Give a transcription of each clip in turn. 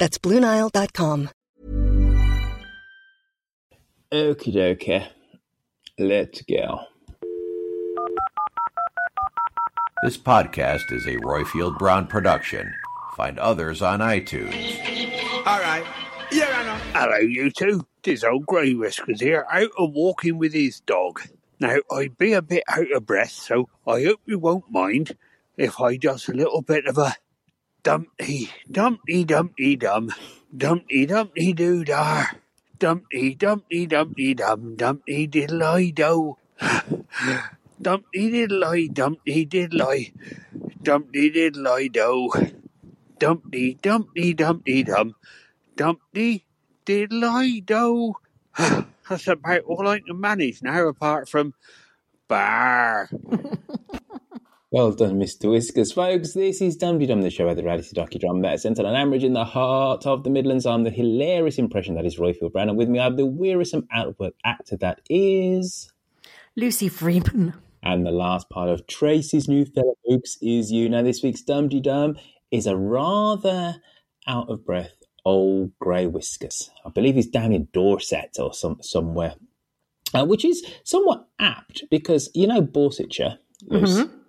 That's BlueNile.com. Okie dokie. Let's go. This podcast is a Royfield Brown production. Find others on iTunes. All right. Yeah, I know. Hello, you two. This old Grey Whiskers here, out a walking with his dog. Now, I'd be a bit out of breath, so I hope you won't mind if I just a little bit of a dumpty, dumpty, dumpty, dum, dumpty, dumpty, doo dar, dumpty, dumpty, dumpty, dum, dumpty, diddle I do. Dumpty diddle I, dumpty diddle I, dumpty diddle I do. Dumpty, dumpty, dumpty, dum, dumpty diddle I do. That's about all I can manage now, apart from bar. Well done, Mr. Whiskers. Folks, this is Dum Dum, the show where the reality docudrama that is centered on Ambridge in the heart of the Midlands. I'm the hilarious impression that is Royfield Brown, and with me I have the wearisome outward actor that is... Lucy Freeman. And the last part of Tracy's new fellow folks is you. Now, this week's Dum Dum is a rather out of breath old grey whiskers. I believe he's down in Dorset or some somewhere, uh, which is somewhat apt because you know Borsetshire. Mm-hmm.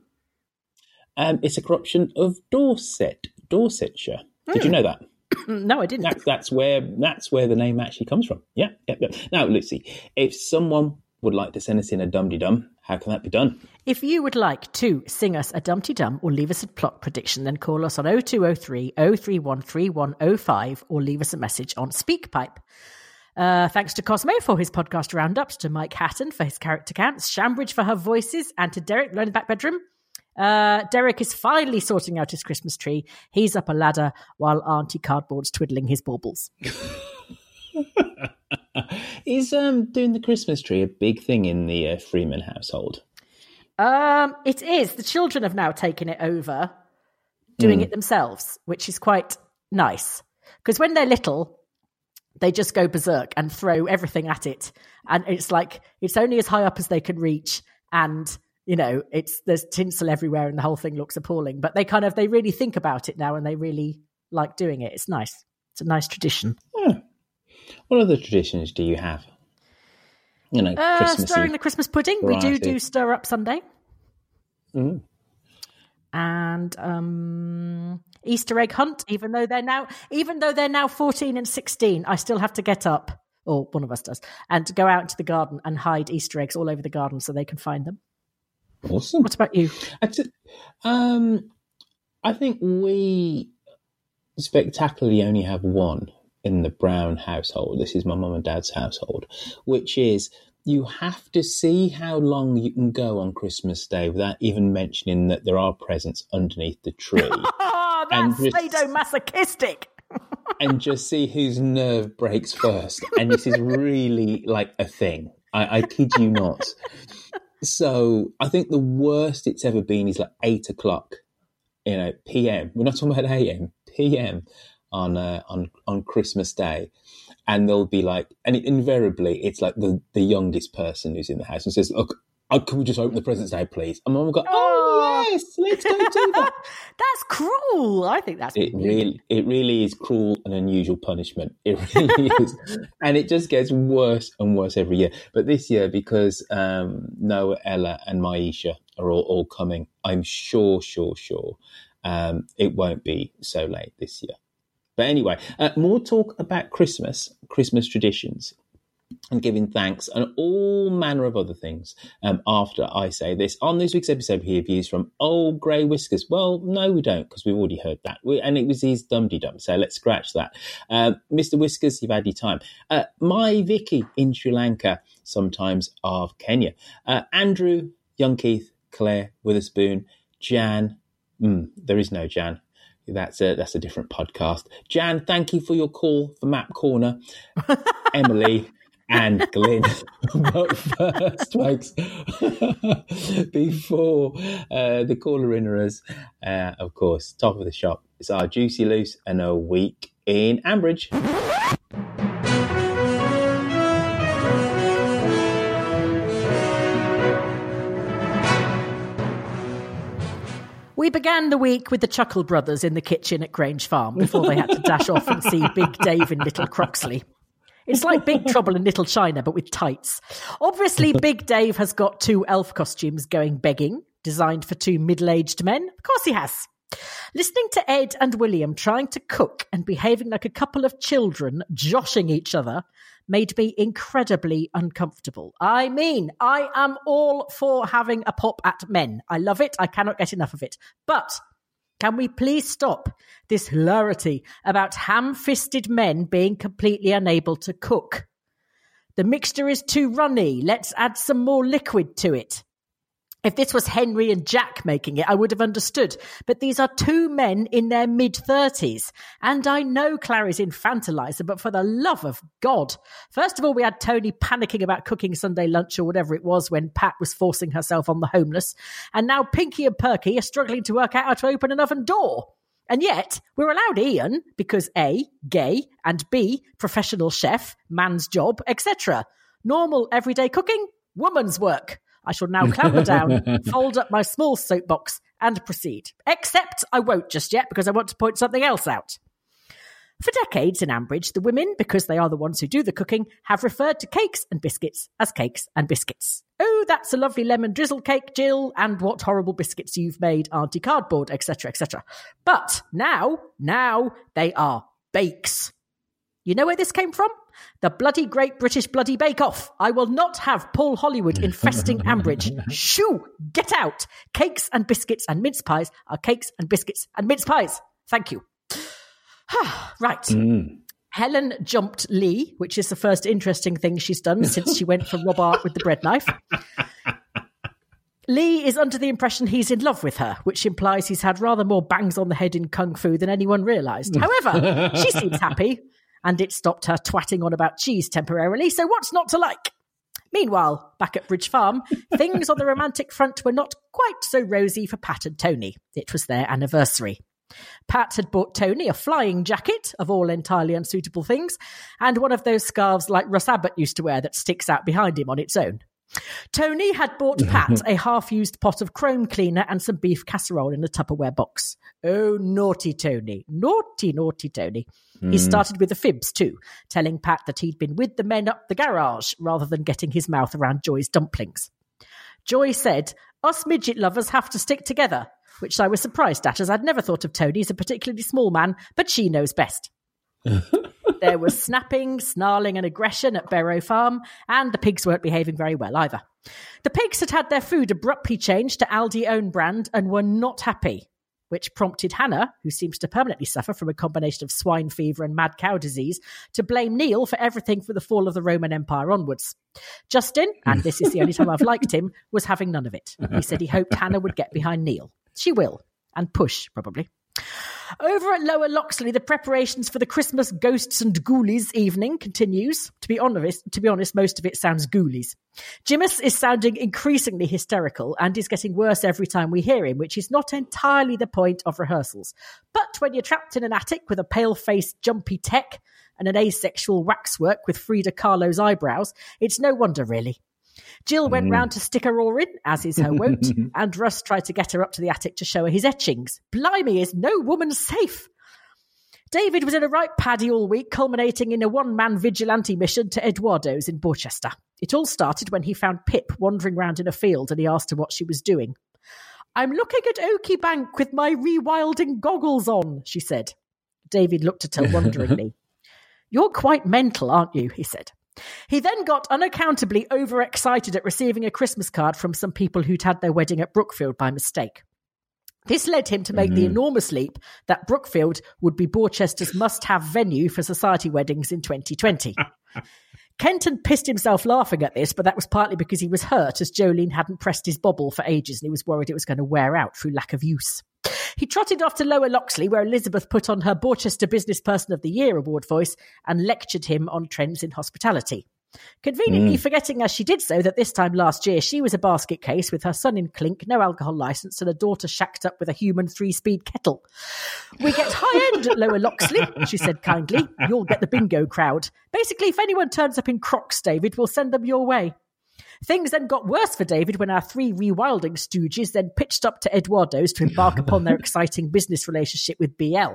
Um, it's a corruption of Dorset, Dorsetshire. Did you Hmm. know that? no, I didn't. That, that's where that's where the name actually comes from. Yeah, yeah, yeah. Now, Lucy, if someone would like to send us in a dum dum, how can that be done? If you would like to sing us a Dumpty Dum or leave us a plot prediction, then call us on 0203 031 3105 or leave us a message on SpeakPipe. Uh, thanks to Cosmo for his podcast roundups, to Mike Hatton for his character counts, Shambridge for her voices, and to Derek Learn the Back Bedroom. Uh, Derek is finally sorting out his Christmas tree. He's up a ladder while Auntie Cardboard's twiddling his baubles. Is um doing the Christmas tree a big thing in the uh, Freeman household? Um, it is. The children have now taken it over, doing Mm. it themselves, which is quite nice. Because when they're little, they just go berserk and throw everything at it, and it's like it's only as high up as they can reach, and you know it's there's tinsel everywhere, and the whole thing looks appalling. But they kind of they really think about it now, and they really like doing it. It's nice. It's a nice tradition. What other traditions do you have? You know, Uh, stirring the Christmas pudding. We do do stir up Sunday. Mm. and um, Easter egg hunt. Even though they're now, even though they're now fourteen and sixteen, I still have to get up, or one of us does, and go out into the garden and hide Easter eggs all over the garden so they can find them. Awesome. What about you? Actually, um, I think we spectacularly only have one in the Brown household. This is my mum and dad's household, which is you have to see how long you can go on Christmas Day without even mentioning that there are presents underneath the tree. Oh, And that's just- sadomasochistic. and just see whose nerve breaks first. And this is really like a thing. I, I kid you not. So I think the worst it's ever been is like eight o'clock, you know, PM. We're not talking about AM, PM on uh, on on Christmas Day, and they'll be like, and invariably it's like the the youngest person who's in the house and says, "Look, uh, can we just open the presents now, please?" And mum will go, "Oh yes, let's go do that." That's cruel. I think that's It really, it really is cruel and unusual punishment. It really is, and it just gets worse and worse every year. But this year, because um, Noah, Ella, and Maisha are all, all coming, I'm sure, sure, sure, um, it won't be so late this year. But anyway, uh, more talk about Christmas. Christmas traditions and giving thanks and all manner of other things um, after I say this. On this week's episode, we hear views from Old Grey Whiskers. Well, no, we don't, because we've already heard that. We, and it was his dum dum, so let's scratch that. Uh, Mr. Whiskers, you've had your time. Uh, my Vicky in Sri Lanka, sometimes of Kenya. Uh, Andrew, Young Keith, Claire Witherspoon, Jan. Mm, there is no Jan. That's a that's a different podcast. Jan, thank you for your call for Map Corner. Emily, and Glyn. but first, folks, before uh, the caller inners, uh, of course, top of the shop, it's our Juicy Loose and a week in Ambridge. We began the week with the Chuckle brothers in the kitchen at Grange Farm before they had to dash off and see Big Dave in Little Croxley. It's like Big Trouble in Little China, but with tights. Obviously, Big Dave has got two elf costumes going begging, designed for two middle aged men. Of course, he has. Listening to Ed and William trying to cook and behaving like a couple of children, joshing each other, made me incredibly uncomfortable. I mean, I am all for having a pop at men. I love it. I cannot get enough of it. But can we please stop this hilarity about ham fisted men being completely unable to cook? The mixture is too runny. Let's add some more liquid to it. If this was Henry and Jack making it, I would have understood. But these are two men in their mid 30s. And I know Clarrie's infantilizer, but for the love of God. First of all, we had Tony panicking about cooking Sunday lunch or whatever it was when Pat was forcing herself on the homeless. And now Pinky and Perky are struggling to work out how to open an oven door. And yet, we're allowed Ian because A, gay, and B, professional chef, man's job, etc. Normal everyday cooking, woman's work. I shall now clamber down, fold up my small soapbox, and proceed. Except I won't just yet because I want to point something else out. For decades in Ambridge, the women, because they are the ones who do the cooking, have referred to cakes and biscuits as cakes and biscuits. Oh, that's a lovely lemon drizzle cake, Jill, and what horrible biscuits you've made, Auntie Cardboard, etc., etc. But now, now they are bakes. You know where this came from? The bloody great British bloody bake off. I will not have Paul Hollywood infesting Ambridge. Shoo! Get out! Cakes and biscuits and mince pies are cakes and biscuits and mince pies. Thank you. right. Mm. Helen jumped Lee, which is the first interesting thing she's done since she went for Rob Art with the bread knife. Lee is under the impression he's in love with her, which implies he's had rather more bangs on the head in kung fu than anyone realised. However, she seems happy, and it stopped her twatting on about cheese temporarily, so what's not to like? Meanwhile, back at Bridge Farm, things on the romantic front were not quite so rosy for Pat and Tony. It was their anniversary. Pat had bought Tony a flying jacket, of all entirely unsuitable things, and one of those scarves like Russ Abbott used to wear that sticks out behind him on its own. Tony had bought Pat a half used pot of chrome cleaner and some beef casserole in a Tupperware box. Oh, naughty Tony. Naughty, naughty Tony. He mm. started with the fibs too, telling Pat that he'd been with the men up the garage rather than getting his mouth around Joy's dumplings. Joy said, Us midget lovers have to stick together, which I was surprised at as I'd never thought of Tony as a particularly small man, but she knows best. there was snapping, snarling, and aggression at Berrow Farm, and the pigs weren't behaving very well either. The pigs had had their food abruptly changed to Aldi own brand and were not happy, which prompted Hannah, who seems to permanently suffer from a combination of swine fever and mad cow disease, to blame Neil for everything from the fall of the Roman Empire onwards. Justin, and this is the only time I've liked him, was having none of it. He said he hoped Hannah would get behind Neil. She will, and push, probably. Over at Lower Loxley, the preparations for the Christmas ghosts and ghoulies evening continues. To be honest, to be honest, most of it sounds ghoulies. Jimus is sounding increasingly hysterical and is getting worse every time we hear him, which is not entirely the point of rehearsals. But when you're trapped in an attic with a pale-faced, jumpy tech and an asexual waxwork with Frida Kahlo's eyebrows, it's no wonder, really. Jill went mm. round to stick her oar in, as is her wont, and Russ tried to get her up to the attic to show her his etchings. Blimey, is no woman safe? David was in a right paddy all week, culminating in a one man vigilante mission to Eduardo's in Borchester. It all started when he found Pip wandering round in a field and he asked her what she was doing. I'm looking at Oaky Bank with my rewilding goggles on, she said. David looked at her wonderingly. You're quite mental, aren't you? he said. He then got unaccountably overexcited at receiving a Christmas card from some people who'd had their wedding at Brookfield by mistake. This led him to make mm-hmm. the enormous leap that Brookfield would be Borchester's must have venue for society weddings in 2020. Kenton pissed himself laughing at this, but that was partly because he was hurt as Jolene hadn't pressed his bobble for ages and he was worried it was going to wear out through lack of use. He trotted off to Lower Loxley, where Elizabeth put on her Borchester Business Person of the Year award voice and lectured him on trends in hospitality. Conveniently mm. forgetting as she did so that this time last year she was a basket case with her son in clink, no alcohol licence, and a daughter shacked up with a human three speed kettle. We get high end at Lower Loxley, she said kindly. You'll get the bingo crowd. Basically, if anyone turns up in Crocs, David, we'll send them your way. Things then got worse for David when our three rewilding stooges then pitched up to Eduardo's to embark upon their exciting business relationship with BL.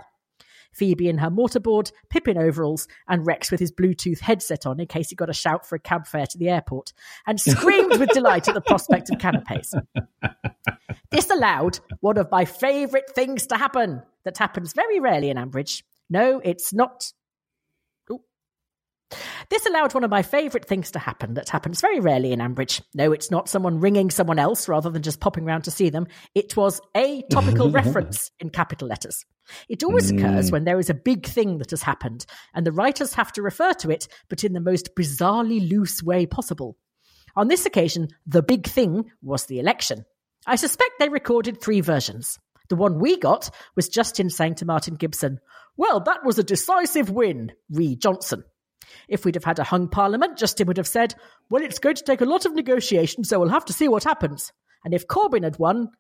Phoebe in her mortarboard, Pip in overalls, and Rex with his Bluetooth headset on in case he got a shout for a cab fare to the airport, and screamed with delight at the prospect of canapes. This allowed one of my favourite things to happen that happens very rarely in Ambridge. No, it's not this allowed one of my favourite things to happen that happens very rarely in Ambridge. No, it's not someone ringing someone else rather than just popping round to see them. It was a topical reference in capital letters. It always mm. occurs when there is a big thing that has happened, and the writers have to refer to it, but in the most bizarrely loose way possible. On this occasion, the big thing was the election. I suspect they recorded three versions. The one we got was Justin saying to Martin Gibson, Well, that was a decisive win, re Johnson. If we'd have had a hung parliament, Justin would have said, Well, it's going to take a lot of negotiation, so we'll have to see what happens. And if Corbyn had won,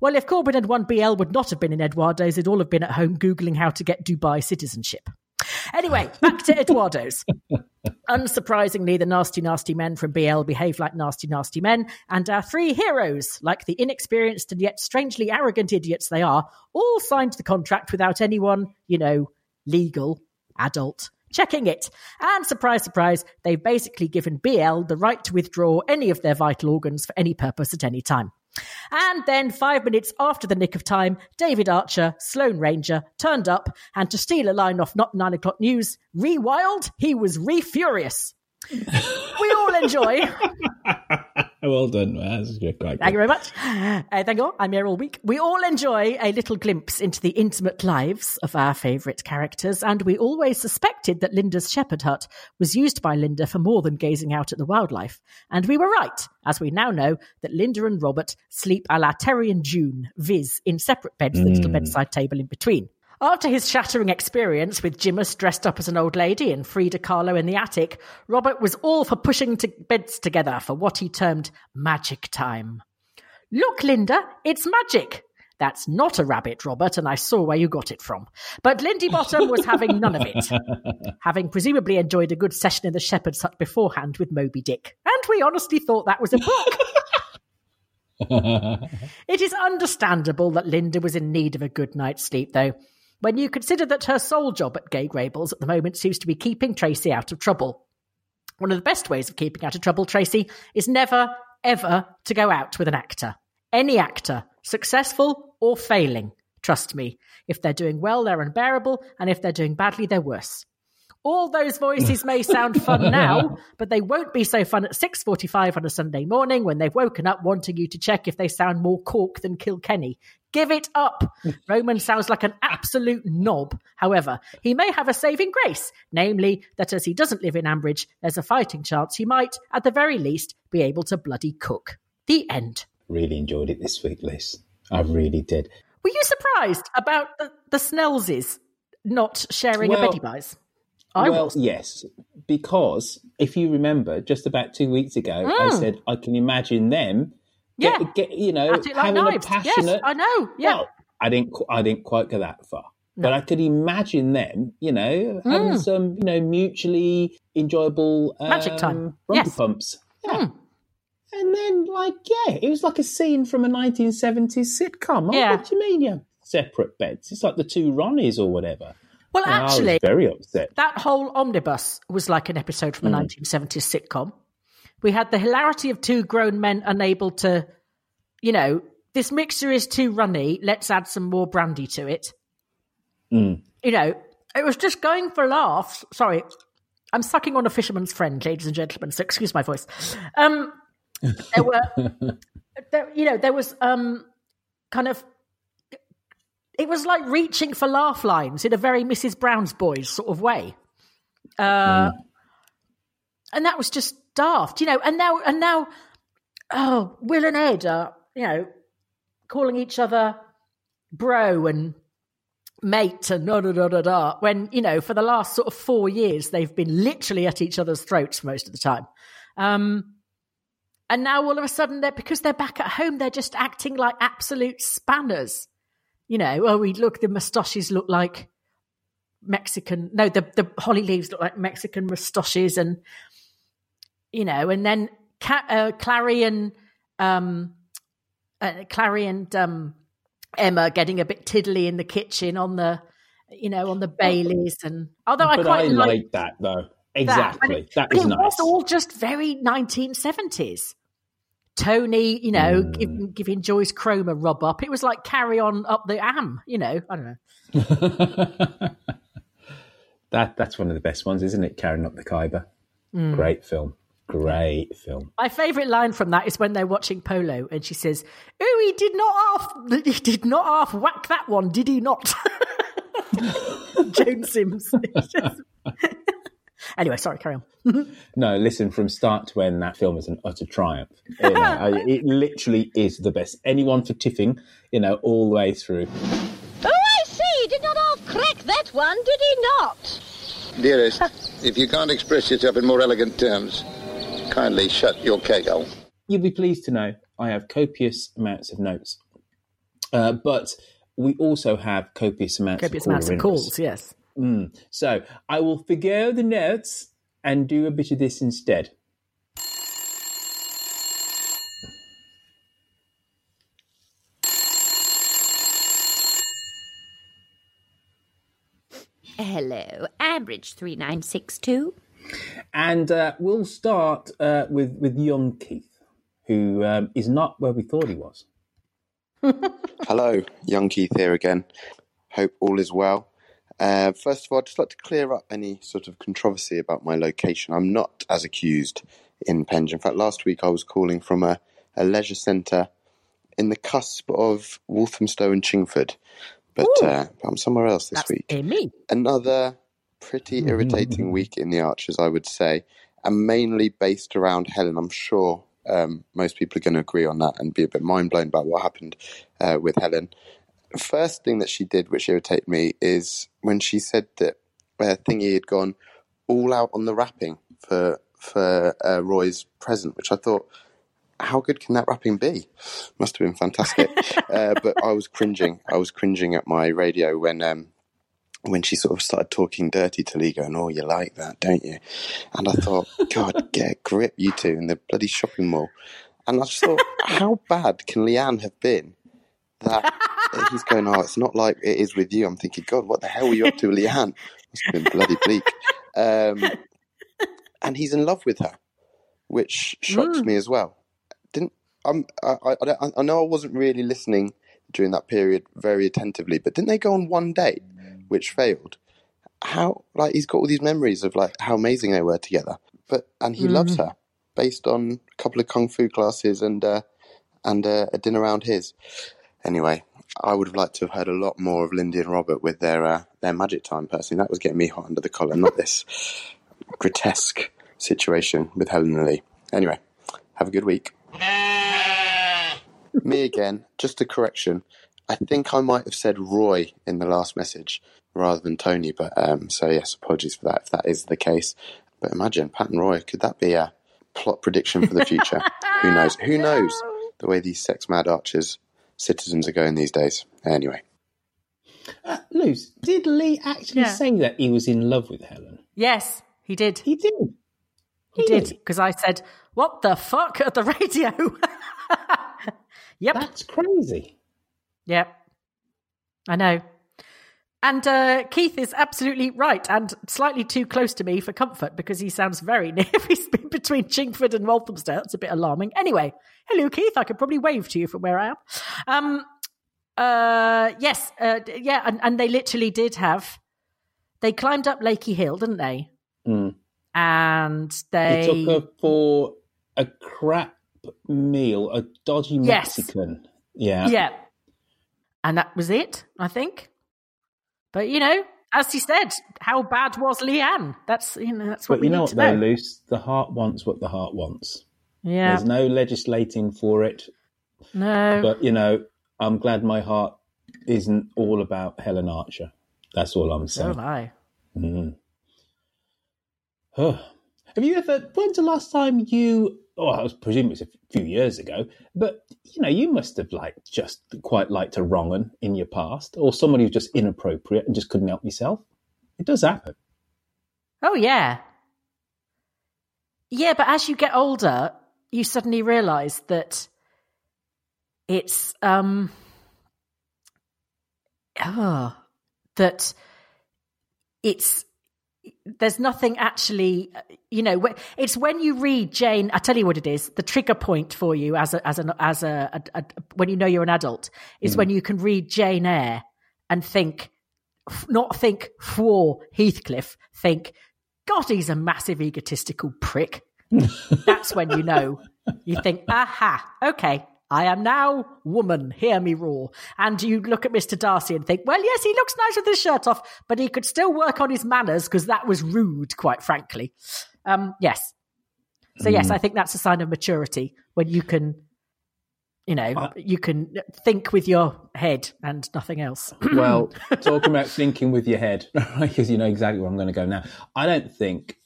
well, if Corbyn had won, BL would not have been in Eduardo's. They'd all have been at home Googling how to get Dubai citizenship. Anyway, back to Eduardo's. Unsurprisingly, the nasty, nasty men from BL behave like nasty, nasty men, and our three heroes, like the inexperienced and yet strangely arrogant idiots they are, all signed the contract without anyone, you know, legal, adult, checking it. And surprise, surprise, they've basically given BL the right to withdraw any of their vital organs for any purpose at any time. And then, five minutes after the nick of time, David Archer, Sloane Ranger, turned up, and to steal a line off Not Nine O'Clock News, re-wild, he was re-furious. we all enjoy well done. That's quite good. Thank you very much. Uh, thank you. I'm here all week. We all enjoy a little glimpse into the intimate lives of our favourite characters, and we always suspected that Linda's shepherd hut was used by Linda for more than gazing out at the wildlife. And we were right, as we now know that Linda and Robert sleep a la Terry and June, viz., in separate beds, mm. the little bedside table in between. After his shattering experience with Jimus dressed up as an old lady and Frida Kahlo in the attic, Robert was all for pushing to beds together for what he termed magic time. Look, Linda, it's magic. That's not a rabbit, Robert, and I saw where you got it from. But Lindy Bottom was having none of it, having presumably enjoyed a good session in the shepherd's hut beforehand with Moby Dick. And we honestly thought that was a book. it is understandable that Linda was in need of a good night's sleep, though when you consider that her sole job at Grey Gables at the moment seems to be keeping Tracy out of trouble. One of the best ways of keeping out of trouble, Tracy, is never, ever to go out with an actor. Any actor, successful or failing. Trust me. If they're doing well, they're unbearable, and if they're doing badly, they're worse. All those voices may sound fun now, but they won't be so fun at 6:45 on a Sunday morning when they've woken up wanting you to check if they sound more cork than Kilkenny. Give it up. Roman sounds like an absolute knob. However, he may have a saving grace, namely that as he doesn't live in Ambridge, there's a fighting chance he might, at the very least, be able to bloody cook. The end. Really enjoyed it this week, Liz. I really did. Were you surprised about the, the Snellses not sharing well, a Betty Buys? I well, was. yes, because if you remember, just about two weeks ago, mm. I said I can imagine them. Get, yeah, get, you know, like having knives. a passionate. Yes, I know. Yeah, well, I didn't. I didn't quite go that far, no. but I could imagine them. You know, having mm. some, you know, mutually enjoyable um, magic time, yes. pumps. Yeah. Mm. And then, like, yeah, it was like a scene from a 1970s sitcom. Oh, yeah. What do you mean, yeah? Separate beds. It's like the two Ronnies or whatever. Well, actually, very upset. That whole omnibus was like an episode from a mm. 1970s sitcom. We had the hilarity of two grown men unable to, you know, this mixture is too runny. Let's add some more brandy to it. Mm. You know, it was just going for laughs. Sorry, I'm sucking on a fisherman's friend, ladies and gentlemen. So excuse my voice. Um, there were, there, you know, there was um, kind of. It was like reaching for laugh lines in a very Mrs. Brown's Boys sort of way, uh, and that was just daft, you know. And now, and now, oh, Will and Ed are, you know, calling each other bro and mate and da da da da da. When you know, for the last sort of four years, they've been literally at each other's throats most of the time. Um, and now all of a sudden, they're because they're back at home, they're just acting like absolute spanners. You know, oh, we look the moustaches look like Mexican. No, the the holly leaves look like Mexican moustaches, and you know, and then Ca- uh, Clarrie and um, uh, Clarrie and um, Emma getting a bit tiddly in the kitchen on the, you know, on the Baileys, and although I quite I like that though. that, Exactly. but it, that but was it nice. was all just very 1970s. Tony, you know, Hmm. giving, giving Joyce Cromer rub up. It was like carry on up the am, you know. I don't know. that that's one of the best ones, isn't it? Carrying up the Khyber. Hmm. Great film. Great film. My favourite line from that is when they're watching polo, and she says, "Oh, he did not half, he did not half whack that one, did he not?" Joan Sims. Anyway, sorry, carry on. No, listen, from start to end, that film is an utter triumph. You know, I- it literally is the best. Anyone for tiffing, you know, all the way through. Oh, I see. He did not half crack that one, did he not? Dearest, if you can't express yourself in more elegant terms, kindly shut your kegel. You'll be pleased to know I have copious amounts of notes, uh, but we also have copious amounts Copious of amounts of calls, yes. So I will forgo the notes and do a bit of this instead. Hello, Ambridge 3962. And uh, we'll start uh, with with young Keith, who um, is not where we thought he was. Hello, young Keith here again. Hope all is well. Uh, first of all, I'd just like to clear up any sort of controversy about my location. I'm not as accused in Penge. In fact, last week I was calling from a, a leisure centre in the cusp of Walthamstow and Chingford, but uh, I'm somewhere else this That's week. in me. Another pretty irritating week in the Archers, I would say, and mainly based around Helen. I'm sure um, most people are going to agree on that and be a bit mind blown about what happened uh, with Helen. First thing that she did, which irritated me, is when she said that uh, Thingy had gone all out on the wrapping for for uh, Roy's present, which I thought, how good can that wrapping be? Must have been fantastic. uh, but I was cringing. I was cringing at my radio when um, when she sort of started talking dirty to Lee, going, "Oh, you like that, don't you?" And I thought, God, get a grip, you two, in the bloody shopping mall. And I just thought, how bad can Leanne have been that he's going, "Oh, it's not like it is with you." I'm thinking, God, what the hell were you up to, Leanne? Must have been bloody bleak. Um, and he's in love with her, which shocks me as well. Didn't I'm, I, I, I I know I wasn't really listening during that period very attentively, but didn't they go on one date, which failed? How like he's got all these memories of like how amazing they were together, but and he loves her based on a couple of kung fu classes and uh, and uh, a dinner around his. Anyway, I would have liked to have heard a lot more of Lindy and Robert with their uh, their magic time. Personally, that was getting me hot under the collar, not this grotesque situation with Helen and Lee. Anyway, have a good week. Me again, just a correction. I think I might have said Roy in the last message rather than Tony, but um, so yes, apologies for that if that is the case. But imagine Pat and Roy, could that be a plot prediction for the future? Who knows? Who knows the way these sex mad archers citizens are going these days? Anyway, Uh, Luce, did Lee actually Yeah. say that he was in love with Helen? Yes, he did. He did. He did because I said, "What the fuck?" at the radio. yep, That's crazy. yep, I know. And uh, Keith is absolutely right, and slightly too close to me for comfort because he sounds very near. He's been between Chingford and Walthamstow, it's a bit alarming. Anyway, hello, Keith. I could probably wave to you from where I am. Um, uh, yes, uh, yeah, and, and they literally did have they climbed up Lakey Hill, didn't they? Mm. And they He took her for a crap meal, a dodgy Yes. Mexican. Yeah. Yeah. And that was it, I think. But you know, as he said, how bad was Leanne? That's you know, that's what But we you know need what, though, know. Luce? The heart wants what the heart wants. Yeah. There's no legislating for it. No. But, you know, I'm glad my heart isn't all about Helen Archer. That's all I'm so saying. am I. Mm. Huh. Have you ever? When's the last time you? Oh, I was presuming it's a few years ago, but you know, you must have like just quite liked a wrong un in your past, or someone who's just inappropriate and just couldn't help yourself. It does happen. Oh yeah. Yeah, but as you get older, you suddenly realise that it's um oh, that it's there's nothing actually you know it's when you read jane i tell you what it is the trigger point for you as a as an as a, a, a when you know you're an adult is Mm. when you can read jane eyre and think not think for heathcliff think god he's a massive egotistical prick. That's when you know. You think aha okay I am now woman, hear me roar. And you look at Mr. Darcy and think, well, yes, he looks nice with his shirt off, but he could still work on his manners because that was rude, quite frankly. Um, yes. So, yes, Mm. I think that's a sign of maturity when you can, you know, you can think with your head and nothing else. well, talking about thinking with your head, because you know exactly where I'm going to go now. I don't think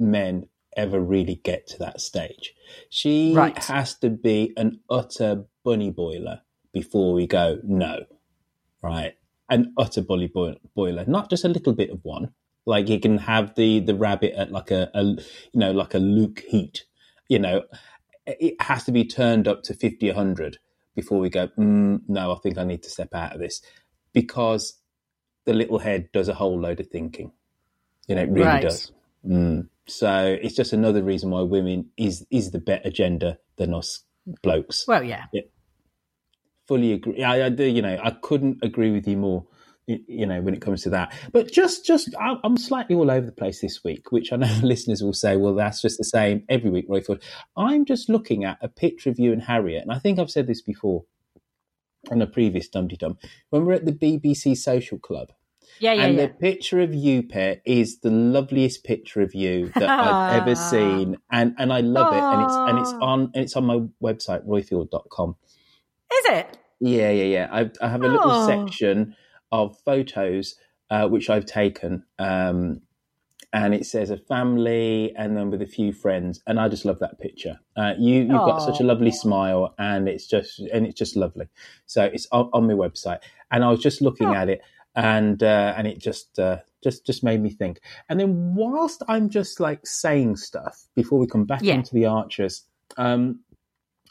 men ever really get to that stage. She Right. has to be an utter bunny boiler before we go, no, right? An utter bunny boi- boiler, not just a little bit of one. Like you can have the the rabbit at like a, a you know like a Luke heat. You know, it has to be turned up to 50, 100 before we go, mm, no, I think I need to step out of this because the little head does a whole load of thinking. You know, it really Right. does. Mm. So it's just another reason why women is is the better gender than us blokes. well, yeah. Fully agree. I, I do. You know, I couldn't agree with you more. You know, when it comes to that, but just, just, I- I'm slightly all over the place this week, which I know listeners will say, "Well, that's just the same every week." Royfield, I'm just looking at a picture of you and Harriet, and I think I've said this before on a previous Dum Dum when we're at the BBC Social Club. Yeah, yeah, and yeah. the picture of you, Pet, is the loveliest picture of you that I've ever seen, and and I love it, and it's and it's on and it's on my website royfield.com. Is it? Yeah, yeah, yeah. I, I have a little Oh. section of photos uh, which I've taken, um, and it says a family, and then with a few friends, and I just love that picture. Uh, you you've got such a lovely smile, and it's just and it's just lovely. So it's on, on my website, and I was just looking at it, and uh, and it just uh, just just made me think. And then whilst I'm just like saying stuff before we come back Yeah. into the archers. Um,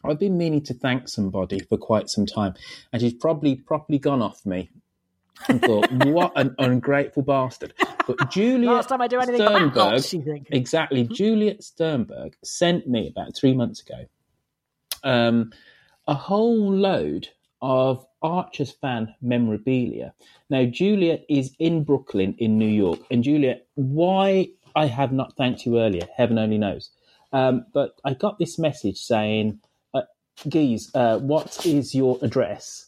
I've been meaning to thank somebody for quite some time, and she's probably properly gone off me. And thought, what an ungrateful bastard! But Juliet Last time I do anything Sternberg, lots, you think. exactly. Juliet Sternberg sent me about three months ago um, a whole load of Archers fan memorabilia. Now, Juliet is in Brooklyn, in New York, and Juliet, why I have not thanked you earlier, heaven only knows. Um, but I got this message saying, uh, "Geez, uh, what is your address?"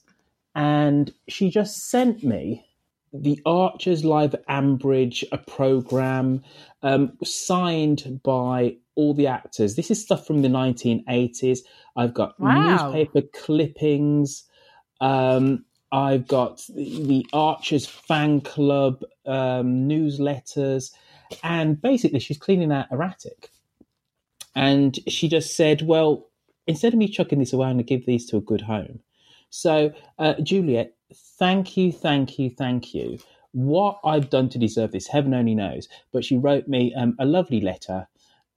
And she just sent me the Archers Live at Ambridge, a program um, signed by all the actors. This is stuff from the 1980s. I've got Wow. newspaper clippings. Um, I've got the, the Archers fan club um, newsletters. And basically, she's cleaning out her attic. And she just said, Well, instead of me chucking this away, I'm going to give these to a good home. So, uh, Juliet, thank you, thank you, thank you. What I've done to deserve this, heaven only knows. But she wrote me um, a lovely letter.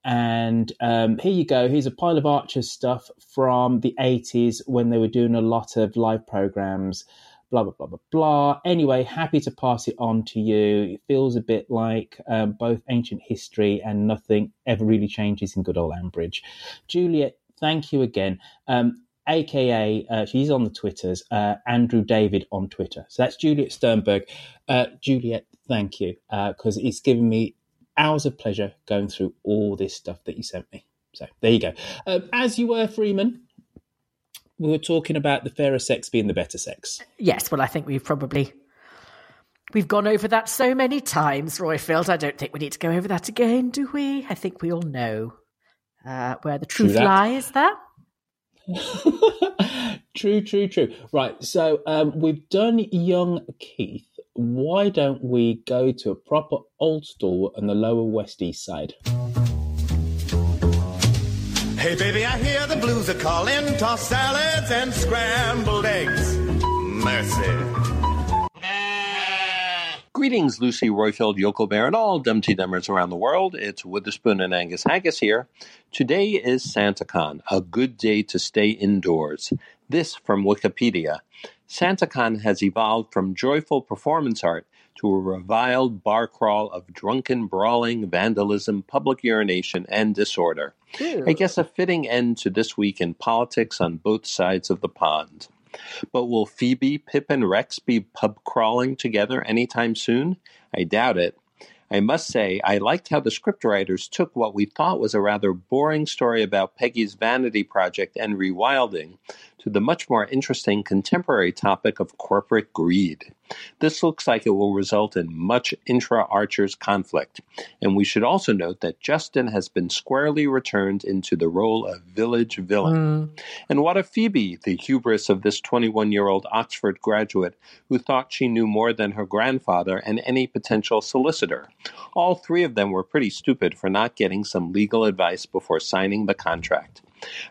And um, here you go. Here's a pile of Archer's stuff from the 80s when they were doing a lot of live programs, blah, blah, blah, blah, blah. Anyway, happy to pass it on to you. It feels a bit like um, both ancient history and nothing ever really changes in good old Ambridge. Juliet, thank you again. Um, aka uh, she's on the twitters uh, andrew david on twitter so that's juliet sternberg uh, juliet thank you, because it's given me hours of pleasure going through all this stuff that you sent me. So there you go. Um, as you were, Freeman, we were talking about the fairer sex being the better sex. Yes, well, I think we've probably we've gone over that so many times, Royfield. I don't think we need to go over that again, do we? I think we all know uh, where the truth that. lies. There. true, true, true. Right. So um, we've done young Keith. Why don't we go to a proper old store on the lower west east side? Hey, baby, I hear the blues are calling. Toss salads and scrambled eggs. Mercy. Greetings, Lucy Royfield, Yokel Bear, and all Dumpty Dummers around the world. It's Witherspoon and Angus Haggis here. Today is SantaCon, a good day to stay indoors. This from Wikipedia. SantaCon has evolved from joyful performance art to a reviled bar crawl of drunken brawling, vandalism, public urination, and disorder. I guess a fitting end to this week in politics on both sides of the pond. But will Phoebe, Pip, and Rex be pub crawling together anytime soon? I doubt it. I must say, I liked how the scriptwriters took what we thought was a rather boring story about Peggy's vanity project and rewilding to the much more interesting contemporary topic of corporate greed. This looks like it will result in much intra Archers conflict, and we should also note that Justin has been squarely returned into the role of village villain. Hmm. And what of Phoebe, the hubris of this 21 year old Oxford graduate who thought she knew more than her grandfather and any potential solicitor? All three of them were pretty stupid for not getting some legal advice before signing the contract.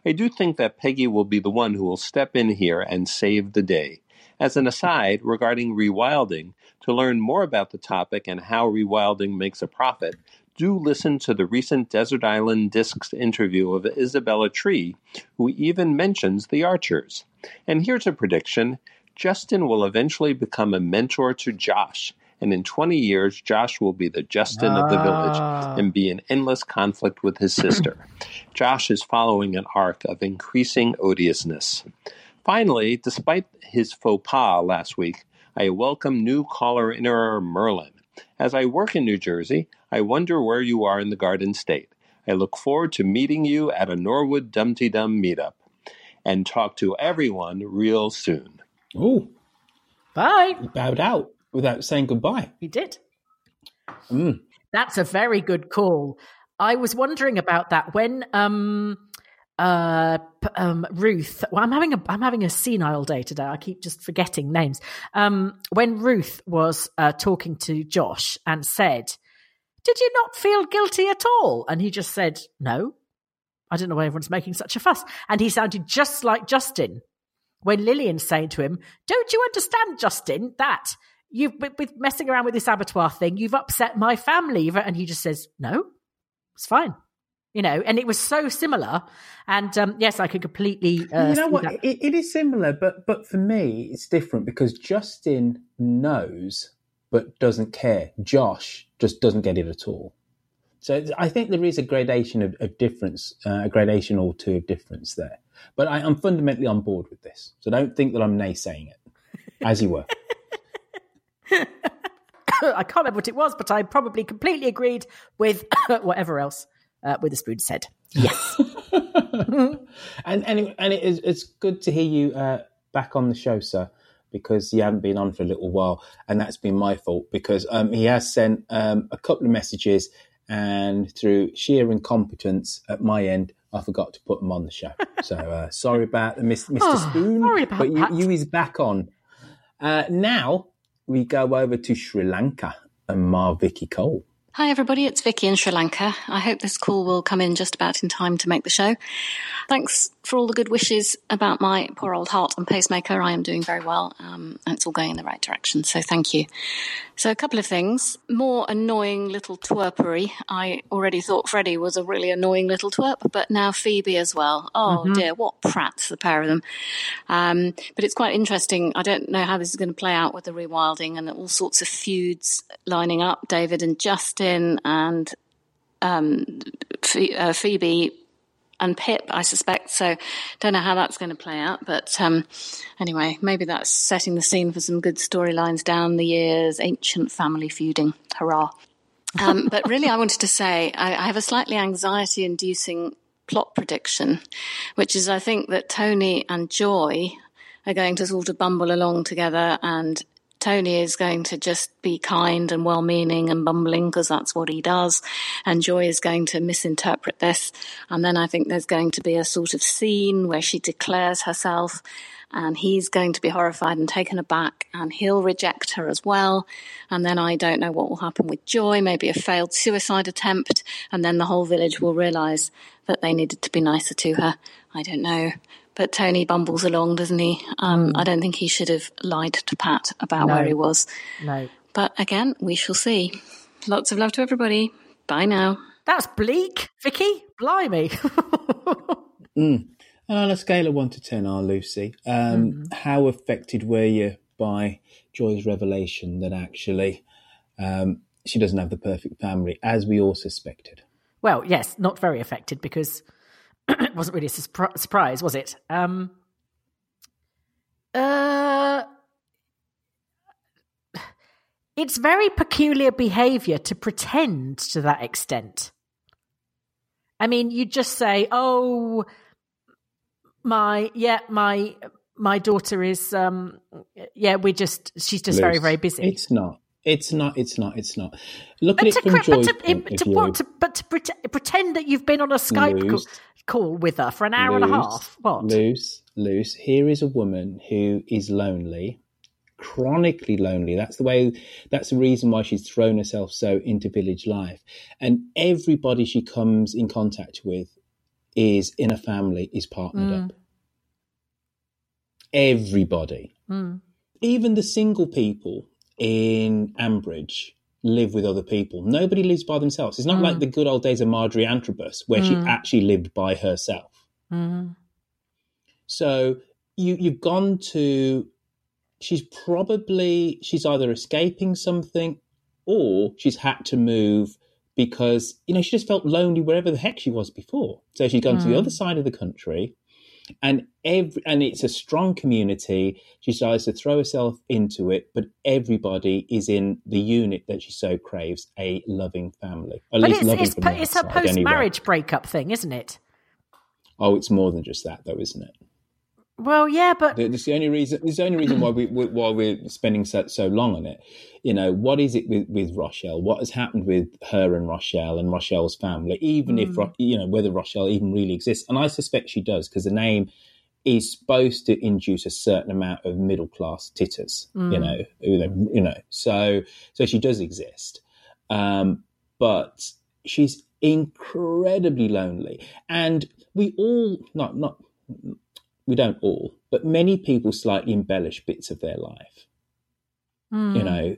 I do think that Peggy will be the one who will step in here and save the day. As an aside, regarding rewilding, to learn more about the topic and how rewilding makes a profit, do listen to the recent Desert Island Discs interview of Isabella Tree, who even mentions the Archers. And here's a prediction Justin will eventually become a mentor to Josh. And in 20 years, Josh will be the Justin of the village Ah. and be in endless conflict with his sister. Josh is following an arc of increasing odiousness. Finally, despite his faux pas last week, I welcome new caller inner Merlin. As I work in New Jersey, I wonder where you are in the Garden State. I look forward to meeting you at a Norwood Dumpty Dum meetup and talk to everyone real soon. Oh, bye. He bowed out without saying goodbye. He did. Mm. That's a very good call. I was wondering about that when um uh um Ruth well I'm having a I'm having a senile day today. I keep just forgetting names. Um when Ruth was uh talking to Josh and said, "Did you not feel guilty at all?" and he just said, "No." I don't know why everyone's making such a fuss. And he sounded just like Justin when Lilian's saying to him, Don't you understand, Justin, that you've with messing around with this abattoir thing, you've upset my family. And he just says, No, it's fine. You know, and it was so similar. And um, yes, I could completely. Uh, you know what? It, it is similar, but but for me, it's different because Justin knows but doesn't care. Josh just doesn't get it at all. So I think there is a gradation of, of difference, uh, a gradation or two of difference there. But I, I'm fundamentally on board with this, so don't think that I'm naysaying it, as you were. I can't remember what it was, but I probably completely agreed with whatever else uh, Witherspoon said. Yes. and and, it, and it is, it's good to hear you uh, back on the show, sir, because you haven't been on for a little while, and that's been my fault because um, he has sent um, a couple of messages, and through sheer incompetence at my end, I forgot to put them on the show. So uh, sorry about the Mr. Mr. Oh, Spoon, sorry about but you, that. you is back on. Uh, now we go over to Sri Lanka and Mar Vicky Cole. Hi, everybody. It's Vicky in Sri Lanka. I hope this call will come in just about in time to make the show. Thanks for all the good wishes about my poor old heart and pacemaker. I am doing very well, um, and it's all going in the right direction. So thank you. So a couple of things. More annoying little twerpery. I already thought Freddie was a really annoying little twerp, but now Phoebe as well. Oh Mhm. dear, what prats the pair of them. Um, but it's quite interesting. I don't know how this is going to play out with the rewilding and all sorts of feuds lining up. David and Justin and um, uh, Phoebe and Pip, I suspect. So don't know how that's going to play out. But um, anyway, maybe that's setting the scene for some good storylines down the years. Ancient family feuding, hurrah! Um, but really, I wanted to say I, I have a slightly anxiety-inducing plot prediction, which is I think that Tony and Joy are going to sort of bumble along together and Tony is going to just be kind and well meaning and bumbling because that's what he does. And Joy is going to misinterpret this. And then I think there's going to be a sort of scene where she declares herself and he's going to be horrified and taken aback and he'll reject her as well. And then I don't know what will happen with Joy, maybe a failed suicide attempt. And then the whole village will realize that they needed to be nicer to her. I don't know. But Tony bumbles along, doesn't he? Um, I don't think he should have lied to Pat about No. where he was. No. But again, we shall see. Lots of love to everybody. Bye now. That's bleak, Vicky. Blimey. Mm. And on a scale of one to ten, our Lucy, um, how affected were you by Joy's revelation that actually um, she doesn't have the perfect family, as we all suspected? well, yes, not very affected because it wasn't really a surpri- surprise, was it? Um, uh, it's very peculiar behavior to pretend to that extent. I mean, you just say, "Oh, my yeah, my my daughter is um yeah, we just she's just very very busy." It's not. It's not. It's not. It's not. Look But at to, it from cre- but to, point to, to- but to pret- pretend that you've been on a Skype call, call with her for an hour and a half. What? Loose, loose. Here is a woman who is lonely, chronically lonely. That's the way. That's the reason why she's thrown herself so into village life. And everybody she comes in contact with is in a family is partnered Mm. up. Everybody, Mm. even the single people in Ambridge live with other people. Nobody lives by themselves. It's not Mm. like the good old days of Marjorie Antrobus, where she Mm. actually lived by herself. Mm. So you you've gone to she's probably she's either escaping something or she's had to move because you know she just felt lonely wherever the heck she was before. So she's gone to the Mm. other side of the country and every and it's a strong community. She decides to throw herself into it, but everybody is in the unit that she so craves, a loving family. At But it's it's, po- it's a outside, post anyway. marriage breakup thing, isn't it? Oh, it's more than just that, though, isn't it? Well, yeah, but It's the only reason. It's the only reason why we why we're spending so, so long on it. You know, what is it with with Rochelle? What has happened with her and Rochelle and Rochelle's family? Even if Mm. Ro- you know whether Rochelle even really exists, and I suspect she does because the name is supposed to induce a certain amount of middle class titters. You Mm. know, you know, you know. So so she does exist, um, but she's incredibly lonely, and we all not not we don't all, but many people slightly embellish bits of their life, Hmm. you know,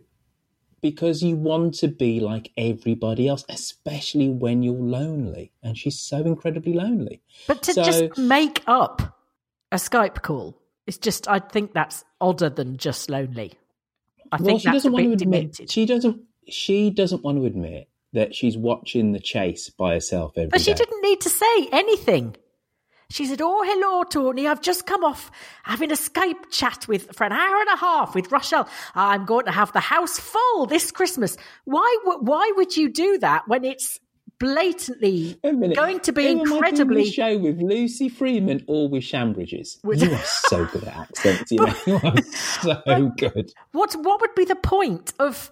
because you want to be like everybody else, especially when you're lonely. And she's so incredibly lonely. but to So- just make up a Skype call, it's just I think that's odder than just lonely. I well, think she that's a doesn't want bit to admit demented. she doesn't she doesn't want to admit that she's watching the chase by herself every day. But she didn't need to say anything. She said, "Oh, hello, Tony. I've just come off having a Skype chat with for an hour and a half with Rochelle. I'm going to have the house full this Christmas. Why? Why would you do that when it's blatantly going to be Who am I doing incredibly?" show with Lucy Freeman or with Shambridges. You are so good at accents, you know. You are so good. What What would be the point of?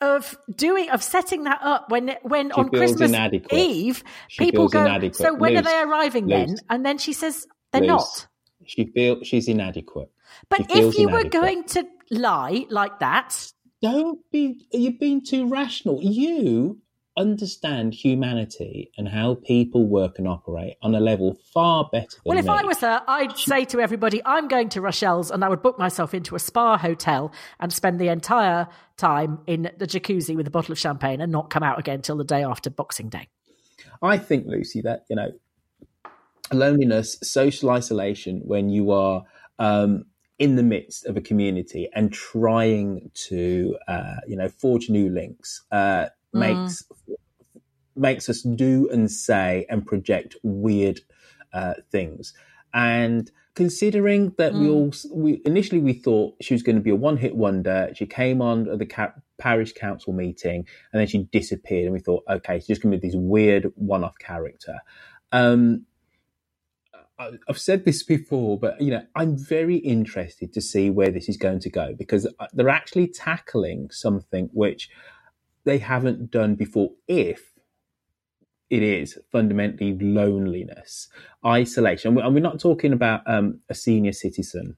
Of doing of setting that up when when She on Christmas inadequate. Eve She people go inadequate. so when are they arriving then and then she says they're not She feels she's inadequate. But She if you were going to lie like that, don't be. You've been too rational. You understand humanity and how people work and operate on a level far better than well, if me. I was her, I'd say to everybody, "I'm going to Rochelle's," and I would book myself into a spa hotel and spend the entire time in the jacuzzi with a bottle of champagne and not come out again till the day after Boxing Day. I think, Lucy, that you know, loneliness, social isolation, when you are um, in the midst of a community and trying to, uh, you know, forge new links, uh, Mm. makes makes us do and say and project weird uh, things. And considering that we all we initially we thought she was going to be a one hit wonder. She came on at the ca- parish council meeting and then she disappeared, and we thought, okay, she's just going to be this weird one off character. Um, I've said this before, but you know, I'm very interested to see where this is going to go because uh, they're actually tackling something which they haven't done before. If it is fundamentally loneliness, isolation, and we're not talking about um, a senior citizen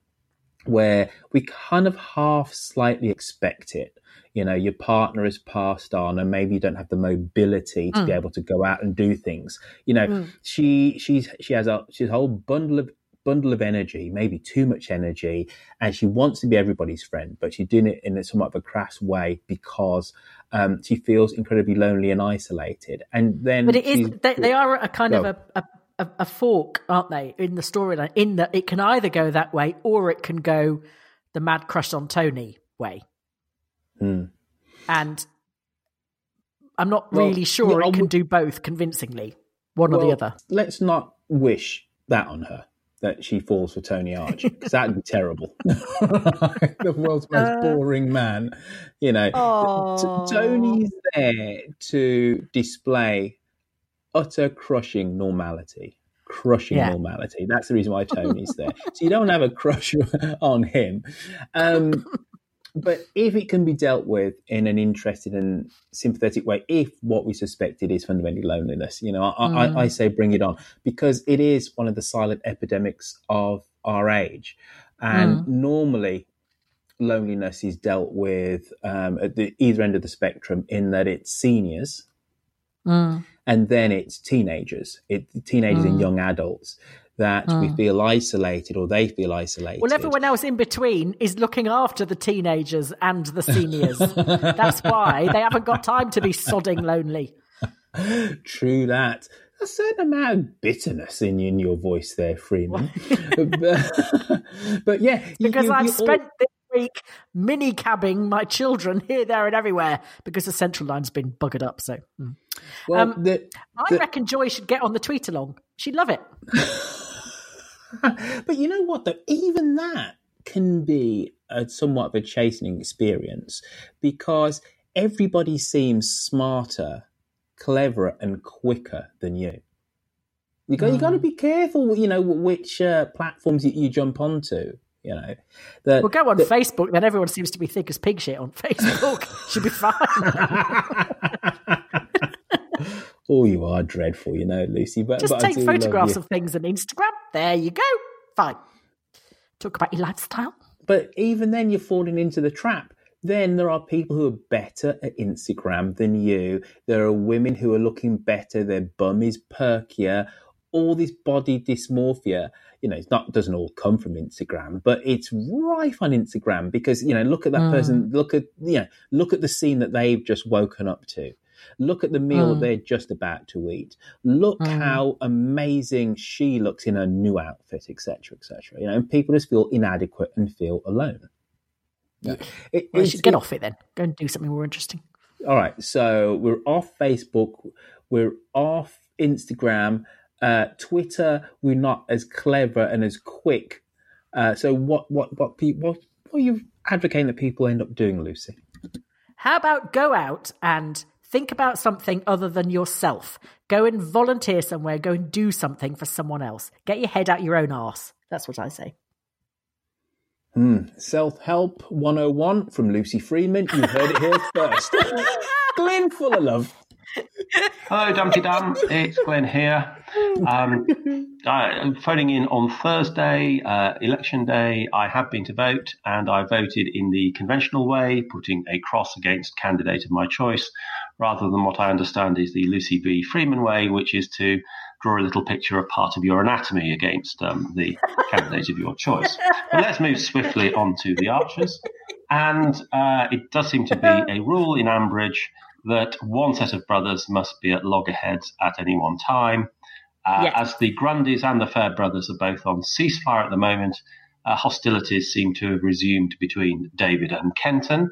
where we kind of half slightly expect it. You know, your partner has passed on, and maybe you don't have the mobility to be Mm. able to go out and do things. You know, Mm. she she's she has a she's a whole bundle of bundle of energy, maybe too much energy, and she wants to be everybody's friend, but she's doing it in a somewhat of a crass way because um, she feels incredibly lonely and isolated. And then, But it is they, they are a kind of a, a a, fork, aren't they, in the storyline? In that it can either go that way or it can go the mad crush on Tony way. Hmm. And I'm not Well, really sure yeah, it can do both convincingly, one or the other. Let's not wish that on her that she falls for Tony Arch because that'd be terrible. the world's most Uh. boring man, you know. Tony's there to display utter crushing normality. Crushing Yeah. normality. That's the reason why Tony's there. so you don't have a crush on him. Um, but if it can be dealt with in an interested and sympathetic way, if what we suspected is fundamentally loneliness, you know, I, Mm. I, I say bring it on because it is one of the silent epidemics of our age. And Mm. normally, loneliness is dealt with um, at the either end of the spectrum in that it's seniors Mm. and then it's teenagers, it, teenagers and Mm. young adults that we Mm. feel isolated or they feel isolated. Well, everyone else in between is looking after the teenagers and the seniors. That's why they haven't got time to be sodding lonely. True that. A certain amount of bitterness in, in your voice there, Freeman. but, but yeah, Because you- I've you all- spent this week mini cabbing my children here, there, and everywhere because the central line's been buggered up. So, mm. Well, Um, the- I reckon Joy should get on the tweet along. She'd love it. but you know what, though? Even that can be a somewhat of a chastening experience because everybody seems smarter, cleverer, and quicker than you. You got, you got to be careful, you know, which uh, platforms you, you jump onto. You know, that We'll go on Facebook, then everyone seems to be thick as pig shit on Facebook. Should be fine. Oh, you are dreadful, you know, Lucy. But Just but take photographs of things on Instagram. There you go. Fine. Talk about your lifestyle. But even then, you're falling into the trap. Then there are people who are better at Instagram than you. There are women who are looking better. Their bum is perkier. All this body dysmorphia, you know, it's not doesn't all come from Instagram, but it's rife on Instagram because you know, look at that Mm. person. Look at you know, look at the scene that they've just woken up to. Look at the meal Mm. they're just about to eat. Look Mm. how amazing she looks in her new outfit, etc., etc. You know, and people just feel inadequate and feel alone. It- Well, you should get it- off it then. Go and do something more interesting. All right, so we're off Facebook, we're off Instagram, uh, Twitter. We're not as clever and as quick. Uh, so what? What? What? Pe- what? What are you advocating that people end up doing, Lucy? How about go out and think about something other than yourself? Go and volunteer somewhere. Go and do something for someone else. Get your head out your own arse. That's what I say. Hmm. Self Help 101 from Lucy Freeman. You heard it here first. Glenn, full of love. Hello, Dumpty Dum. It's Glenn here. Um, I'm phoning in on Thursday, uh, election day. I have been to vote and I voted in the conventional way, putting a cross against candidate of my choice, rather than what I understand is the Lucy B. Freeman way, which is to draw a little picture of part of your anatomy against um, the candidate of your choice. But let's move swiftly on to the Archers. And uh, it does seem to be a rule in Ambridge that one set of brothers must be at loggerheads at any one time. Uh, Yes. As the Grundys and the Fairbrothers are both on ceasefire at the moment, uh, hostilities seem to have resumed between David and Kenton.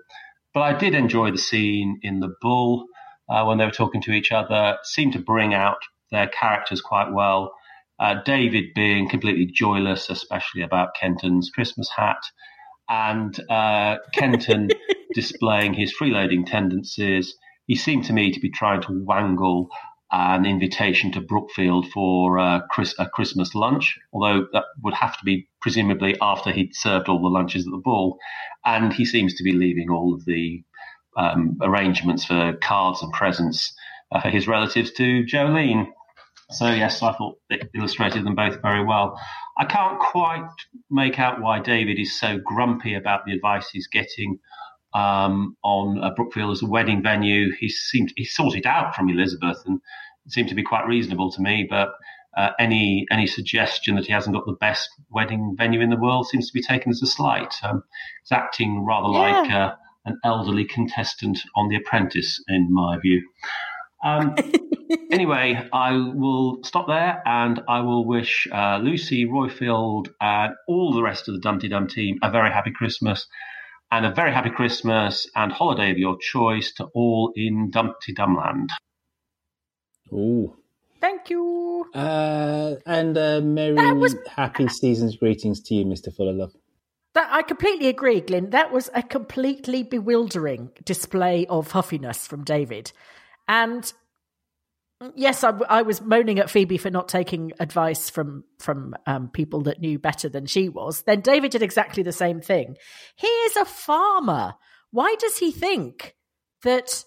But I did enjoy the scene in the Bull uh, when they were talking to each other seemed to bring out their characters quite well. Uh, David being completely joyless, especially about Kenton's Christmas hat, and uh, Kenton displaying his freeloading tendencies. He seemed to me to be trying to wangle an invitation to Brookfield for Chris, a Christmas lunch, although that would have to be presumably after he'd served all the lunches at the Bull. And he seems to be leaving all of the um, arrangements for cards and presents uh, for his relatives to Jolene. So, yes, I thought it illustrated them both very well. I can't quite make out why David is so grumpy about the advice he's getting um, on uh, Brookfield as a wedding venue. He seemed he sorted out from Elizabeth and it seemed to be quite reasonable to me. But uh, any any suggestion that he hasn't got the best wedding venue in the world seems to be taken as a slight. Um, it's acting rather Yeah. like uh, an elderly contestant on The Apprentice, in my view. Um, anyway, I will stop there and I will wish uh, Lucy Royfield and all the rest of the Dumpty Dum team a very happy Christmas and a very happy Christmas and holiday of your choice to all in Dumpty Dumland. Ooh. Thank you. Uh, and uh, merry, happy season's greetings to you, Mr. Fuller Love. That I completely agree, Glyn. That was a completely bewildering display of huffiness from David. And yes, I, I was moaning at Phoebe for not taking advice from from um, people that knew better than she was. Then David did exactly the same thing. He is a farmer. Why does he think that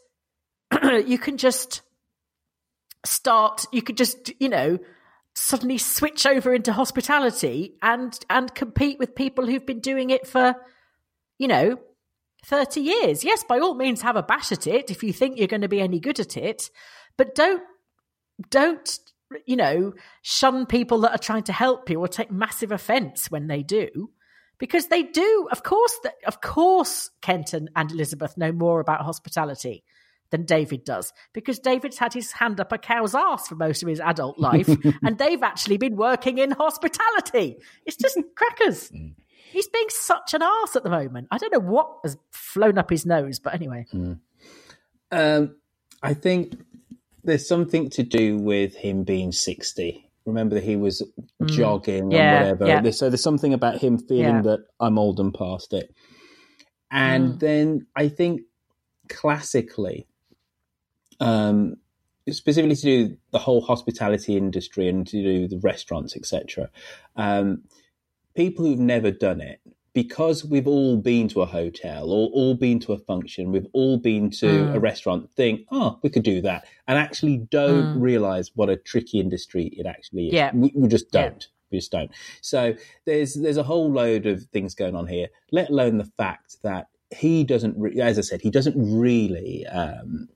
you can just start? You could just, you know, suddenly switch over into hospitality and and compete with people who've been doing it for, you know, 30 years. Yes, by all means have a bash at it if you think you're going to be any good at it, but don't don't you know shun people that are trying to help you or take massive offense when they do. Because they do of course that of course Kenton and Elizabeth know more about hospitality than David does. Because David's had his hand up a cow's ass for most of his adult life and they've actually been working in hospitality. It's just crackers. He's being such an ass at the moment. I don't know what has flown up his nose but anyway. Um, I think there's something to do with him being 60. Remember that he was Mm. jogging Yeah, or whatever. yeah. So there's something about him feeling Yeah. that I'm old and past it. And Mm. then I think classically, um, specifically to do the whole hospitality industry and to do the restaurants, etc. Um, people who've never done it, because we've all been to a hotel or all been to a function, we've all been to Mm. a restaurant, think, oh, we could do that, and actually don't Mm. realize what a tricky industry it actually is. Yeah. We, we just don't. We just don't. So there's there's a whole load of things going on here. Let alone the fact that he doesn't, re- as I said, he doesn't really um,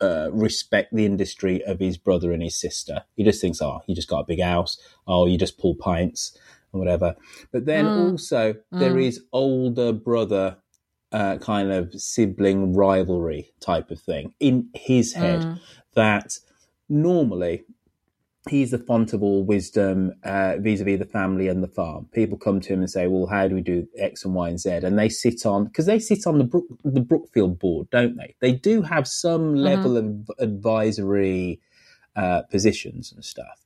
uh, respect the industry of his brother and his sister. He just thinks, oh, you just got a big house. Oh, you just pull pints and whatever. But then Mm. also there Mm. is older brother uh, kind of sibling rivalry type of thing in his head Mm. that normally he's the font of all wisdom uh, vis-a-vis the family and the farm. People come to him and say, "Well, how do we do X and Y and Z?" And they sit on because they sit on the Brook, the Brookfield board, don't they? They do have some level of advisory uh, positions and stuff,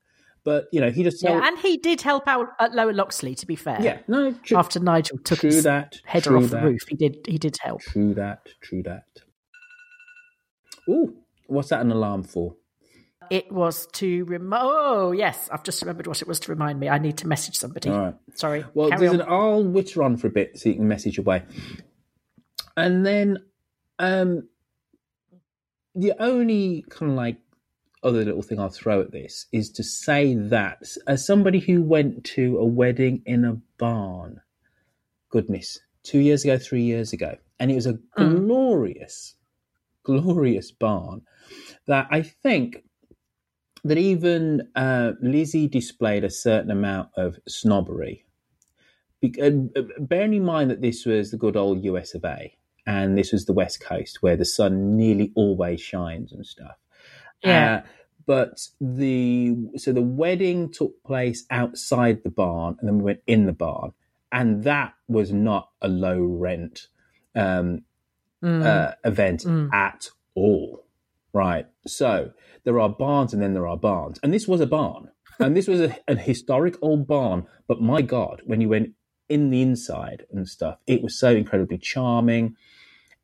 but you know, he just Yeah, and he did help out at Lower Loxley. To be fair, Yeah, no, true- after Nigel took his that, header off the roof, he did he did help. True that. True that. Ooh, what's that an alarm for? It was to rem- oh yes, I've just remembered what it was to remind me. I need to message somebody. All right. Sorry. Well, there's on. an, I'll witter on for a bit so you can message away. And then um, the only kind of like other little thing I'll throw at this is to say that as somebody who went to a wedding in a barn, goodness, two years ago, three years ago, and it was a glorious, glorious barn that I think that even uh, Lizzie displayed a certain amount of snobbery. Be- uh, bearing in mind that this was the good old US of A, and this was the West Coast where the sun nearly always shines and stuff. Yeah. Uh, but the so the wedding took place outside the barn, and then we went in the barn, and that was not a low rent um, Mm. uh, event Mm. at all right? So there are barns and then there are barns. And this was a barn. And this was a, a historic old barn. But my God, when you went in the inside and stuff, it was so incredibly charming.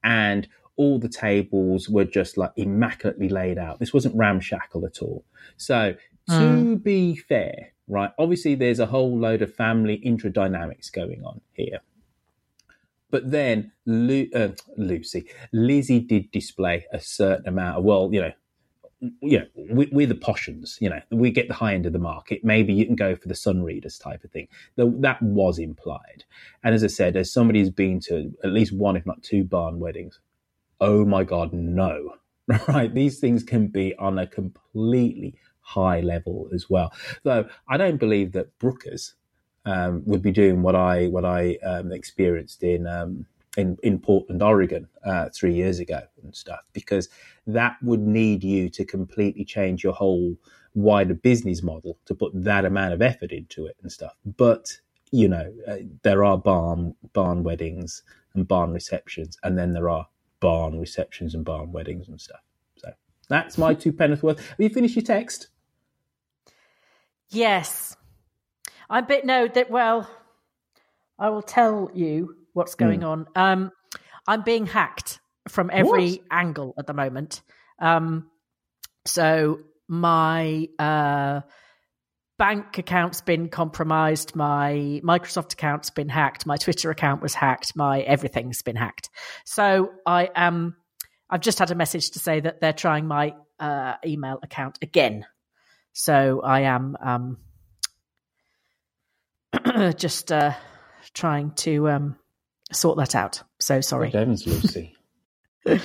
And all the tables were just like immaculately laid out. This wasn't ramshackle at all. So to Mm. be fair, right, obviously there's a whole load of family intra dynamics going on here. But then Lu- uh, Lucy, Lizzie did display a certain amount of, well, you know, you know, we, we're the poshans, you know, we get the high end of the market. Maybe you can go for the sun readers type of thing. Though that was implied. And as I said, as somebody who's been to at least one, if not two barn weddings, oh my God, no. Right? These things can be on a completely high level as well. Though I don't believe that Brookers um, would be doing what I what I um, experienced in um, in in Portland, Oregon, uh, three years ago and stuff, because that would need you to completely change your whole wider business model to put that amount of effort into it and stuff. But you know, uh, there are barn barn weddings and barn receptions, and then there are barn receptions and barn weddings and stuff. So that's my two penneth worth. Have you finished your text? Yes. I bit no that well I will tell you what's going Hmm. on. Um I'm being hacked from every What? angle at the moment. Um so my uh bank account's been compromised, my Microsoft account's been hacked, my Twitter account was hacked, my everything's been hacked. So I am I've just had a message to say that they're trying my uh email account again. So I am um just uh, trying to um, sort that out. So sorry. Good heavens, Lucy.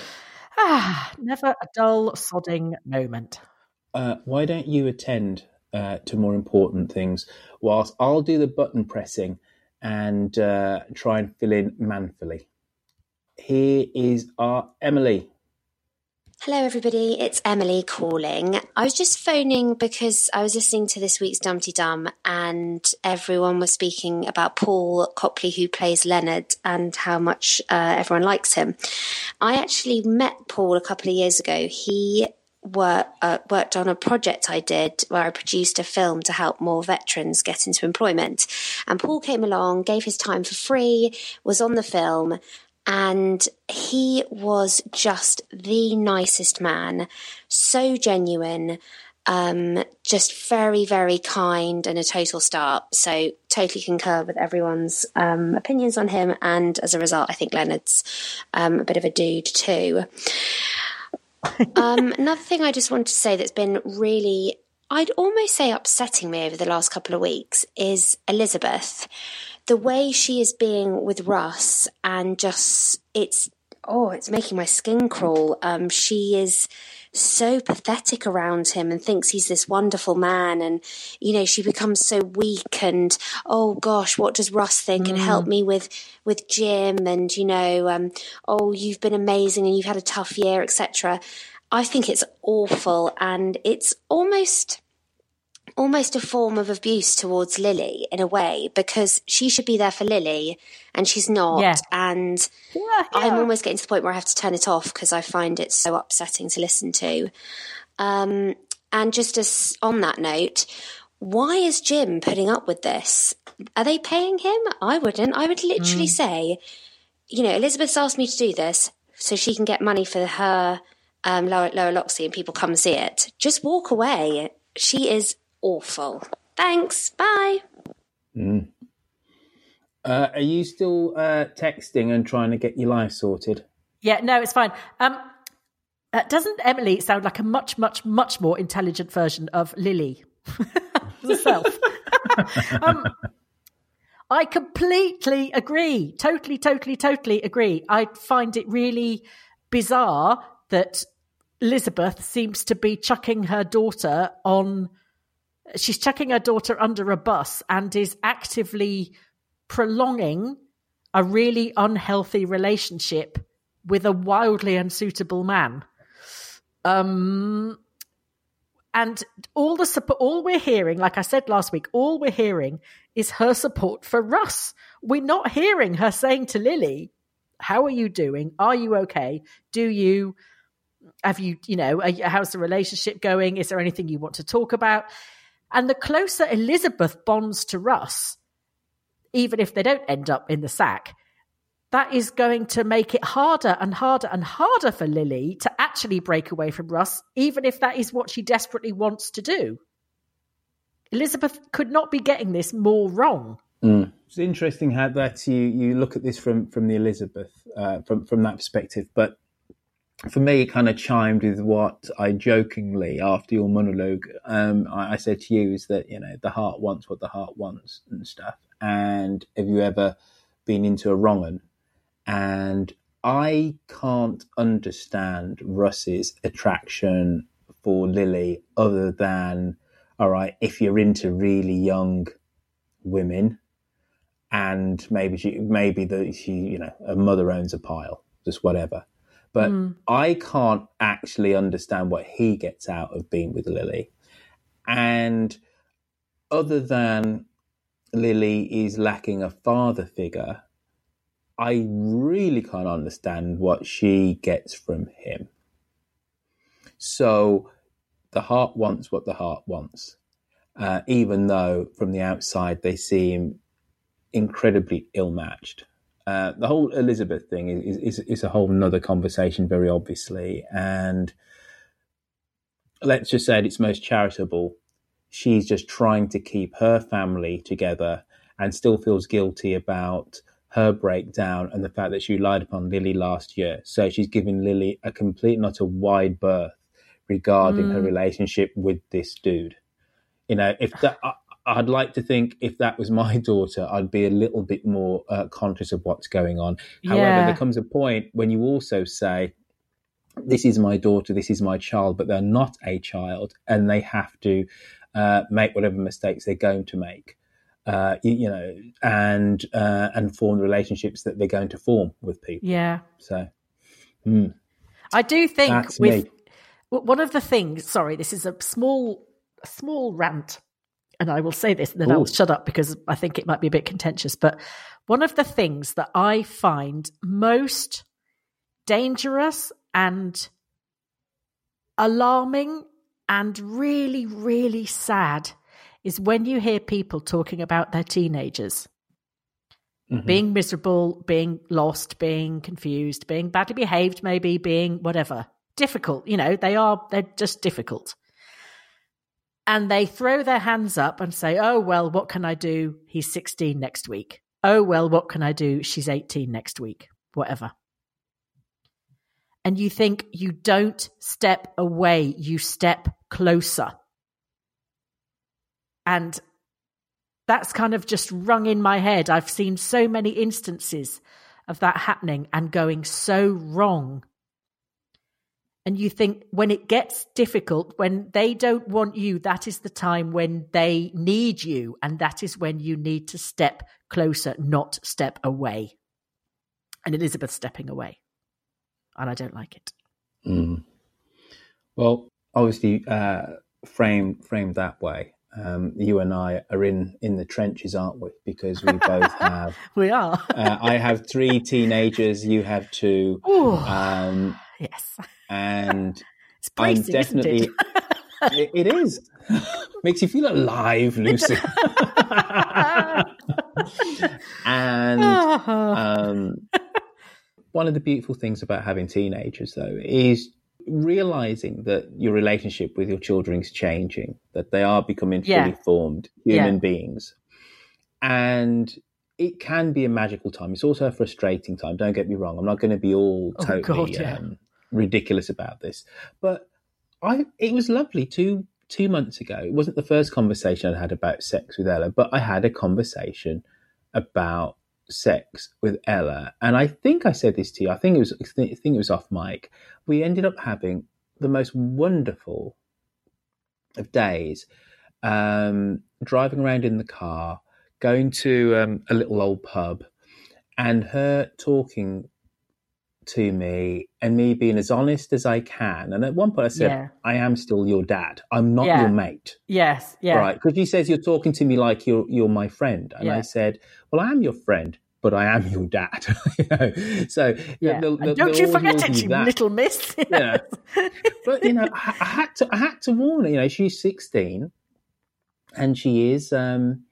ah, never a dull sodding moment. uh, why don't you attend uh, to more important things whilst I'll do the button pressing and uh, try and fill in manfully. Here is our Emily. Hello, everybody. It's Emily calling. I was just phoning because I was listening to this week's Dumpty Dum and everyone was speaking about Paul Copley, who plays Leonard, and how much uh, everyone likes him. I actually met Paul a couple of years ago. He work, uh, worked on a project I did where I produced a film to help more veterans get into employment. And Paul came along, gave his time for free, was on the film, and he was just the nicest man, so genuine, um, just very, very kind and a total star. So, totally concur with everyone's um, opinions on him. And as a result, I think Leonard's um, a bit of a dude too. Um, another thing I just wanted to say that's been really, I'd almost say upsetting me over the last couple of weeks is Elizabeth. The way she is being with Russ and just, it's, oh, it's making my skin crawl. Um, she is so pathetic around him and thinks he's this wonderful man. And you know she becomes so weak and oh gosh what does russ think? And help me with with jim and you know um oh you've been amazing and you've had a tough year etc i think it's awful and it's almost almost a form of abuse towards Lily in a way because she should be there for Lily and she's not. Yeah. And I'm almost getting to the point where I have to turn it off because I find it so upsetting to listen to. Um, and just as on that note, why is Jim putting up with this? Are they paying him? I wouldn't. I would literally Mm. say, you know, Elizabeth's asked me to do this so she can get money for her um, lower, lower Loxley and people come see it. Just walk away. She is awful. Thanks. Bye. Mm. Uh, are you still uh, texting and trying to get your life sorted? Yeah, no, it's fine. Um, uh, doesn't Emily sound like a much, much, much more intelligent version of Lily herself? um, I completely agree. Totally, totally, totally agree. I find it really bizarre that Elizabeth seems to be chucking her daughter on. She's chucking her daughter under a bus and is actively prolonging a really unhealthy relationship with a wildly unsuitable man. Um, and all the support, all we're hearing, like I said last week, all we're hearing is her support for Russ. We're not hearing her saying to Lily, "How are you doing? Are you okay? Do you Have you, you know, how's the relationship going? Is there anything you want to talk about? And the closer Elizabeth bonds to Russ, even if they don't end up in the sack, that is going to make it harder and harder and harder for Lily to actually break away from Russ, even if that is what she desperately wants to do. Elizabeth could not be getting this more wrong. Mm. It's interesting how that you, you look at this from from the Elizabeth uh, from from that perspective, but for me, it kind of chimed with what I jokingly, after your monologue, um, I, I, said to you is that you know the heart wants what the heart wants and stuff. And have you ever been into a wrong one? And I can't understand Russ's attraction for Lily other than all right if you're into really young women and maybe she maybe that she you know a mother owns a pile just whatever but mm. I can't actually understand what he gets out of being with Lily. And other than Lily is lacking a father figure, I really can't understand what she gets from him. So the heart wants what the heart wants, uh, even though from the outside they seem incredibly ill matched. Uh, the whole Elizabeth thing is, is, is a whole another conversation, very obviously. And let's just say at its most charitable, she's just trying to keep her family together and still feels guilty about her breakdown and the fact that she relied upon Lily last year. So she's giving Lily a complete, not a wide berth regarding mm. her relationship with this dude. You know, if that, I'd like to think if that was my daughter, I'd be a little bit more uh, conscious of what's going on. However, yeah. there comes a point when you also say, this is my daughter, this is my child, but they're not a child and they have to uh, make whatever mistakes they're going to make. Uh, you, you, know, and uh, and form the relationships that they're going to form with people. Yeah. So, mm, I do think with me. one of the things. Sorry, this is a small, a small rant and I will say this, and then Ooh. I'll shut up because I think it might be a bit contentious. But one of the things that I find most dangerous and alarming and really, really sad is when you hear people talking about their teenagers. Mm-hmm. Being miserable, being lost, being confused, being badly behaved, maybe being whatever. Difficult, you know, they are, they're just difficult and they throw their hands up and say, Oh, well, what can I do? He's 16 next week. Oh, well, what can I do? She's 18 next week. Whatever. And you think you don't step away, you step closer. And that's kind of just rung in my head. I've seen so many instances of that happening and going so wrong and you think when it gets difficult, when they don't want you, that is the time when they need you. And that is when you need to step closer, not step away. And Elizabeth stepping away. And I don't like it. Mm. Well, obviously, uh, framed framed that way. Um, you and I are in in the trenches, aren't we? Because we both have. we are. uh, I have three teenagers. You have two. Um, yes and it's bracing, I'm definitely. It? it, is. Makes you feel alive, Lucy. and um, one of the beautiful things about having teenagers, though, is realizing that your relationship with your children is changing, that they are becoming fully formed human yeah. beings. And it can be a magical time. It's also a frustrating time. Don't get me wrong. I'm not going to be all oh, totally God, yeah. um, ridiculous about this. But I, it was lovely two two months ago. It wasn't the first conversation I had about sex with Ella, but I had a conversation about sex with Ella, and I think I said this to you. I think it was I think it was off mic. We ended up having the most wonderful of days, um, driving around in the car, going to um, a little old pub, and her talking to me and me being as honest as I can. And at one point I said, yeah. I am still your dad. I'm not yeah. your mate. Yes. Yeah. Right. Because he says, you're talking to me like you're, you're my friend. And yeah. I said, well, I am your friend, but I am your dad. you know? So yeah. they'll- don't they'll you forget it, you little miss. Yeah. but you know, I, I had to, I had to warn her. You know, she's sixteen, and she is, um,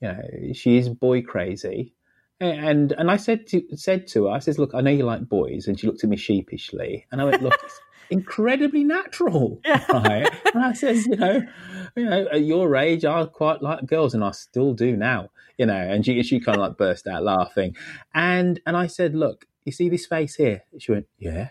you know, she is boy crazy. And and I said to said to her, I says, look, I know you like boys, and she looked at me sheepishly, and I went, look, it's incredibly natural, right? And I says, you know, you know, at your age, I quite like girls, and I still do now, you know. And she she kind of like burst out laughing, and and I said, look, you see this face here? She went, yeah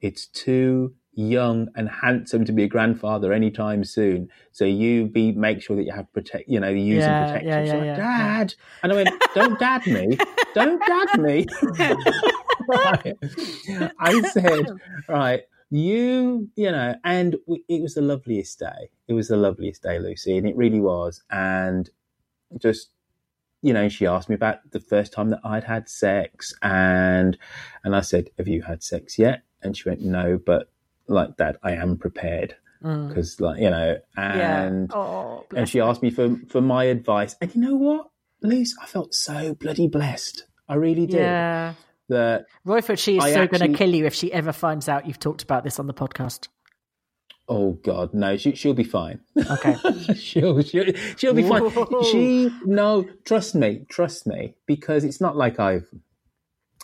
it's too young and handsome to be a grandfather anytime soon. So you be make sure that you have protect, you know, you're using Yeah, protection. yeah, yeah, like, yeah. Dad, and I went, don't dad me, don't dad me. right. I said, right, you, you know, and we, it was the loveliest day. It was the loveliest day, Lucy, and it really was. And just you know, she asked me about the first time that I'd had sex, and and I said, "Have you had sex yet?" And she went, "No, but like that, I am prepared Mm. because, like, you know." And Oh, and she asked me for for my advice, and you know what, Luce, I felt so bloody blessed. I really did. Yeah. That Royfield, she is I so going to kill you if she ever finds out you've talked about this on the podcast. Oh God, no! She she'll be fine. Okay, she'll she'll she'll be fine. She no, trust me, trust me, because it's not like I've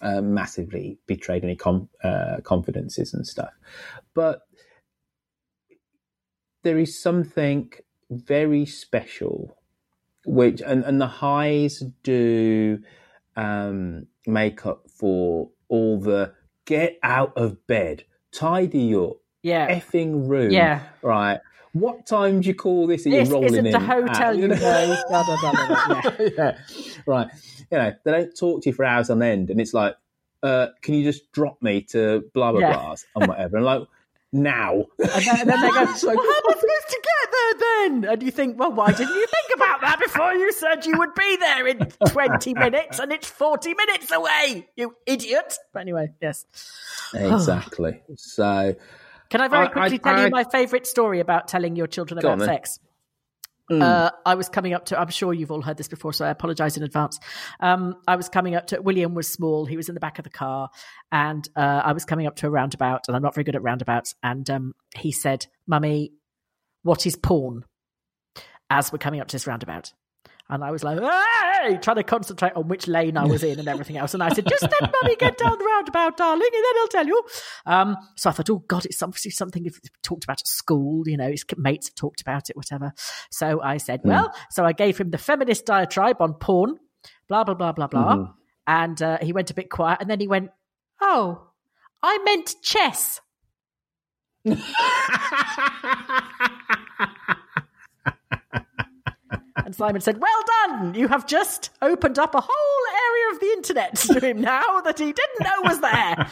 uh, massively betrayed any com- uh, confidences and stuff, but there is something very special, which and and the highs do um, make up for all the get out of bed, tidy your Yeah. effing room, Yeah. right. What time do you call this? That This rolling isn't in the hotel at? you know. Blah, blah, blah. Yeah. yeah. Right. You know, they don't talk to you for hours on end, and it's like, uh, can you just drop me to blah blah Yeah. blahs and whatever? And like now, And then, and then they go, like, well, how am I supposed to get there then? And you think, well, why didn't you think about that before you said you would be there in 20 minutes and it's 40 minutes away, you idiot? But anyway, yes. exactly. So, Can I very quickly I- tell I- you my favourite story about telling your children Go on about sex? Mm. Uh, I was coming up to, I'm sure you've all heard this before, so I apologize in advance. Um, I was coming up to, William was small, he was in the back of the car, and uh, I was coming up to a roundabout, and I'm not very good at roundabouts. And um, he said, Mummy, what is porn? As we're coming up to this roundabout. And I was like, hey, trying to concentrate on which lane I was in and everything else. And I said, just let mummy get down the roundabout, darling, and then I'll tell you. Um, so I thought, oh God, it's obviously something we've talked about at school, you know, his mates have talked about it, whatever. So I said, well, so I gave him the feminist diatribe on porn, blah, blah, blah, blah, blah. Mhm. And uh, he went a bit quiet and then he went, oh, I meant chess. And Simon said, Well done! You have just opened up a whole area of the internet to him now that he didn't know was there.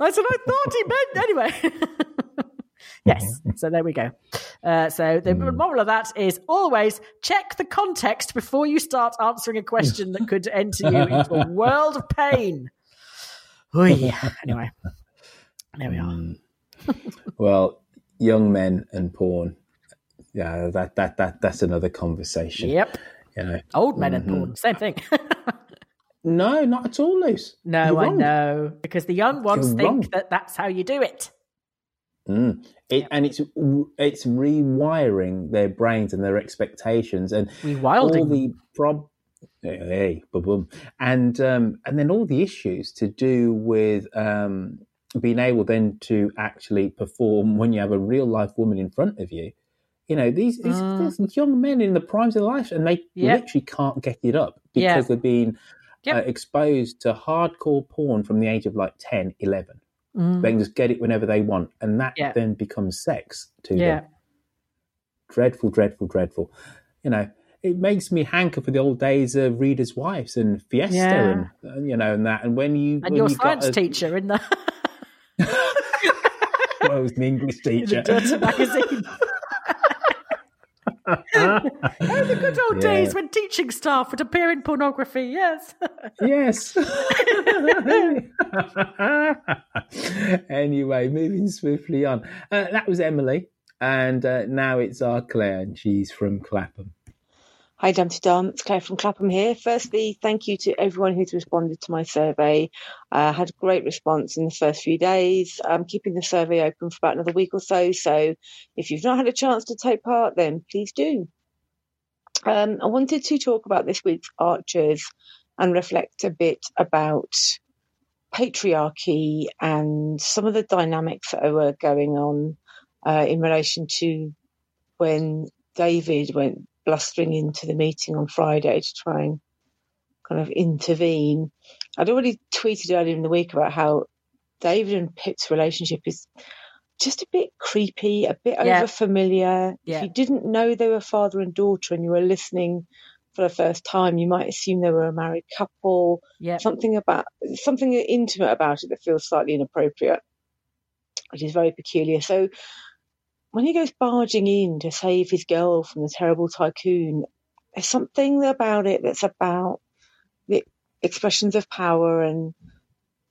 I said, I thought he meant anyway. yes, so there we go. Uh, so the moral of that is always check the context before you start answering a question that could enter you into a world of pain. Oy. Anyway, there we are. well, young men and porn. Yeah, that that that that's another conversation. Yep. You know, Old men and Mhm. porn, same thing. No, not at all, Luce. No, I know because the young ones You're think wrong. that that's how you do it. Mm. It, And it's it's rewiring their brains and their expectations and Rewilding all the prob. Hey, boom, and um, and then all the issues to do with um, being able then to actually perform when you have a real life woman in front of you. You know these, these, Mm. these young men in the primes of life, and they Yeah. literally can't get it up because Yeah. they've been Yep. uh, exposed to hardcore porn from the age of like 10, 11. Mm. They can just get it whenever they want, and that Yeah. then becomes sex to them. Dreadful, dreadful, dreadful. You know, it makes me hanker for the old days of Reader's Wives and Fiesta, Yeah. and, and you know, and that. And when you And when your you got science a- teacher in the, well, it was an English in the teacher. dirty magazine. oh, the good old Yeah. days when teaching staff would appear in pornography. Yes. yes. anyway, moving swiftly on. Uh, that was Emily, and uh, now it's our Claire, and she's from Clapham. Hi, Dumpty Dum. It's Claire from Clapham here. Firstly, thank you to everyone who's responded to my survey. I uh, had a great response in the first few days. I'm keeping the survey open for about another week or so. So if you've not had a chance to take part, then please do. Um, I wanted to talk about this week's Archers and reflect a bit about patriarchy and some of the dynamics that were going on uh, in relation to when David went blustering into the meeting on Friday to try and kind of intervene. I'd already tweeted earlier in the week about how David and Pip's relationship is just a bit creepy, a bit Yeah. over familiar. Yeah. If you didn't know they were father and daughter and you were listening for the first time, you might assume they were a married couple. Yeah. Something about something intimate about it that feels slightly inappropriate, which is very peculiar. So when he goes barging in to save his girl from the terrible tycoon, there's something about it that's about the expressions of power and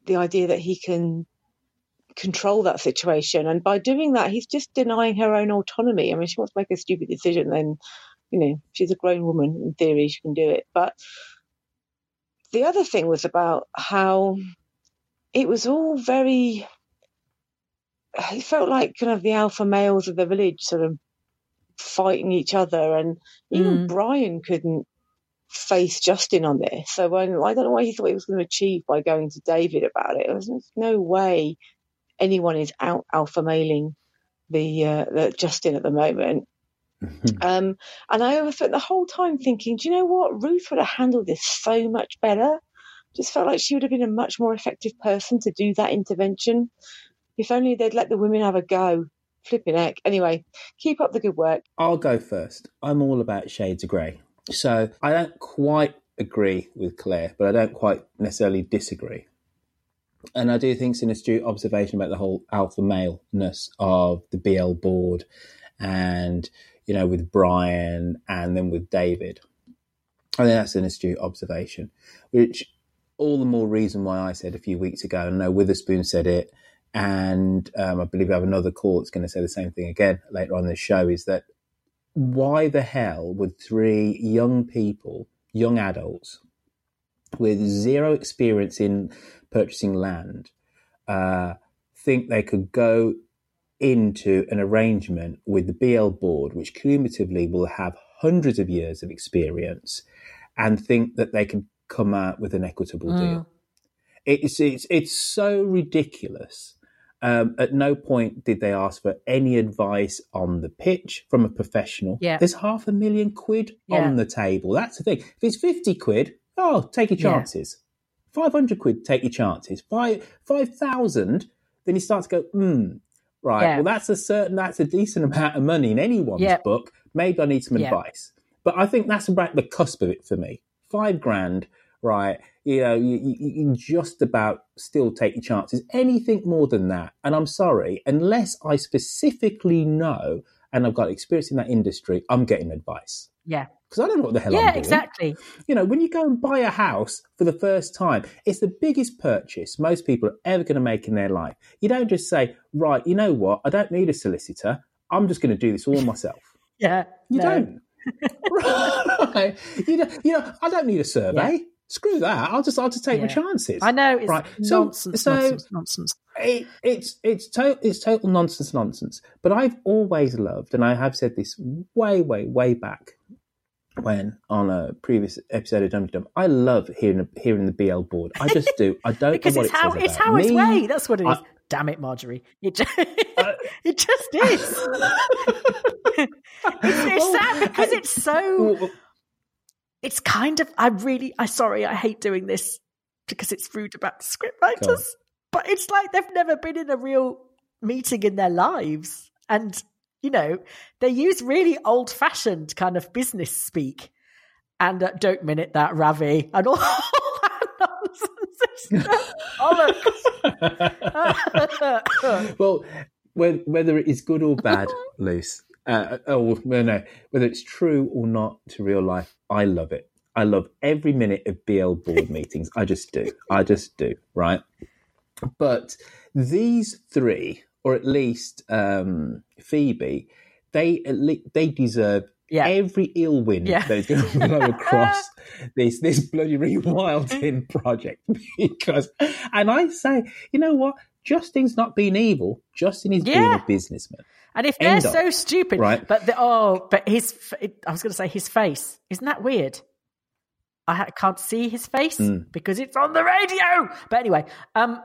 the idea that he can control that situation. And by doing that, he's just denying her own autonomy. I mean, she wants to make a stupid decision, then, you know, she's a grown woman. In theory, she can do it. But the other thing was about how it was all very. It felt like kind of the alpha males of the village sort of fighting each other, and even Brian couldn't face Justin on this. So when, I don't know what he thought he was going to achieve by going to David about it. There's no way anyone is out alpha mailing the, uh, the Justin at the moment. um, and I was the whole time thinking, do you know what? Ruth would have handled this so much better. Just felt like she would have been a much more effective person to do that intervention. If only they'd let the women have a go. Flipping heck. Anyway, keep up the good work. I'll go first. I'm all about shades of grey. So I don't quite agree with Claire, but I don't quite necessarily disagree. And I do think it's an astute observation about the whole alpha maleness of the BL board and, you know, with Brian and then with David. I think that's an astute observation, which all the more reason why I said a few weeks ago, and I know Witherspoon said it, and um, I believe we have another call that's going to say the same thing again later on in the show, is that why the hell would three young people, young adults, with zero experience in purchasing land, uh, think they could go into an arrangement with the BL board, which cumulatively will have hundreds of years of experience, and think that they can come out with an equitable Mm. deal. It's it's it's so ridiculous. Um, at no point did they ask for any advice on the pitch from a professional. Yeah. There's half a million quid Yeah. on the table. That's the thing. If it's 50 quid, oh, take your Yeah. chances. 500 quid, take your chances. Five 5,000, then you start to go, hmm, right, Yeah. well, that's a certain, that's a decent amount of money in anyone's Yeah. book. Maybe I need some Yeah. advice. But I think that's about the cusp of it for me. Five grand, right? You know, you, you, you can just about still take your chances. Anything more than that, and I'm sorry, unless I specifically know and I've got experience in that industry, I'm getting advice Yeah. because I don't know what the hell I'm Yeah, doing. exactly. You know, when you go and buy a house for the first time, it's the biggest purchase most people are ever going to make in their life. You don't just say, right, you know what? I don't need a solicitor. I'm just going to do this all myself. Yeah. You no. don't. right? You know, you know, I don't need a survey. Screw that. I'll just, I'll just take my chances. I know it's Right. So- nonsense, so- nonsense, nonsense. it, it's it's total it's total nonsense nonsense. But I've always loved, and I have said this way way way back when on a previous episode of Dum Dum. I love hearing hearing the BL board. I just do. I don't because know what it's it how it's how it's way. That's what it is. I- Damn it, Marjorie! It just, uh, it just is. it's, it's oh, sad because it's so. It's kind of. I really. I sorry. I hate doing this because it's rude about the script writers. But it's like they've never been in a real meeting in their lives, and you know they use really old-fashioned kind of business speak. And uh, don't minute that, Ravi, and all that nonsense. Bollocks. well, whether, whether it is good or bad, loose. Uh, oh no, no, whether it's true or not to real life, I love it. I love every minute of BL board meetings. I just do. I just do. Right. But these three, or at least um, Phoebe, they at least, they deserve Yeah. every ill wind Yeah. that is going to blow across this this bloody rewilding project. Because, and I say, you know what? Justin's not being evil. Justin is being a businessman. And if they're End of. so stupid, Right. but the, oh, but his I was going to say his face. Isn't that weird? I can't see his face Mm. because it's on the radio. But anyway, um,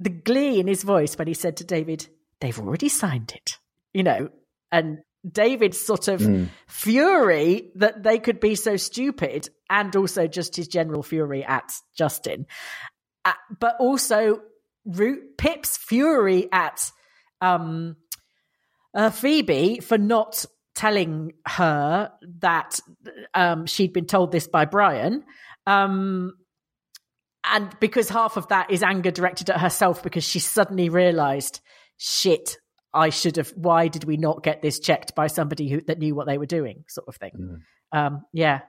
the glee in his voice when he said to David, "They've already signed it," you know, and David's sort of Mm. fury that they could be so stupid, and also just his general fury at Justin, uh, but also Root Pip's fury at um, uh, Phoebe for not telling her that um, she'd been told this by Brian. Um, and because half of that is anger directed at herself because she suddenly realized, shit, I should have, why did we not get this checked by somebody who, that knew what they were doing, sort of thing. Um, yeah.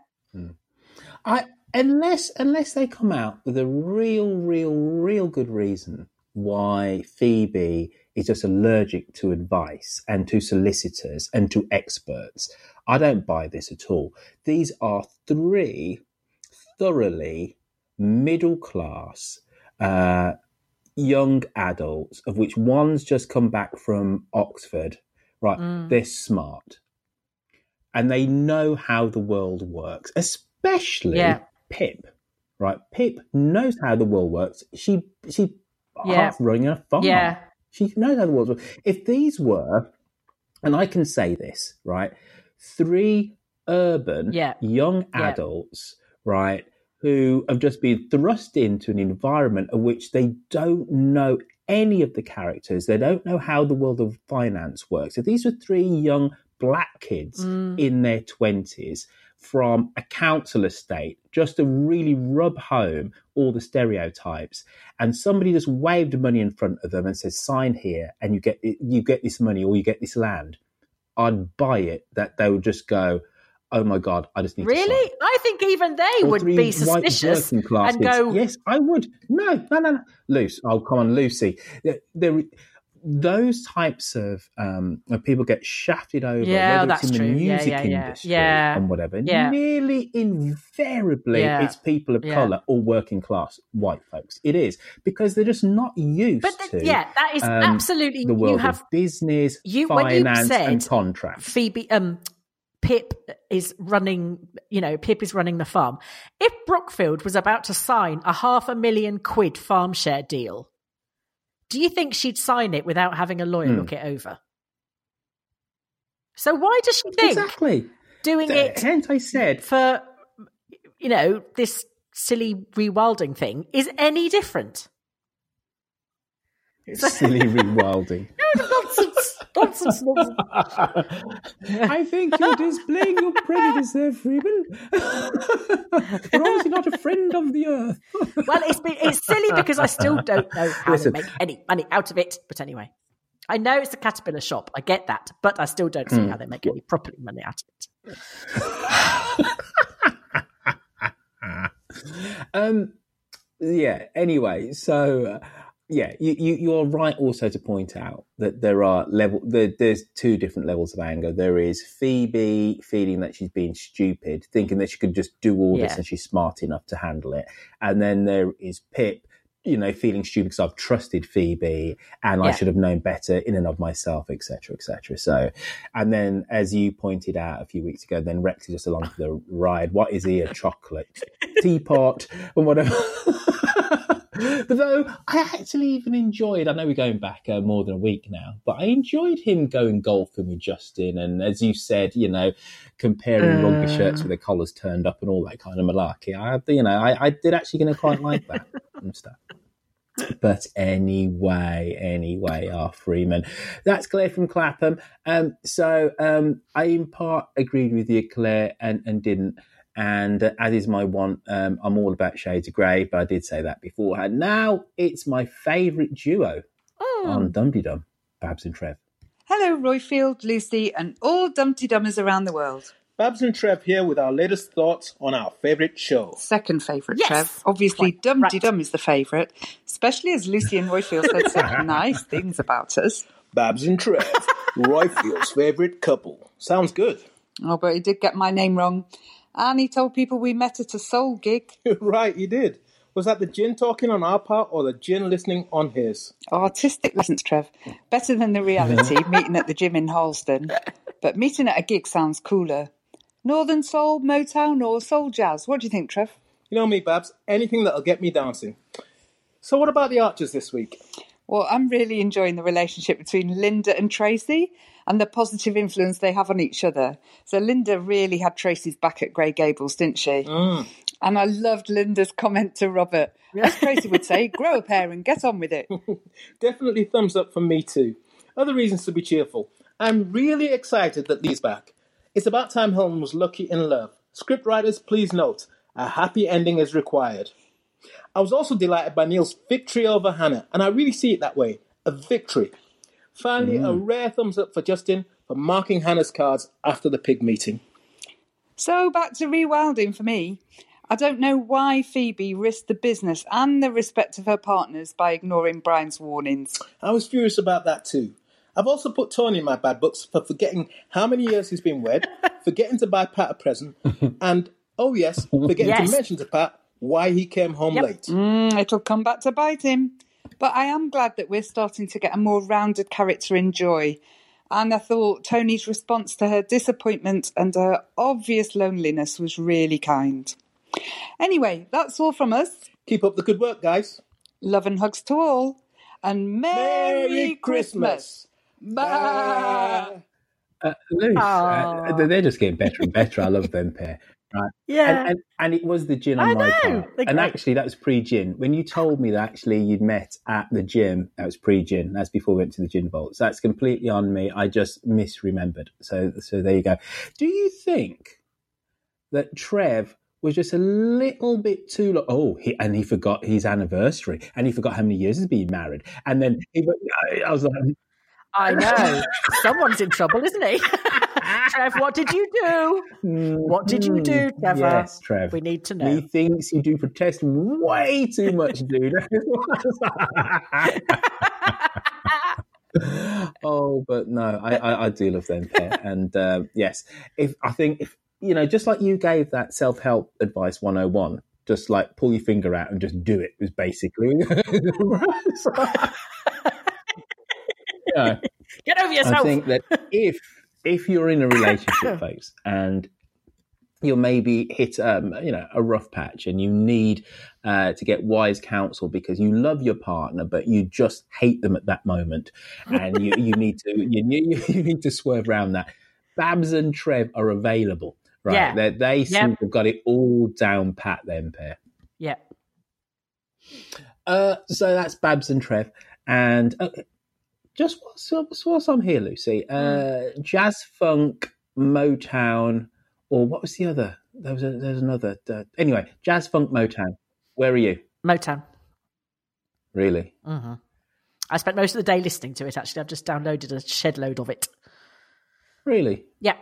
I unless unless they come out with a real, real, real good reason why Phoebe is just allergic to advice and to solicitors and to experts, I don't buy this at all. These are three thoroughly middle class uh, young adults, of which one's just come back from Oxford. Right, Mm. they're smart and they know how the world works, especially Yeah. Pip. Right, Pip knows how the world works. She she Yeah. half running a farm. Yeah. she knows how the world works. If these were, and I can say this right, three urban Yeah. young Yeah. adults, right, who have just been thrust into an environment of which they don't know any of the characters. They don't know how the world of finance works. If these were three young black kids Mm. in their 20s from a council estate just to really rub home all the stereotypes and somebody just waved money in front of them and says sign here and you get you get this money or you get this land i'd buy it that they would just go oh my god i just need to Really? I think even they or would be suspicious and go, Yes, I would. No, no, no, no. Lucy. Oh, come on, Lucy. There, there- those types of um, people get shafted over, Yeah, whether that's it's in the Yeah, music yeah, yeah. industry and whatever. Nearly invariably, it's people of color or working class white folks. It is because they're just not used But to. yeah, that is um, absolutely- the you world have- of business, you you finance, said and contracts. Phoebe, um, Pip is running. You know, Pip is running the farm. If Brookfield was about to sign a half a million quid farm share deal, do you think she'd sign it without having a lawyer Hmm. look it over? So why does she think Exactly. doing The- it? Hence, I said for you know this silly rewilding thing is any different. It's silly rewilding. I think you're displaying your prejudice there, Freeman. you're obviously not a friend of the earth. well, it's been, it's silly because I still don't know how Listen. they make any money out of it. But anyway, I know it's a caterpillar shop. I get that, but I still don't see Mm. how they make any properly money out of it. um, yeah. Anyway, so uh, yeah, you, you you're right also to point out that there are level there, there's two different levels of anger. There is Phoebe feeling that she's being stupid, thinking that she could just do all this Yeah. and she's smart enough to handle it, and then there is Pip. You know, feeling stupid because I've trusted Phoebe and I should have known better in and of myself, etc., etc. So, and then as you pointed out a few weeks ago, then Rex is just along for the ride. What is he? A chocolate teapot and whatever. though I actually even enjoyed, I know we're going back uh, more than a week now, but I enjoyed him going golfing with Justin. And as you said, you know, comparing rugby Uh. shirts with the collars turned up and all that kind of malarkey. I, you know, I, I did actually going to quite like that and stuff. But anyway, anyway, our Freeman. That's Claire from Clapham. Um, so um, I in part agreed with you, Claire, and, and didn't. And uh, as is my want, um, I'm all about Shades of Grey, but I did say that beforehand. Now it's my favourite duo on Dum Tee Dum, Babs and Trev. Hello, Royfield, Lucy, and all Dumpty Dummers around the world. Babs and Trev here with our latest thoughts on our favourite show. Second favourite, Yes. Trev. Obviously, Dum Tee Dum is the favourite, especially as Lucy and Royfield said such nice things about us. Babs and Trev, Royfield's favourite couple. Sounds good. Oh, but he did get my name wrong. And he told people we met at a soul gig. right, he did. Was that the gin talking on our part or the gin listening on his? Artistic lessons, Trev. Better than the reality, meeting at the gym in Harlesden. But meeting at a gig sounds cooler. Northern Soul, Motown, or Soul Jazz? What do you think, Trev? You know me, Babs, anything that'll get me dancing. So, what about the Archers this week? Well, I'm really enjoying the relationship between Linda and Tracy and the positive influence they have on each other. So, Linda really had Tracy's back at Grey Gables, didn't she? Mm. And I loved Linda's comment to Robert. As Tracy would say, grow a pair and get on with it. Definitely thumbs up from me too. Other reasons to be cheerful. I'm really excited that Lee's back. It's about time Helen was lucky in love. Scriptwriters, please note, a happy ending is required. I was also delighted by Neil's victory over Hannah, and I really see it that way a victory. Finally, a mm. rare thumbs up for Justin for marking Hannah's cards after the pig meeting. So back to rewilding for me. I don't know why Phoebe risked the business and the respect of her partners by ignoring Brian's warnings. I was furious about that too. I've also put Tony in my bad books for forgetting how many years he's been wed, forgetting to buy Pat a present, and, oh yes, forgetting Yes. to mention to Pat why he came home late. Mm, it'll come back to bite him. But I am glad that we're starting to get a more rounded character in Joy. And I thought Tony's response to her disappointment and her obvious loneliness was really kind. Anyway, that's all from us. Keep up the good work, guys. Love and hugs to all. And Merry, Merry Christmas. Bye. Uh, Luce, uh, they're just getting better and better. I love them pair. Right. Yeah. And, and, and it was the gin on I my know. part. They're And actually, that was pre gin. When you told me that actually you'd met at the gym, that was pre gin. That's before we went to the gin vault. So that's completely on me. I just misremembered. So, so there you go. Do you think that Trev was just a little bit too long? Oh, he, and he forgot his anniversary and he forgot how many years he's been married. And then he, I- I was like, I know. Someone's in trouble, isn't he? Trev, what did you do? What did you do, Trevor? Yes, Trev. We need to know. He thinks you do protest way too much, dude. oh, but no, I, I, I do love them pair. And uh, yes, if I think if you know, just like you gave that self help advice 101, just like pull your finger out and just do it was basically. Yeah. Get over yourself. I think that if if you're in a relationship, folks, and you're maybe hit um, you know a rough patch and you need uh, to get wise counsel because you love your partner but you just hate them at that moment and you, you need to you, you, you need to swerve around that babs and trev are available right Yeah. they, they seem Yep. to have got it all down pat them pair Yeah. uh, so that's Babs and Trev. And uh, just whilst, whilst I'm here, Lucy, uh, jazz funk, Motown, or what was the other? There was a, there's another. Uh, anyway, jazz funk, Motown. Where are you? Motown. Really? hmm I spent most of the day listening to it, actually. I've just downloaded a shed load of it. Really? Yeah.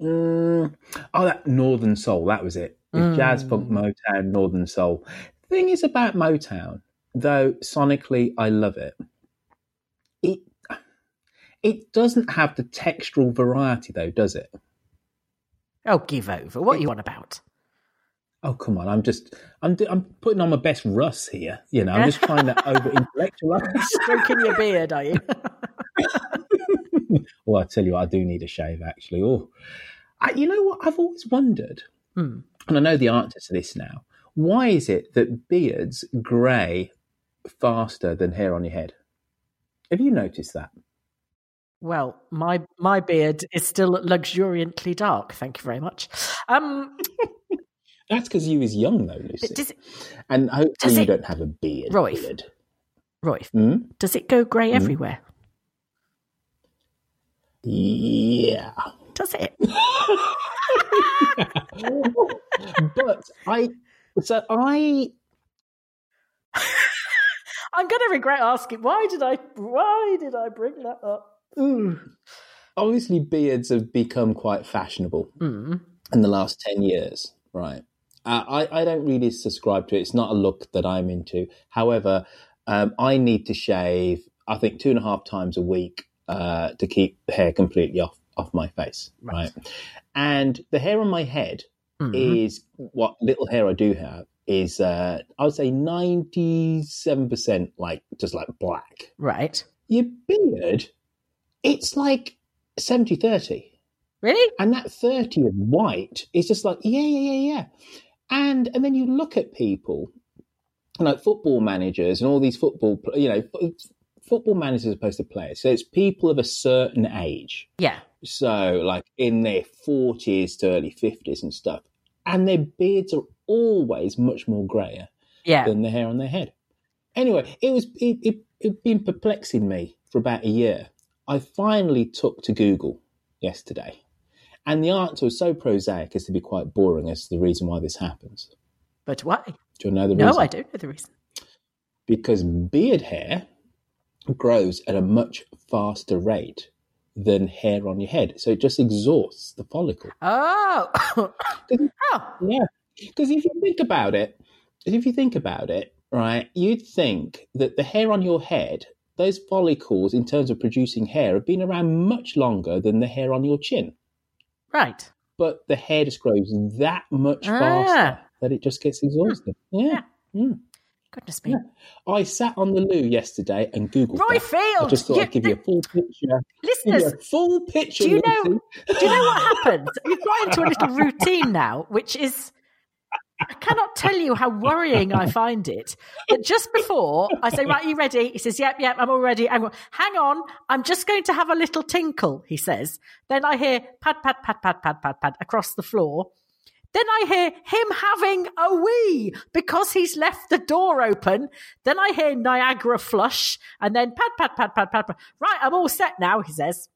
Mm, oh, that Northern Soul. That was it. It's Jazz funk, Motown, Northern Soul. Thing is about Motown, though sonically I love it. It it doesn't have the textural variety, though, does it? Oh, give over. What are you on about? Oh come on! I'm just I'm I'm putting on my best Russ here. You know, I'm just trying to over intellectualize. Stroking your beard, are you? well, I tell you, what, I do need a shave actually. Oh, I, you know what? I've always wondered, Hmm. and I know the answer to this now. Why is it that beards grey faster than hair on your head? Have you noticed that? Well, my my beard is still luxuriantly dark. Thank you very much. Um, That's because you is young, though, Lucy. does it, and hopefully you it- don't have a beard. Roy. Roy, Hmm? does it go grey Hmm? everywhere? Yeah. Does it? but I, so I, I'm going to regret asking. Why did I? Why did I bring that up? Ooh. obviously beards have become quite fashionable Mm. in the last 10 years right uh, I, I don't really subscribe to it it's not a look that i'm into however um, i need to shave i think two and a half times a week uh, to keep hair completely off off my face, right? And the hair on my head Mhm. is what little hair I do have is uh, I would say ninety seven percent like just like black. Right. Your beard, it's like 70-30. Really? And that 30 of white is just like, yeah, yeah, yeah, yeah. And and then you look at people, like football managers and all these football, you know, football managers as opposed to players. So it's people of a certain age. Yeah. So like in their 40s to early 50s and stuff. And their beards are always much more grayer Yeah. than the hair on their head. Anyway, it was it, it it'd been perplexing me for about a year. I finally took to Google yesterday, and the answer was so prosaic as to be quite boring as to the reason why this happens. But why? Do you know the No, reason? No, I don't know the reason. Because beard hair grows at a much faster rate than hair on your head, so it just exhausts the follicle. Oh. oh. Yeah. Because if you think about it, if you think about it, right, you'd think that the hair on your head, those follicles in terms of producing hair, have been around much longer than the hair on your chin. Right. But the hair just grows that much Ah. faster that it just gets exhausted. Yeah. Mm. Goodness me. I sat on the loo yesterday and Googled Roy that. I just thought you- I'd give you a full picture. Listeners, a full picture. do you know? Do you know what happens? We've got into a little routine now, which is. I cannot tell you how worrying I find it. That just before I say, "Right, are you ready?" He says, "Yep, yep, I'm all ready." I'm "Hang on, I'm just going to have a little tinkle." He says. Then I hear pad, pad, pad, pad, pad, pad, pad across the floor. Then I hear him having a wee because he's left the door open. Then I hear Niagara flush, and then pad, pad, pad, pad, pad, pad. Right, I'm all set now. He says.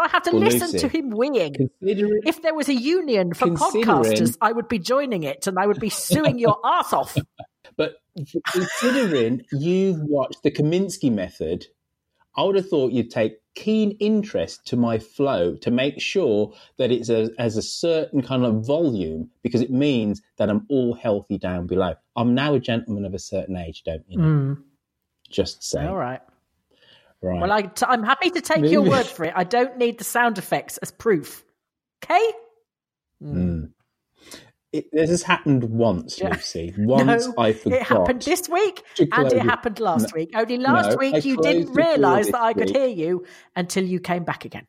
I have to Well, listen Lucy, to him weeing. If there was a union for podcasters, I would be joining it and I would be suing your ass off. But considering you've watched the Kominsky method, I would have thought you'd take keen interest to my flow to make sure that it's a, as a certain kind of volume because it means that I'm all healthy down below. I'm now a gentleman of a certain age, don't you? know? Mm. Just say. All right. Right. Well, I, t- I'm happy to take your word for it. I don't need the sound effects as proof. Okay? Mm. It, this has happened once, Yeah. Lucy. Once no, I forgot. it happened this week and it happened last No. week. Only last No, I week you didn't realise that I could week. hear you until you came back again.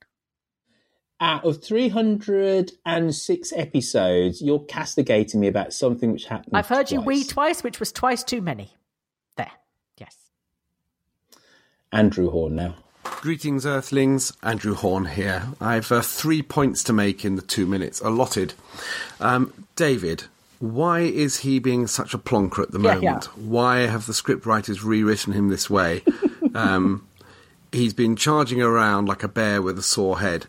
Out of 306 episodes, you're castigating me about something which happened. I've heard you twice. wee twice, which was twice too many. There. Yes. Andrew Horn now. Greetings, Earthlings. Andrew Horn here. I've uh, three points to make in the two minutes allotted. Um, David, why is he being such a plonker at the Yeah, moment? yeah. Why have the scriptwriters rewritten him this way? um, he's been charging around like a bear with a sore head.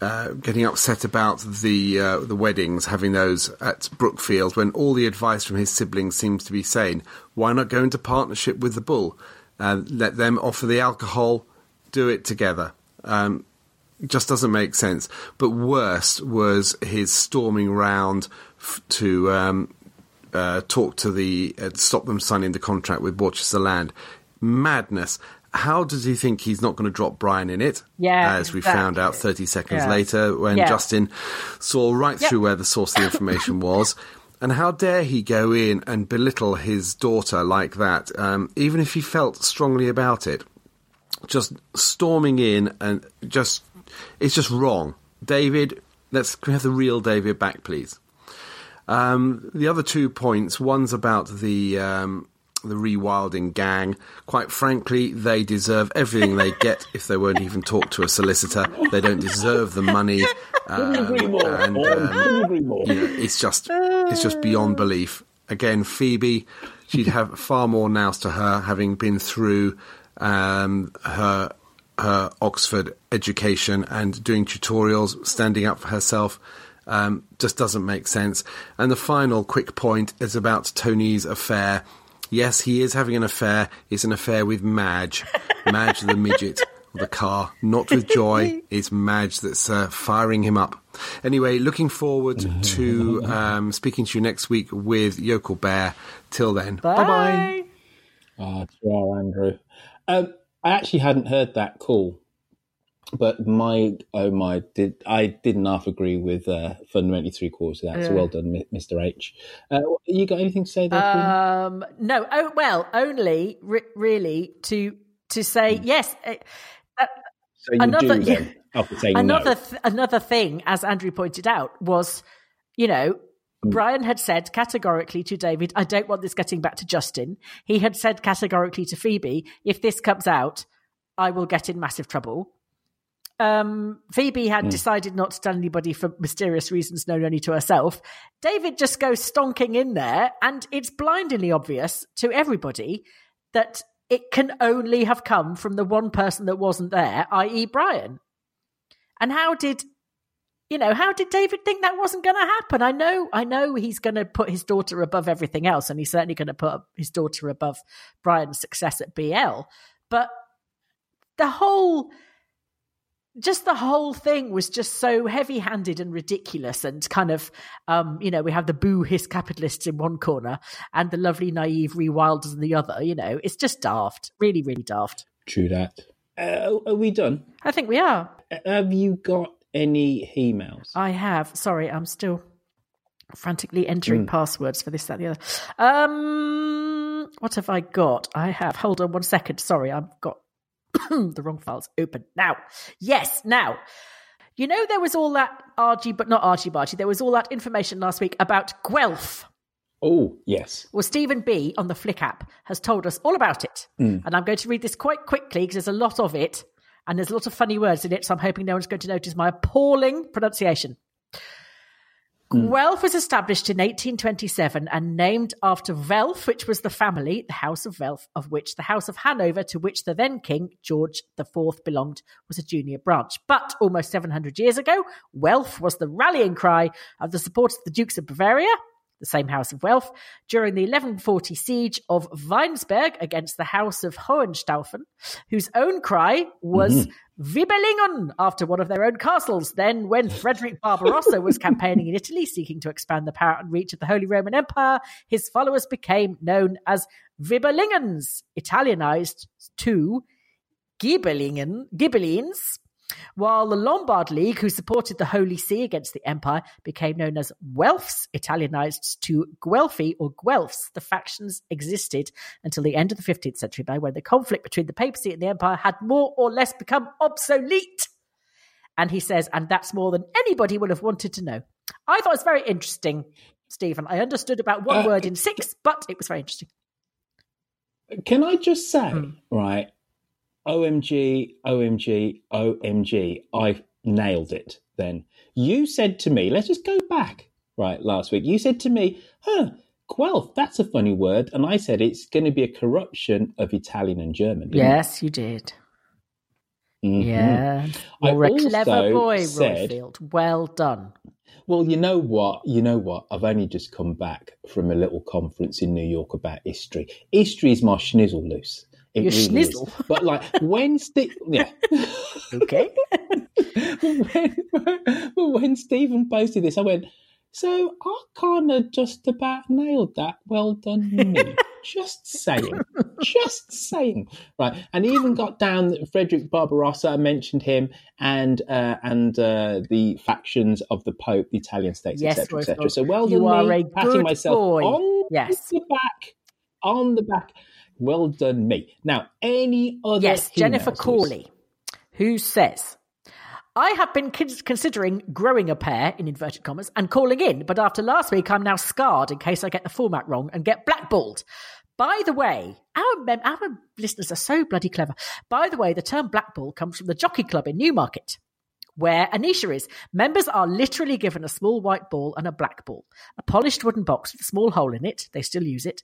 Uh, getting upset about the uh, the weddings, having those at Brookfield, when all the advice from his siblings seems to be saying, "Why not go into partnership with the bull? Uh, let them offer the alcohol, do it together." Um, just doesn't make sense. But worst was his storming round f- to um, uh, talk to the uh, stop them signing the contract with Borchester Land. Madness. How does he think he's not going to drop Brian in it? Yeah, as we found out 30 seconds Yeah. later when Yeah. Justin saw right Yep. through where the source of the information was. And how dare he go in and belittle his daughter like that, um, even if he felt strongly about it? Just storming in and just, it's just wrong. David, let's can we have the real David back, please. Um, the other two points, one's about the um, the rewilding gang. Quite frankly, they deserve everything they get if they won't even talk to a solicitor. They don't deserve the money. Um, and um, you know, it's just it's just beyond belief. Again, Phoebe, she'd have far more nous to her, having been through um, her her Oxford education and doing tutorials, standing up for herself. Um, just doesn't make sense. And the final quick point is about Tony's affair. Yes, he is having an affair. It's an affair with Madge, Madge the midget the car, not with Joy. It's Madge that's uh, firing him up. Anyway, looking forward to um, speaking to you next week with Yokel Bear. Till then, bye bye. Ah, oh, Andrew. Um, I actually hadn't heard that call. but my oh my did I didn't half agree with uh, fundamentally three quarters of that. So well done, Mr. H. Uh, you got anything to say there? Um, no, oh, well, only re- really to to say yes. uh, uh, so you another do after another no. th- another thing, as Andrew pointed out, was you know. Hmm. Brian had said categorically to David, I don't want this getting back to Justin. He had said categorically to Phoebe, if this comes out, I will get in massive trouble. Um, Phoebe had Hmm. decided not to tell anybody for mysterious reasons known only to herself. David just goes stonking in there, and it's blindingly obvious to everybody that it can only have come from the one person that wasn't there, i.e., Brian. And how did you know how did David think that wasn't going to happen? I know, I know he's going to put his daughter above everything else, and he's certainly going to put his daughter above Brian's success at BL. But the whole just the whole thing was just so heavy-handed and ridiculous and kind of um you know we have the boo hiss capitalists in one corner and the lovely naive rewilders in the other you know it's just daft really really daft True that. Uh, are we done? i think we are Have you got any emails? i have sorry i'm still frantically entering Mm. passwords for this that the other um what have i got i have hold on one second sorry i've got the wrong files open now yes now you know there was all that argy but not argy bargy there was all that information last week about guelph Oh yes. Well, Stephen B on the Flick app has told us all about it. Mm. And I'm going to read this quite quickly because there's a lot of it and there's a lot of funny words in it. So I'm hoping no one's going to notice my appalling pronunciation. Hmm. Guelph was established in 1827 and named after Welf, which was the family, the House of Welf, of which the House of Hanover, to which the then King George IV belonged, was a junior branch. But almost 700 years ago, Welf was the rallying cry of the supporters of the Dukes of Bavaria, the same House of Welf, during the 1140 siege of Weinsberg against the House of Hohenstaufen, whose own cry was Mhm. Waiblingen after one of their own castles. Then, when Frederick Barbarossa was campaigning in Italy, seeking to expand the power and reach of the Holy Roman Empire, his followers became known as Waiblingens, Italianized to Ghibellines, while the Lombard League, who supported the Holy See against the Empire, became known as Guelphs, Italianized to Guelfi or Guelphs. The factions existed until the end of the 15th century, by when the conflict between the papacy and the empire had more or less become obsolete. And he says, and that's more than anybody would have wanted to know. I thought it was very interesting, Stephen. I understood about one Uh, word in six, but it was very interesting. Can I just say, Hmm. right? OMG, OMG, OMG. I nailed it then. You said to me, let's just go back, right, last week. You said to me, huh, Guelph, that's a funny word. And I said it's going to be a corruption of Italian and German. Yes, you did. Mhm. Yeah. I You're a also clever boy, said- Royfield. Well done. Well, you know what? You know what? I've only just come back from a little conference in New York about history. History is my schnizzle loose. It Your really is. But like Wednesday, yeah. Okay. when, when Stephen posted this, I went, so I kind of just about nailed that. Well done, me. just saying. Just saying. Right. And he even got down Frederick Barbarossa, mentioned him, and uh, and uh, the factions of the Pope, the Italian states, Yes, etc., etc. So well You done, are me, a patting myself boy. on Yes. the back. On the back. Well done, me. Now, any other Yes, Jennifer? Corley, who says, I have been considering growing a pair, in inverted commas, and calling in, but after last week, I'm now scarred in case I get the format wrong and get blackballed. By the way, our, mem- our listeners are so bloody clever. By the way, the term blackball comes from the Jockey Club in Newmarket. Where Anisha is, members are literally given a small white ball and a black ball. A polished wooden box with a small hole in it, they still use it,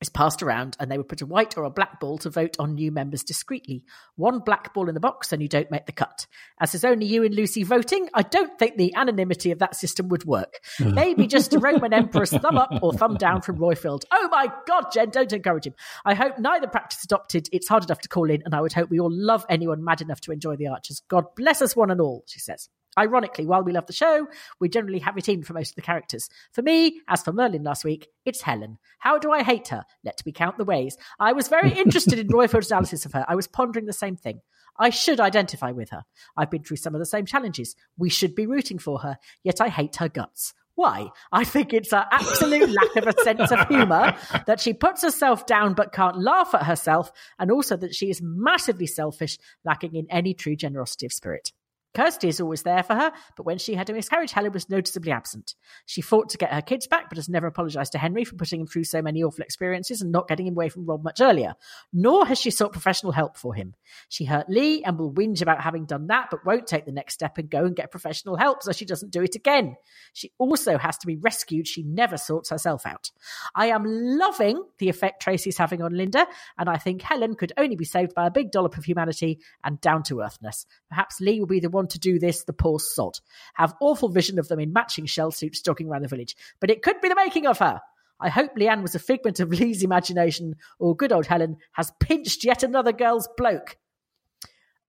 is passed around and they would put a white or a black ball to vote on new members discreetly. One black ball in the box and you don't make the cut. As there's only you and Lucy voting, I don't think the anonymity of that system would work. Maybe just a Roman Emperor's thumb up or thumb down from Royfield. Oh my God, Jen, don't encourage him. I hope neither practice adopted. It's hard enough to call in and I would hope we all love anyone mad enough to enjoy the Archers. God bless us one and all, she says. Ironically, while we love the show, we generally have it in for most of the characters. For me, as for Merlin last week, it's Helen. How do I hate her? Let me count the ways. I was very interested in Royfield's analysis of her. I was pondering the same thing. I should identify with her. I've been through some of the same challenges. We should be rooting for her, yet I hate her guts. Why? I think it's her absolute lack of a sense of humour that she puts herself down but can't laugh at herself, and also that she is massively selfish, lacking in any true generosity of spirit. Kirsty is always there for her, but when she had a miscarriage, Helen was noticeably absent. She fought to get her kids back, but has never apologised to Henry for putting him through so many awful experiences and not getting him away from Rob much earlier. Nor has she sought professional help for him. She hurt Lee and will whinge about having done that, but won't take the next step and go and get professional help so she doesn't do it again. She also has to be rescued. She never sorts herself out. I am loving the effect Tracy's having on Linda, and I think Helen could only be saved by a big dollop of humanity and down to earthness. Perhaps Lee will be the one to do this, the poor sod. Have awful vision of them in matching shell suits jogging around the village. But it could be the making of her. I hope Leanne was a figment of Lee's imagination, or good old Helen has pinched yet another girl's bloke.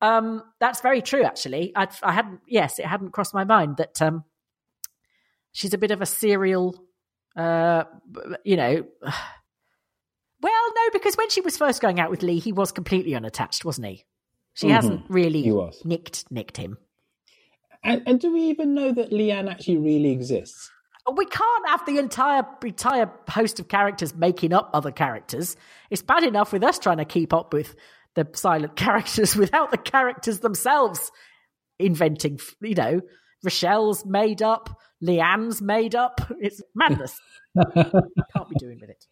Um, that's very true, actually. I, I hadn't, yes, it hadn't crossed my mind that um, she's a bit of a serial, uh, you know. Well, no, because when she was first going out with Lee, he was completely unattached, wasn't he? She Mhm. hasn't really nicked nicked him. And, and do we even know that Leanne actually really exists? We can't have the entire entire host of characters making up other characters. It's bad enough with us trying to keep up with the silent characters without the characters themselves inventing. You know, Rochelle's made up, Leanne's made up. It's madness. can't be doing with it.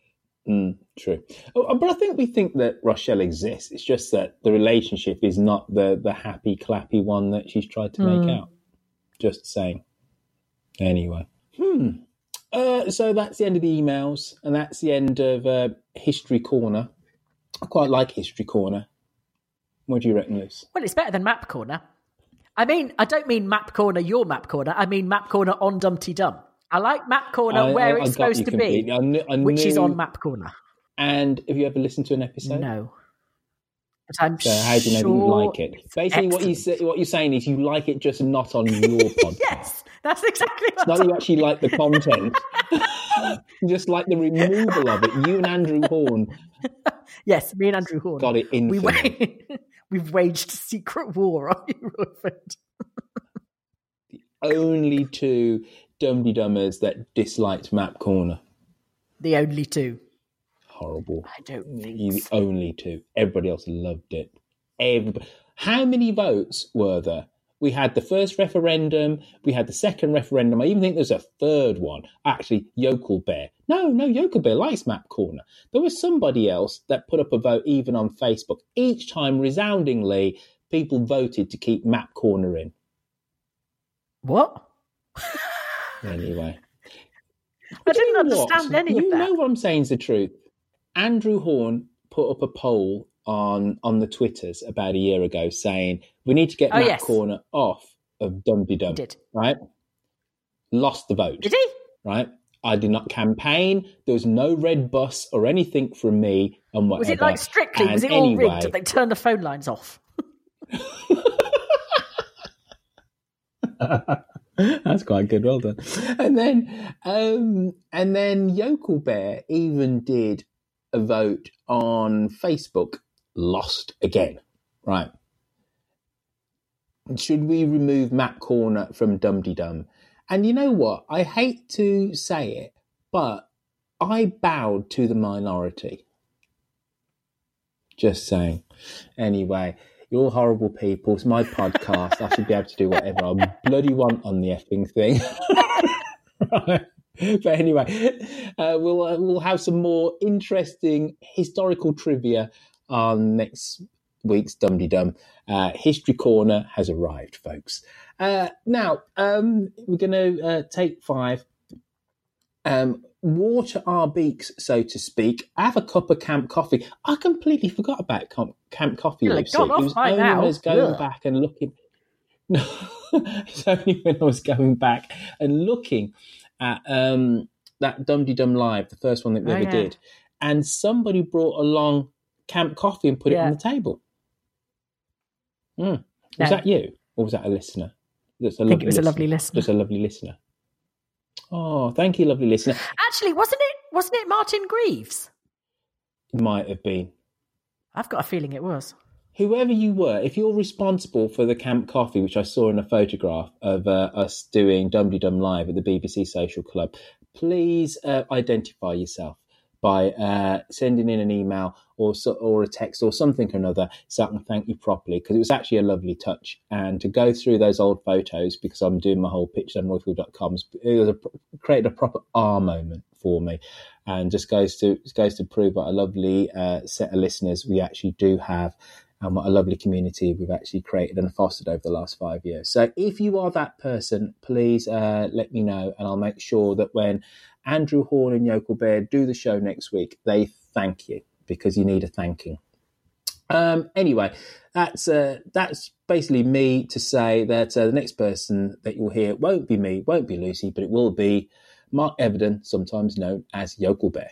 Mm, true. Oh, but I think we think that Rochelle exists. It's just that the relationship is not the, the happy, clappy one that she's tried to make Mm. out. Just saying. Anyway. Hmm. Uh, so that's the end of the emails, and that's the end of uh, History Corner. I quite like History Corner. What do you reckon, Liz? Well, it's better than Map Corner. I mean, I don't mean Map Corner, your Map Corner. I mean Map Corner on Dum Tee Dum. I like Map Corner I- where I- it's I supposed to be, completely. I knew- which is on Map Corner. And have you ever listened to an episode? No. But I'm So how do you know that you like it? Basically, what you say, what you're saying is you like it, just not on your podcast. yes, that's exactly It's not that you actually like the content. just like the removal of it. You and Andrew Horn Yes, me and Andrew Horn. got it in. We wa- we've waged a secret war on you, Royford. The only two dumdy dummers that disliked Map Corner. The only two. Horrible. I don't think You the only two. Everybody else loved it. Everybody. How many votes were there? We had the first referendum. We had the second referendum. I even think there's a third one. Actually, Yokel Bear. No, no, Yokel Bear likes Map Corner. There was somebody else that put up a vote even on Facebook. Each time, resoundingly, people voted to keep Map Corner in. What? Anyway. I didn't understand what? any you of that. know what I'm saying is the truth. Andrew Horn put up a poll on on the Twitters about a year ago saying we need to get Oh, Map yes. Corner off of Dum Tee Dum. Right? Lost the vote. Did he? Right? I did not campaign. There was no red bus or anything from me and whatever. Was it like Strictly? Was it all anyway, rigged? Did they turn the phone lines off? That's quite good. Well done. And then, um, and then Yokel Bear even did a vote on Facebook. Lost again. Right. Should we remove Map Corner from Dum Tee Dum? And you know what? I hate to say it, but I bowed to the minority. Just saying. Anyway, you're horrible people. It's my podcast. I should be able to do whatever I bloody want on the effing thing. Right. But anyway, uh, we'll uh, we'll have some more interesting historical trivia on next week's Dum Tee Dum. Uh, History Corner has arrived, folks. Uh, now um, we're going to uh, take five um, water our beaks, so to speak. Have a cup of camp coffee. I completely forgot about camp, camp coffee. Lucy. gone off it was by only now. when I was going Ugh. back and looking. No, it's only when I was going back and looking at um, that Dum Dum Live, the first one that we Oh, ever yeah. did, and somebody brought along camp coffee and put it on the table. Mm. Was No. that you, or was that a listener? That's a I think it was a lovely listener. Just a lovely listener. Oh, thank you, lovely listener. Actually, wasn't it? Wasn't it Martin Greaves? It might have been. I've got a feeling it was. Whoever you were, if you're responsible for the Camp Coffee, which I saw in a photograph of uh, us doing Dum Dum Live at the BBC Social Club, please uh, identify yourself by uh, sending in an email or so, or a text or something or another so I can thank you properly because it was actually a lovely touch. And to go through those old photos because I'm doing my whole pitch on roifield.com, it was a, created a proper R moment for me and just goes to goes to prove what a lovely uh, set of listeners we actually do have and what a lovely community we've actually created and fostered over the last five years. So if you are that person, please uh, let me know and I'll make sure that when Andrew Horn and Yokel Bear do the show next week, they thank you because you need a thanking. Um, anyway, that's uh, that's basically me to say that uh, the next person that you'll hear won't be me, won't be Lucy, but it will be Mark Evenden, sometimes known as Yokel Bear.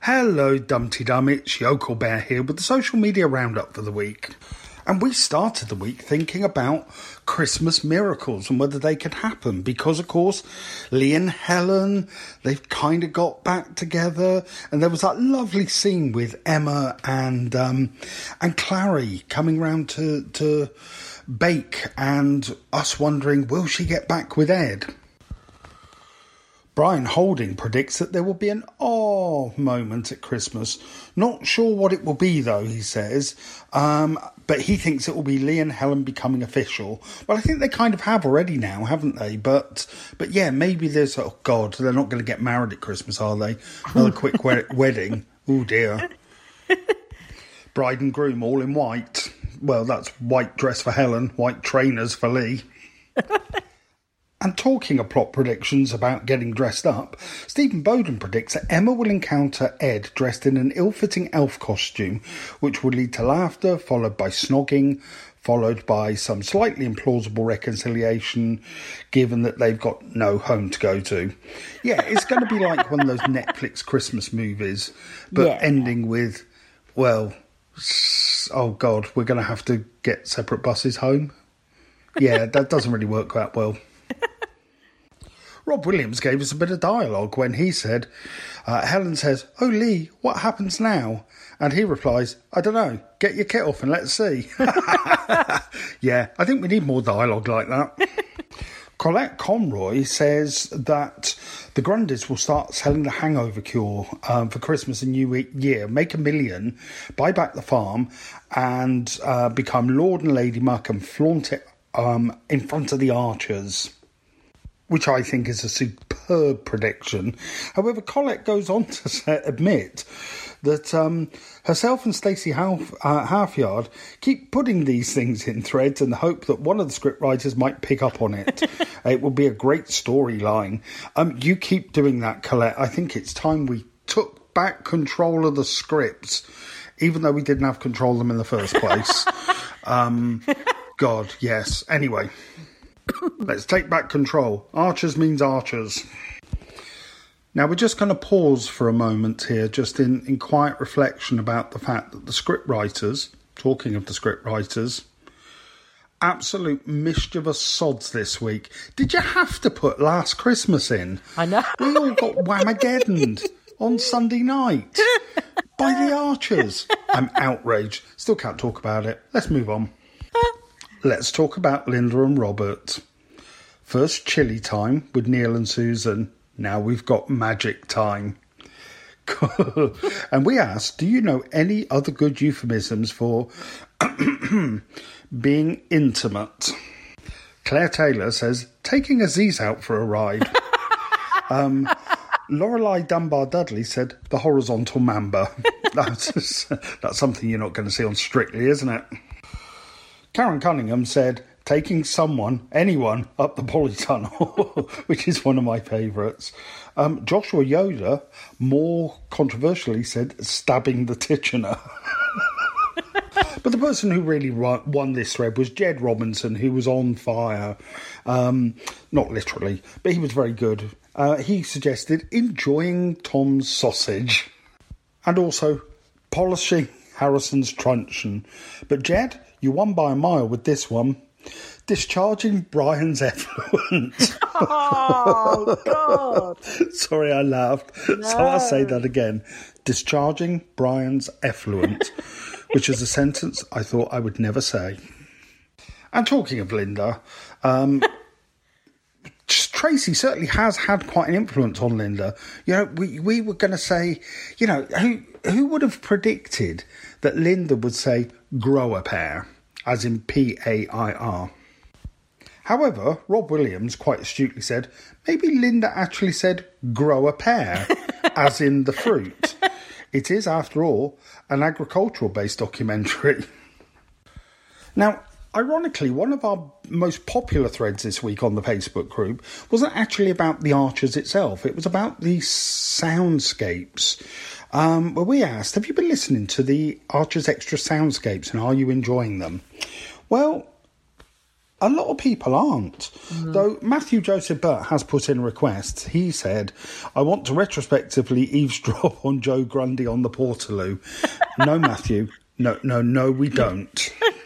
Hello, Dum Tee Dum. It's Yokel Bear here with the social media roundup for the week. And we started the week thinking about Christmas miracles and whether they could happen because, of course, Lee and Helen, they've kind of got back together. And there was that lovely scene with Emma and, um, and Clarrie coming round to, to bake and us wondering, will she get back with Ed? Brian Holding predicts that there will be an oh moment at Christmas. Not sure what it will be, though, he says. Um, but he thinks it will be Lee and Helen becoming official. Well, I think they kind of have already now, haven't they? But but yeah, maybe there's oh god, they're not going to get married at Christmas, are they? Another quick we- wedding. Oh dear. Bride and groom all in white. Well, that's white dress for Helen, white trainers for Lee. And talking of plot predictions about getting dressed up, Stephen Bowden predicts that Emma will encounter Ed dressed in an ill fitting elf costume, which will lead to laughter, followed by snogging, followed by some slightly implausible reconciliation, given that they've got no home to go to. Yeah, it's going to be like one of those Netflix Christmas movies, but Yeah. ending with, well, oh God, we're going to have to get separate buses home. Yeah, that doesn't really work that well. Rob Williams gave us a bit of dialogue when he said, uh, Helen says, Oh, Lee, what happens now? And he replies, I don't know. Get your kit off and let's see. yeah, I think we need more dialogue like that. Colette Conroy says that the Grundys will start selling the hangover cure um, for Christmas and New Year, make a million, buy back the farm, and uh, become Lord and Lady Muck and flaunt it um, in front of the archers which I think is a superb prediction. However, Collette goes on to say, admit that um, herself and Stacey Half, uh, Halfyard keep putting these things in threads in the hope that one of the scriptwriters might pick up on it. it will be a great storyline. Um, you keep doing that, Colette. I think it's time we took back control of the scripts, even though we didn't have control of them in the first place. um, God, yes. Anyway. Let's take back control. Archers means archers. Now, we're just going to pause for a moment here, just in, in quiet reflection about the fact that the script writers, talking of the script writers, absolute mischievous sods this week. Did you have to put Last Christmas in? I know. We all got whamageddoned on Sunday night by the Archers. I'm outraged. Still can't talk about it. Let's move on. Let's talk about Linda and Robert. First chilly time with Neil and Susan. Now we've got magic time. and we asked, do you know any other good euphemisms for being intimate? Claire Taylor says, taking Aziz out for a ride. um, Lorelei Dunbar Dudley said, the horizontal mamba. that's, that's something you're not going to see on Strictly, isn't it? Karen Cunningham said, taking someone, anyone, up the polytunnel, which is one of my favourites. Um, Joshua Yoda, more controversially, said stabbing the Titchener. but the person who really won this thread was Jed Robinson, who was on fire. Um, not literally, but he was very good. Uh, he suggested enjoying Tom's sausage and also polishing Harrison's truncheon. But Jed, you won by a mile with this one discharging Brian's effluent. Oh, God. Sorry, I laughed. No. So I'll say that again. Discharging Brian's effluent, which is a sentence I thought I would never say. And talking of Linda, um, Tracy certainly has had quite an influence on Linda. You know, we, we were going to say, you know, who, who would have predicted that Linda would say grow a pair, as in P A I R? However, Rob Williams quite astutely said, maybe Linda actually said grow a pear, as in the fruit. It is, after all, an agricultural based documentary. Now, ironically, one of our most popular threads this week on the Facebook group wasn't actually about the archers itself, it was about the soundscapes. Um, where we asked, Have you been listening to the Archers Extra soundscapes and are you enjoying them? Well, a lot of people aren't. Mm. Though Matthew Joseph Burt has put in requests. He said, I want to retrospectively eavesdrop on Joe Grundy on the Portaloo. no, Matthew. No, no, no, we don't.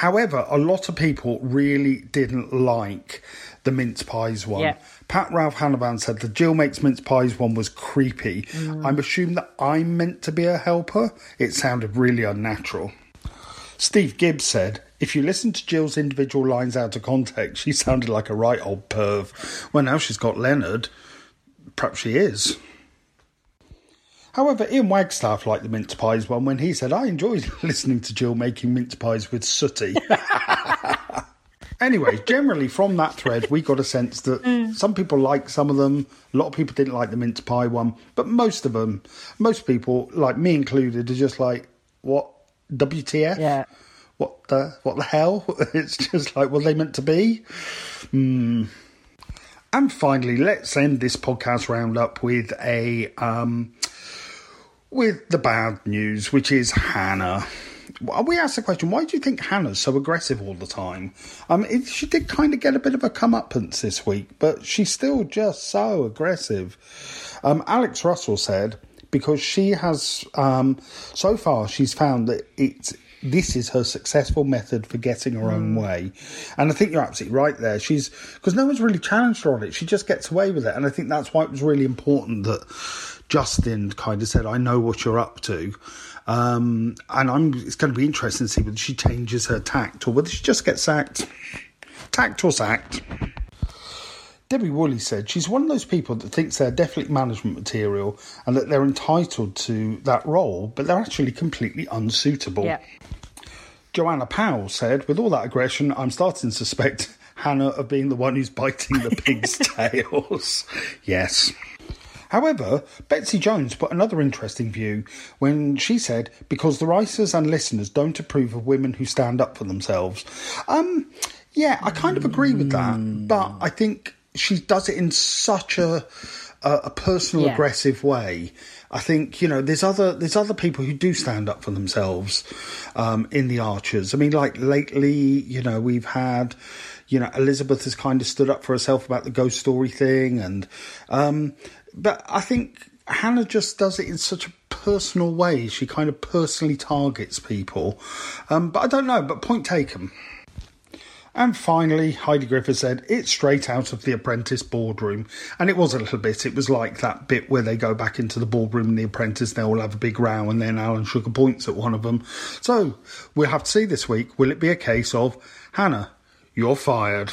However, a lot of people really didn't like the mince pies one. Yeah. Pat Ralph Hanavan said the Jill makes mince pies one was creepy. Mm. I'm assuming that I'm meant to be a helper. It sounded really unnatural. Steve Gibbs said, if you listen to Jill's individual lines out of context, she sounded like a right old perv. Well, now she's got Leonard. Perhaps she is. However, Ian Wagstaff liked the mince pies one when he said, I enjoyed listening to Jill making mince pies with sooty. anyway, generally from that thread, we got a sense that Mm. some people liked some of them, a lot of people didn't like the mince pie one, but most of them, most people, like me included, are just like, what? WTF? Yeah. What the what the hell? It's just like what they meant to be. Hmm. And finally, let's end this podcast roundup with a um, with the bad news, which is Hannah. We asked the question: Why do you think Hannah's so aggressive all the time? Um, it, she did kind of get a bit of a comeuppance this week, but she's still just so aggressive. Um, Alex Russell said because she has um, so far she's found that it's this is her successful method for getting her own way and i think you're absolutely right there she's because no one's really challenged her on it she just gets away with it and i think that's why it was really important that justin kind of said i know what you're up to um, and i'm it's going to be interesting to see whether she changes her tact or whether she just gets sacked tact or sacked Debbie Woolley said she's one of those people that thinks they're definitely management material and that they're entitled to that role, but they're actually completely unsuitable. Joanna Powell said, with all that aggression, I'm starting to suspect Hannah of being the one who's biting the pig's tails. Yes. However, Betsy Jones put another interesting view when she said, because the writers and listeners don't approve of women who stand up for themselves. Um, yeah, I kind of agree with that, but I think she does it in such a a, a personal Yeah. aggressive way I think you know there's other there's other people who do stand up for themselves um, in the Archers. I mean, like lately, you know, we've had you know Elizabeth has kind of stood up for herself about the ghost story thing, and um, but I think Hannah just does it in such a personal way. She kind of personally targets people, um, but I don't know. But point taken. And finally, Heidi Griffith said, It's straight out of the apprentice boardroom. And it was a little bit. It was like that bit where they go back into the boardroom and the apprentice, they all have a big row, and then Alan Sugar points at one of them. So we'll have to see this week. Will it be a case of, Hannah, you're fired?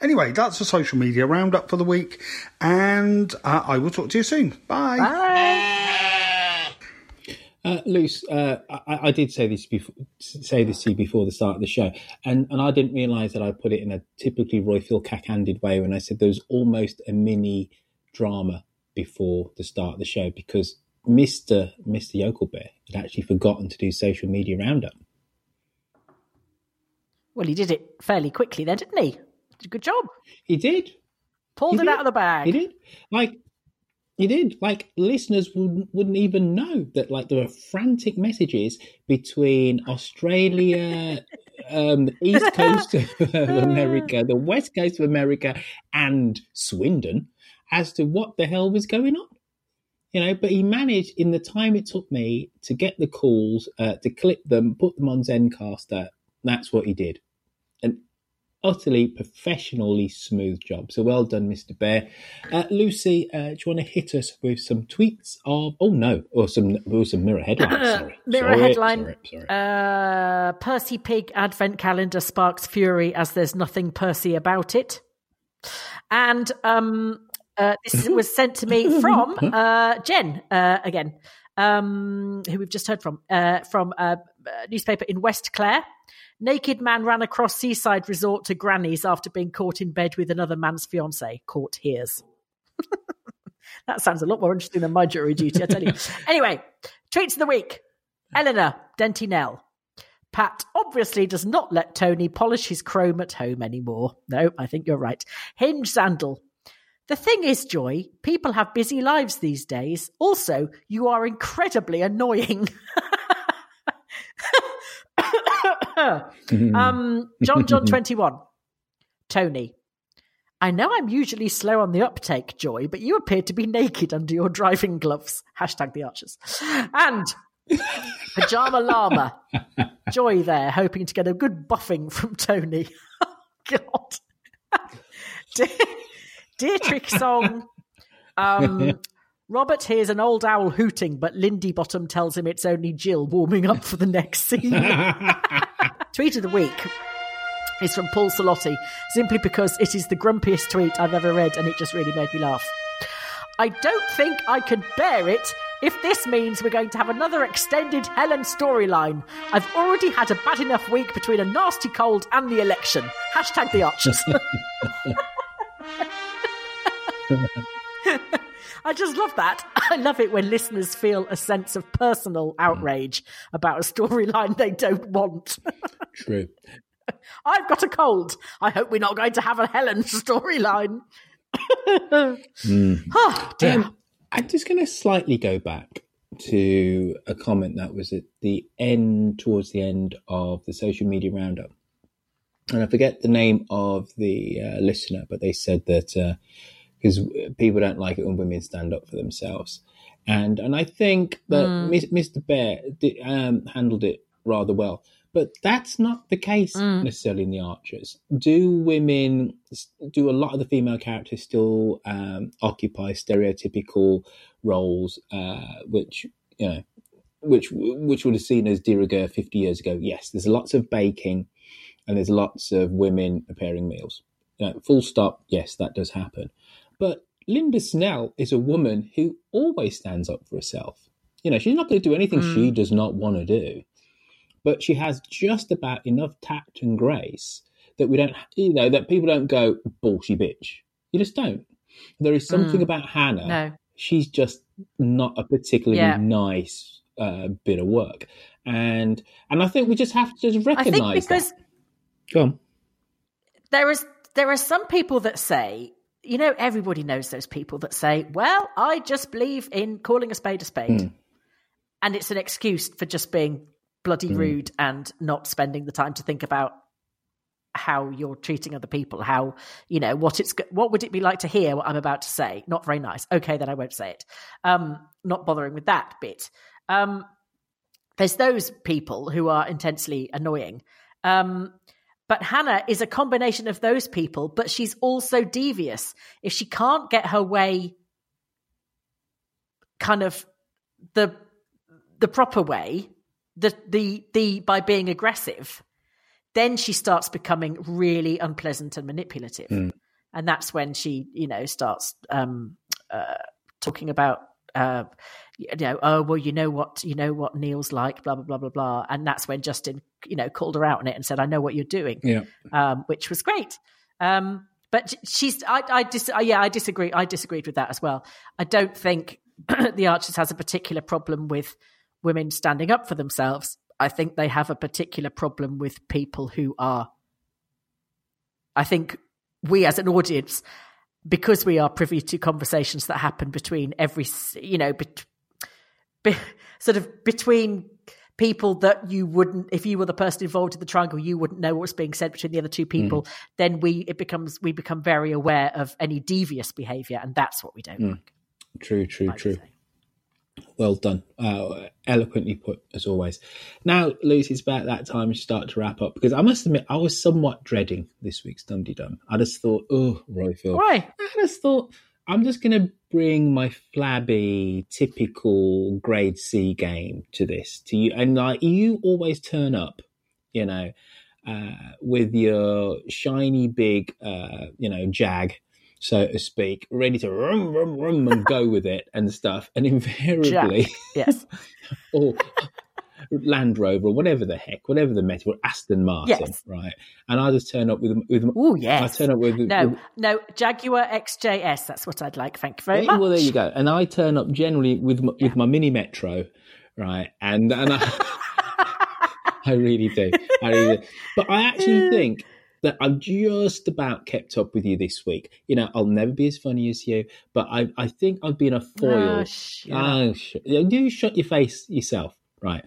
Anyway, that's the social media roundup for the week, and uh, I will talk to you soon. Bye. Bye. Uh, Luce, uh, I, I, did say this before, say this to you before the start of the show, and, and I didn't realise that I put it in a typically Royfield cack-handed way when I said there was almost a mini drama before the start of the show because Mister Mister Yokel Bear had actually forgotten to do social media roundup. Well, he did it fairly quickly then, didn't he? Did a good job. He did. Pulled He it did. out of the bag. He did. Like he did. Like listeners wouldn't, wouldn't even know that like there were frantic messages between Australia, um, the east coast of America, the west coast of America, and Swindon as to what the hell was going on. You know, but he managed in the time it took me to get the calls, uh, to clip them, put them on Zencastr. That's what he did. An utterly professionally smooth job. So well done, Mr. Bear. Uh, Lucy, uh, do you want to hit us with some tweets of? Oh no, or some or some mirror headlines. Sorry, Mirror Sorry, headline: sorry, sorry. Uh, Percy Pig advent calendar sparks fury as there's nothing Percy about it. And um, uh, this was sent to me from uh, Jen uh, again, um, who we've just heard from uh, from a newspaper in West Clare. Naked man ran across seaside resort to granny's after being caught in bed with another man's fiance. Caught hears. that sounds a lot more interesting than my jury duty, I tell you. anyway, treats of the week. Eleanor Dentinell. Pat obviously does not let Tony polish his chrome at home anymore. No, I think you're right. Hinge Sandal. The thing is, Joy, people have busy lives these days. Also, you are incredibly annoying. um, John John 21. Tony. I know I'm usually slow on the uptake, Joy, but you appear to be naked under your driving gloves. Hashtag the archers. And Pajama Llama. Joy there, hoping to get a good buffing from Tony. God. De- Dietrich song. Um, Robert hears an old owl hooting, but Lindy Bottom tells him it's only Jill warming up for the next scene. Tweet of the week is from Paul Salotti, simply because it is the grumpiest tweet I've ever read and it just really made me laugh. I don't think I can bear it if this means we're going to have another extended Helen storyline. I've already had a bad enough week between a nasty cold and the election. Hashtag the archers. I just love that. I love it when listeners feel a sense of personal outrage about a storyline they don't want. True. I've got a cold. I hope we're not going to have a Helen storyline. Mm. Oh. Um, I'm just going to slightly go back to a comment that was at the end, towards the end of the social media roundup. And I forget the name of the uh, listener, but they said that because people don't like it when women stand up for themselves. And and I think that Mm. Mr. Bear did, um, handled it rather well. But that's not the case necessarily in the Archers. Do women, do a lot of the female characters still um, occupy stereotypical roles, uh, which you know, which which would have seen as de rigueur fifty years ago? Yes, there's lots of baking, and there's lots of women preparing meals. You know, full stop. Yes, that does happen. But Linda Snell is a woman who always stands up for herself. You know, she's not going to do anything Mm. she does not want to do but she has just about enough tact and grace that we don't, you know, that people don't go bullshy bitch. You just don't. There is something Mm. about Hannah. No. She's just not a particularly Yeah. nice uh, bit of work, and and I think we just have to just I recognise think because that. Go on. there is there are some people that say you know, everybody knows those people that say, "Well, I just believe in calling a spade a spade," Mm. and it's an excuse for just being bloody Mm. rude and not spending the time to think about how you're treating other people how you know what it's what would it be like to hear what i'm about to say? Not very nice. Okay then i won't say it. Um not bothering with that bit. Um there's those people who are intensely annoying. Um but hannah is a combination of those people but she's also devious if she can't get her way kind of the the proper way the the the by being aggressive then she starts becoming really unpleasant and manipulative Mm. and that's when she you know starts um uh talking about uh you know oh well you know what you know what neil's like blah blah blah blah blah. And that's when justin you know called her out on it and said i know what you're doing Yeah. um which was great. Um but she's i i dis, yeah i disagree i disagreed with that as well. I don't think the archers has a particular problem with women standing up for themselves. I think they have a particular problem with people who are i think we as an audience because we are privy to conversations that happen between every you know bet, be, sort of between people that you wouldn't if you were the person involved in the triangle you wouldn't know what's being said between the other two people then we it becomes we become very aware of any devious behavior and that's what we don't Mm. like True, true, true. Well done. Uh, eloquently put, as always. Now, Lucy, it's about that time we start to wrap up because I must admit, I was somewhat dreading this week's Dum Dum. I just thought, oh, Royfield. Why? I just thought, I'm just going to bring my flabby, typical grade C game to this, to you. And like, you always turn up, you know, uh, with your shiny, big, uh, you know, jag so to speak, ready to rum rum rum and go with it and stuff. And invariably, Jack. yes or Land Rover or whatever the heck, whatever the metal, Aston Martin, Yes. right? And I just turn up with with. Oh yes. I turn up with no with- no jaguar xjs that's what i'd like thank you very Yeah, much Well, there you go. And I turn up generally with my, with my mini metro, right? And and I, I really do. I really do. But I actually think that I've just about kept up with you this week. You know, I'll never be as funny as you, but I I think I've been a foil. Oh, shut up. Oh, sh- you shut your face yourself, right?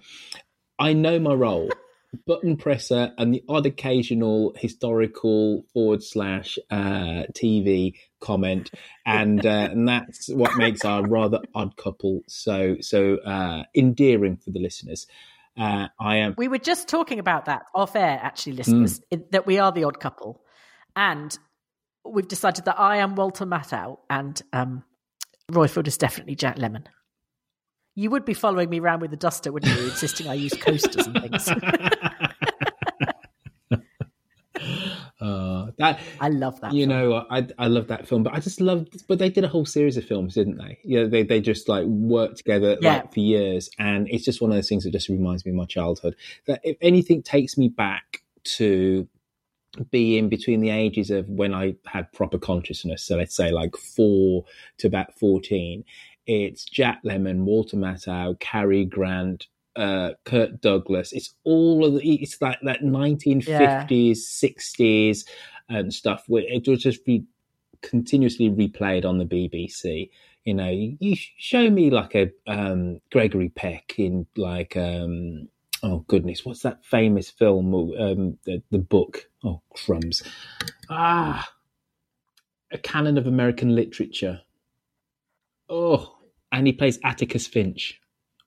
I know my role. Button presser and the odd occasional historical forward slash uh, TV comment, and uh, and that's what makes our rather odd couple so so uh, endearing for the listeners. Uh, I am We were just talking about that off air, actually, listeners, in- that we are the odd couple. And we've decided that I am Walter Matthau and um, Royfield is definitely Jack Lemmon. You would be following me around with a duster, wouldn't you? Insisting I use coasters and things. Uh, that I love that. You know, I I love that film, but I just love. But they did a whole series of films, didn't they? Yeah, they they just like worked together Yeah. like for years, and it's just one of those things that just reminds me of my childhood. That if anything takes me back to being between the ages of when I had proper consciousness, so let's say like four to about fourteen, it's Jack Lemmon, Walter Matthau, Cary Grant. Uh, Kirk Douglas. It's all of the. It's like that 1950s, 60s, and stuff. It was just be continuously replayed on the BBC. You know, you, show me like a um, Gregory Peck in like um, oh goodness, what's that famous film? Um, the the book. Oh crumbs! Ah, a canon of American literature. Oh, and he plays Atticus Finch.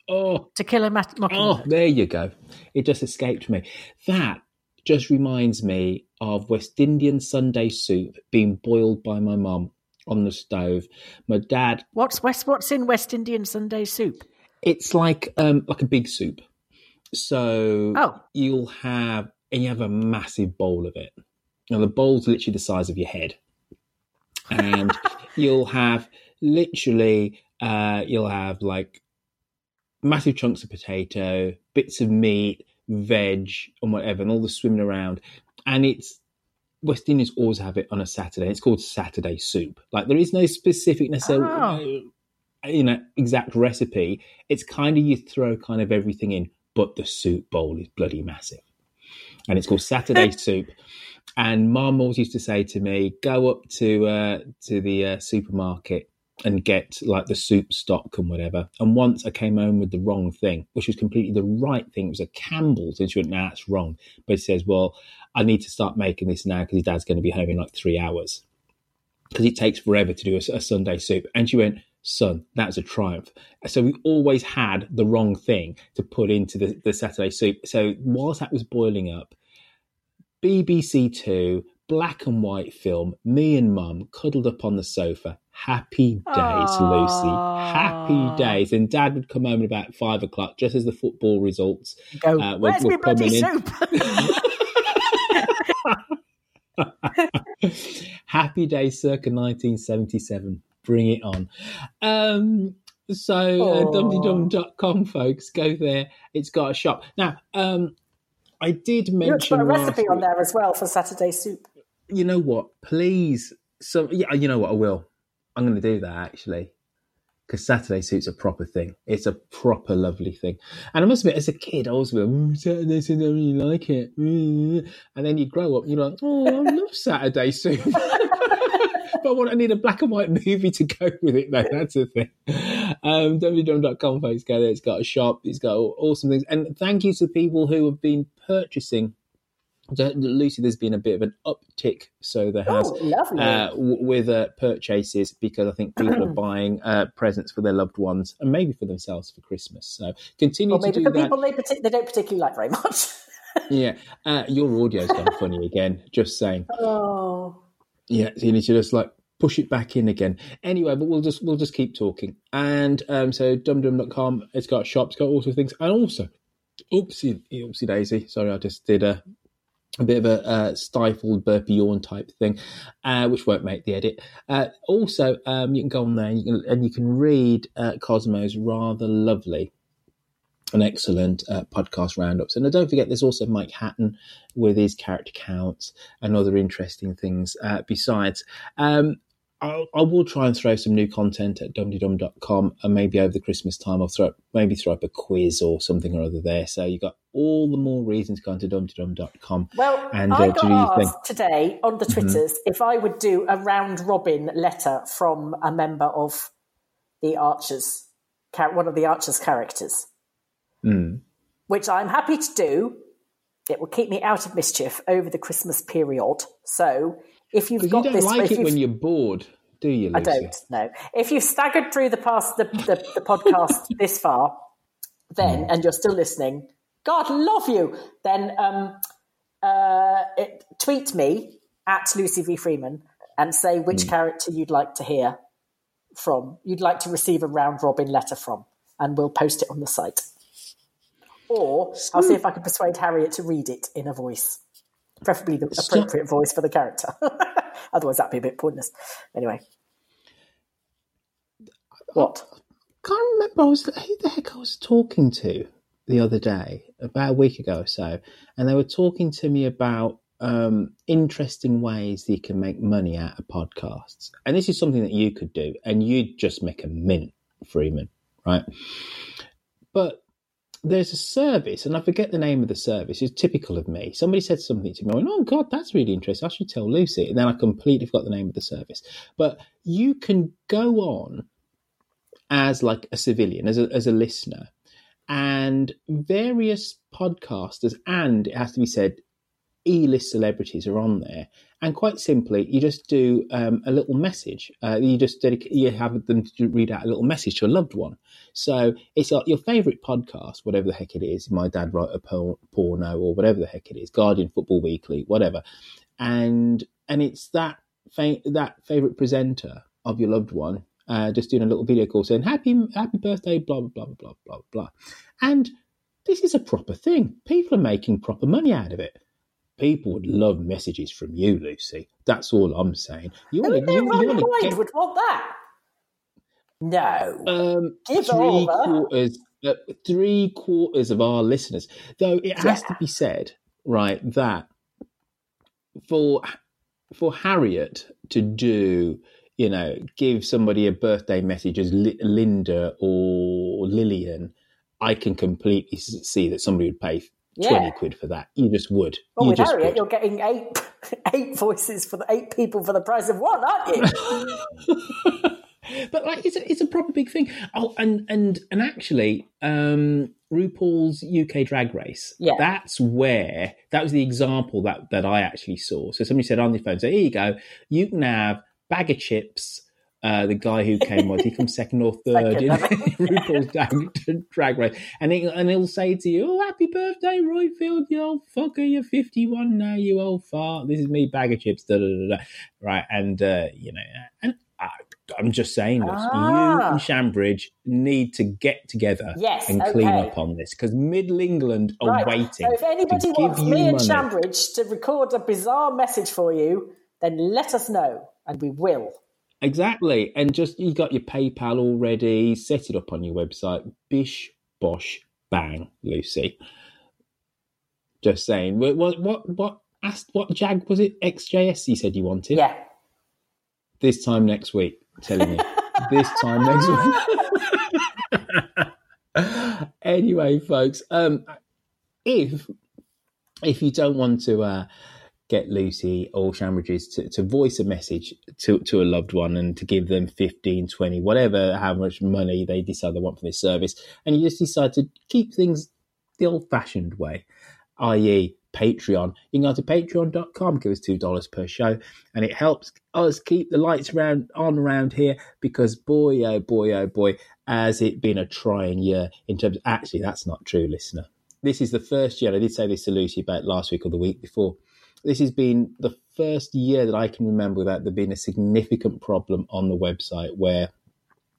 Oh, to kill a Mac- Oh, there you go. It just escaped me. That just reminds me of West Indian Sunday soup being boiled by my mum on the stove. My dad, What's West? What's in West Indian Sunday soup? it's like um like a big soup. So Oh. you'll have and you have a massive bowl of it. Now the bowl's literally the size of your head. And you'll have literally uh you'll have like massive chunks of potato, bits of meat, veg, and whatever, and all the swimming around. And it's West Indians always have it on a Saturday. It's called Saturday soup. Like there is no specific necessarily, you know, exact recipe. It's kind of you throw kind of everything in, but the soup bowl is bloody massive. and it's called Saturday Soup. And Mum always used to say to me, "Go up to uh, to the uh, supermarket and get like the soup stock and whatever." And once I came home with the wrong thing, which was completely the right thing. It was a Campbell's, and she went, "Nah, that's wrong." But it says, "Well, I need to start making this now because his dad's going to be home in like three hours because it takes forever to do a, a Sunday soup." And she went, son, that's a triumph. So we always had the wrong thing to put into the, the Saturday soup. So whilst that was boiling up, BBC Two, black and white film, me and mum cuddled up on the sofa. Happy days, Lucy. Happy days. And dad would come home at about five o'clock, just as the football results Go, uh, were, were coming in. soup? Happy Day circa 1977. Bring it on. Um, so uh, Aw. dumteedum.com, folks, go there. It's got a shop. Now, um, I did You ought to mention put a recipe on there as well for Saturday soup. You know what? Please, so yeah, you know what? I will. I'm going to do that actually, because Saturday suit's a proper thing. It's a proper lovely thing. And I must admit, as a kid, I always went, "Ooh, Saturday suit, I really like it. Mm." And then you grow up, and you're like, oh, I love Saturday suit. but I want, I need a black and white movie to go with it. Though that's the thing. Um, www.com, folks, go there. It's got a shop. It's got awesome things. And thank you to people who have been purchasing Lucy, there's been a bit of an uptick, so there has Oh, uh, w- with uh, purchases because I think people are buying uh, presents for their loved ones and maybe for themselves for Christmas. So continue Or to do for that. people they, partic- they don't particularly like very much. Yeah, uh, your audio's gone funny again. Just saying. Oh. Yeah, so you need to just like push it back in again. Anyway, but we'll just we'll just keep talking. And um, so dumdum.com, it's got shops, got all sorts of things, and also, oopsie, oopsie daisy. Sorry, I just did a a bit of a uh, stifled burpee yawn type thing, uh, which won't make the edit. Uh, also, um, you can go on there and you can, and you can read uh, Cosmo's rather lovely and excellent uh, podcast roundups. And don't forget, there's also Mike Hatton with his character counts and other interesting things uh, besides. Um, I'll, I will try and throw some new content at dumteedum.com and maybe over the Christmas time I'll throw up, maybe throw up a quiz or something or other there. So you've got all the more reasons to go onto dumteedum.com. Well, and I uh, got your thing. asked today on the Mhm. Twitters if I would do a round robin letter from a member of the Archers, one of the Archers characters, Mm. which I'm happy to do. It will keep me out of mischief over the Christmas period. So if you've got you don't this, like it when you're bored, do you, Lucy? I don't know. If you've staggered through the past the, the, the podcast this far, Mm. then and you're still listening, God love you. Then um, uh, it, tweet me at Lucy V Freeman and say which Mm. character you'd like to hear from. You'd like to receive a round robin letter from, and we'll post it on the site. Or I'll see if I can persuade Harriet to read it in a voice, preferably the appropriate voice for the character. Otherwise, that'd be a bit pointless. Anyway. What? I can't remember I was, who the heck I was talking to the other day, about a week ago or so, and they were talking to me about um, interesting ways that you can make money out of podcasts. And this is something that you could do, and you'd just make a mint, Freeman, right? But there's a service, and I forget the name of the service. It's typical of me. Somebody said something to me. I went, "Oh God, that's really interesting. I should tell Lucy." And then I completely forgot the name of the service. But you can go on as like a civilian, as a, as a listener, and various podcasters, and it has to be said, E-list celebrities are on there. And quite simply, you just do um, a little message. Uh, you just dedicate, you have them read out a little message to a loved one. So it's like your favourite podcast, whatever the heck it is. My dad wrote a por- porno, or whatever the heck it is. Guardian Football Weekly, whatever. And and it's that fa- that favourite presenter of your loved one uh, just doing a little video call saying happy happy birthday, blah blah blah blah blah blah. And this is a proper thing. People are making proper money out of it. People would love messages from you, Lucy. That's all I'm saying. You want to you, you get would want that? No. um, Give three all quarters, uh, three quarters of our listeners. Though it has to be said, right, that for for Harriet to do, you know, give somebody a birthday message as Li- Linda or Lilian, I can completely see that somebody would pay Yeah. twenty quid for that. You just would. Well, you with just Harriet, would. you're getting eight eight voices for the eight people for the price of one, aren't you? but like it's a, it's a proper big thing. Oh, and and and actually, um, RuPaul's UK Drag Race. Yeah. that's where that was the example that that I actually saw. So somebody said on the phone, "So here you go. You can have bag of chips." Uh, the guy who came was he comes second or third in RuPaul's drag, drag race, and he, and he'll say to you, "Oh, happy birthday, Royfield, you old fucker! You're 51 now, you old fart. This is me, bag of chips." Da, da, da, da. Right, and uh, you know, and I, I'm just saying this: you Ah. and Shambridge need to get together Yes, and clean okay. up on this because Middle England are right. waiting. So if anybody wants you me and money. Shambridge to record a bizarre message for you, then let us know, and we will. Exactly. And just you got your PayPal already, set it up on your website. Bish, bosh, bang, Lucy. Just saying. What what what, what asked what Jag was it? XJS you said you wanted? Yeah. This time next week, I'm telling you. this time next week. anyway, folks, um if if you don't want to uh get Lucy or Shambridges to, to voice a message to, to a loved one and to give them 15, 20, whatever, how much money they decide they want for this service. And you just decide to keep things the old fashioned way, i.e., Patreon. You can go to patreon.com, give us $2 per show, and it helps us keep the lights around on around here because boy, oh boy, oh boy, has it been a trying year in terms of actually, that's not true, listener. This is the first year, I did say this to Lucy about last week or the week before this has been the first year that I can remember without there being a significant problem on the website where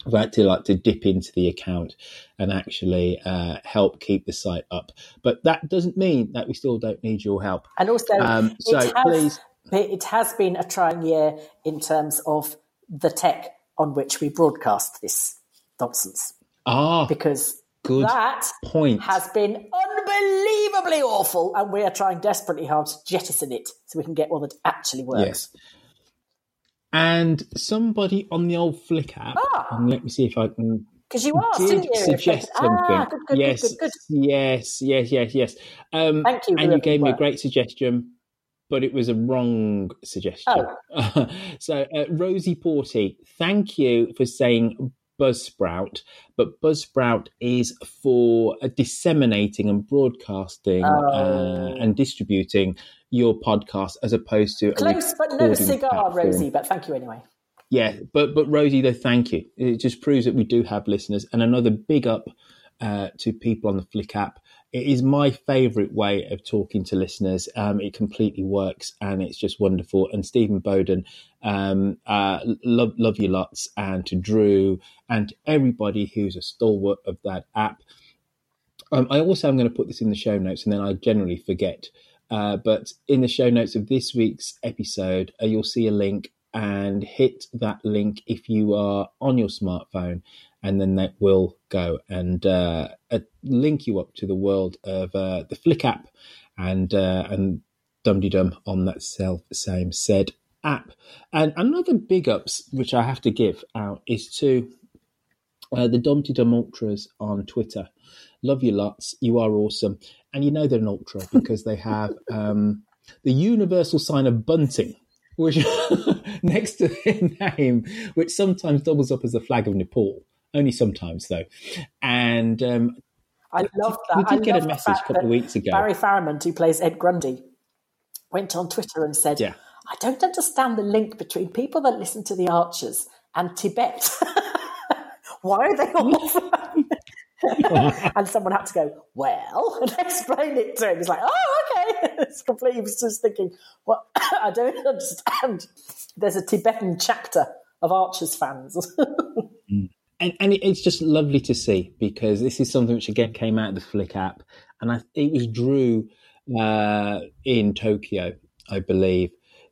I've had to like to dip into the account and actually uh, help keep the site up. But that doesn't mean that we still don't need your help. And also, Um, so it, has, please, it has been a trying year in terms of the tech on which we broadcast this nonsense. ah, Because good that point. has been unbelievably awful, and we are trying desperately hard to jettison it so we can get one that actually works. Yes. And somebody on the old Flick app, and let me see if I can Because you asked, did you? suggest Ah, something. good, good, yes, good, yes, yes, yes, yes. Um, Thank you, And you gave me a great suggestion, but it was a wrong suggestion. Oh. so, uh, Rosie Porty, thank you for saying Buzzsprout, but Buzzsprout is for uh, disseminating and broadcasting Oh. uh, and distributing your podcast as opposed to a Close, but no cigar, platform. Rosie. But thank you anyway. Yeah, but but Rosie, though, thank you. It just proves that we do have listeners, and another big up uh, to people on the Flick app. It is my favourite way of talking to listeners. Um, it completely works, and it's just wonderful. And Stephen Bowden, um, uh, love love you lots, and to Drew and to everybody who's a stalwart of that app. Um, I also am going to put this in the show notes, and then I generally forget. Uh, but in the show notes of this week's episode, uh, you'll see a link, and hit that link if you are on your smartphone, and then that will go and uh, uh, link you up to the world of uh, the Flick app and uh, and Dum Dum on that self same said app. And another big ups which I have to give out is to uh, the Dum Tee Dum Ultras on Twitter. Love you lots. You are awesome. And you know they're an ultra because they have um, the universal sign of bunting, which next to their name, which sometimes doubles up as the flag of Nepal. Only sometimes, though. And um, I love that. we I did get a message a couple of weeks ago. Barry Farrimond, who plays Ed Grundy, went on Twitter and said, Yeah. I don't understand the link between people that listen to the Archers and Tibet. Why are they all? and someone had to go, well, and explain it to him. He's like, oh, okay. It's completely, he was just thinking, well, I don't understand. There's a Tibetan chapter of Archers fans. And, and it's just lovely to see because this is something which again came out of the Flick app, and I, it was Drew uh, in Tokyo, I believe,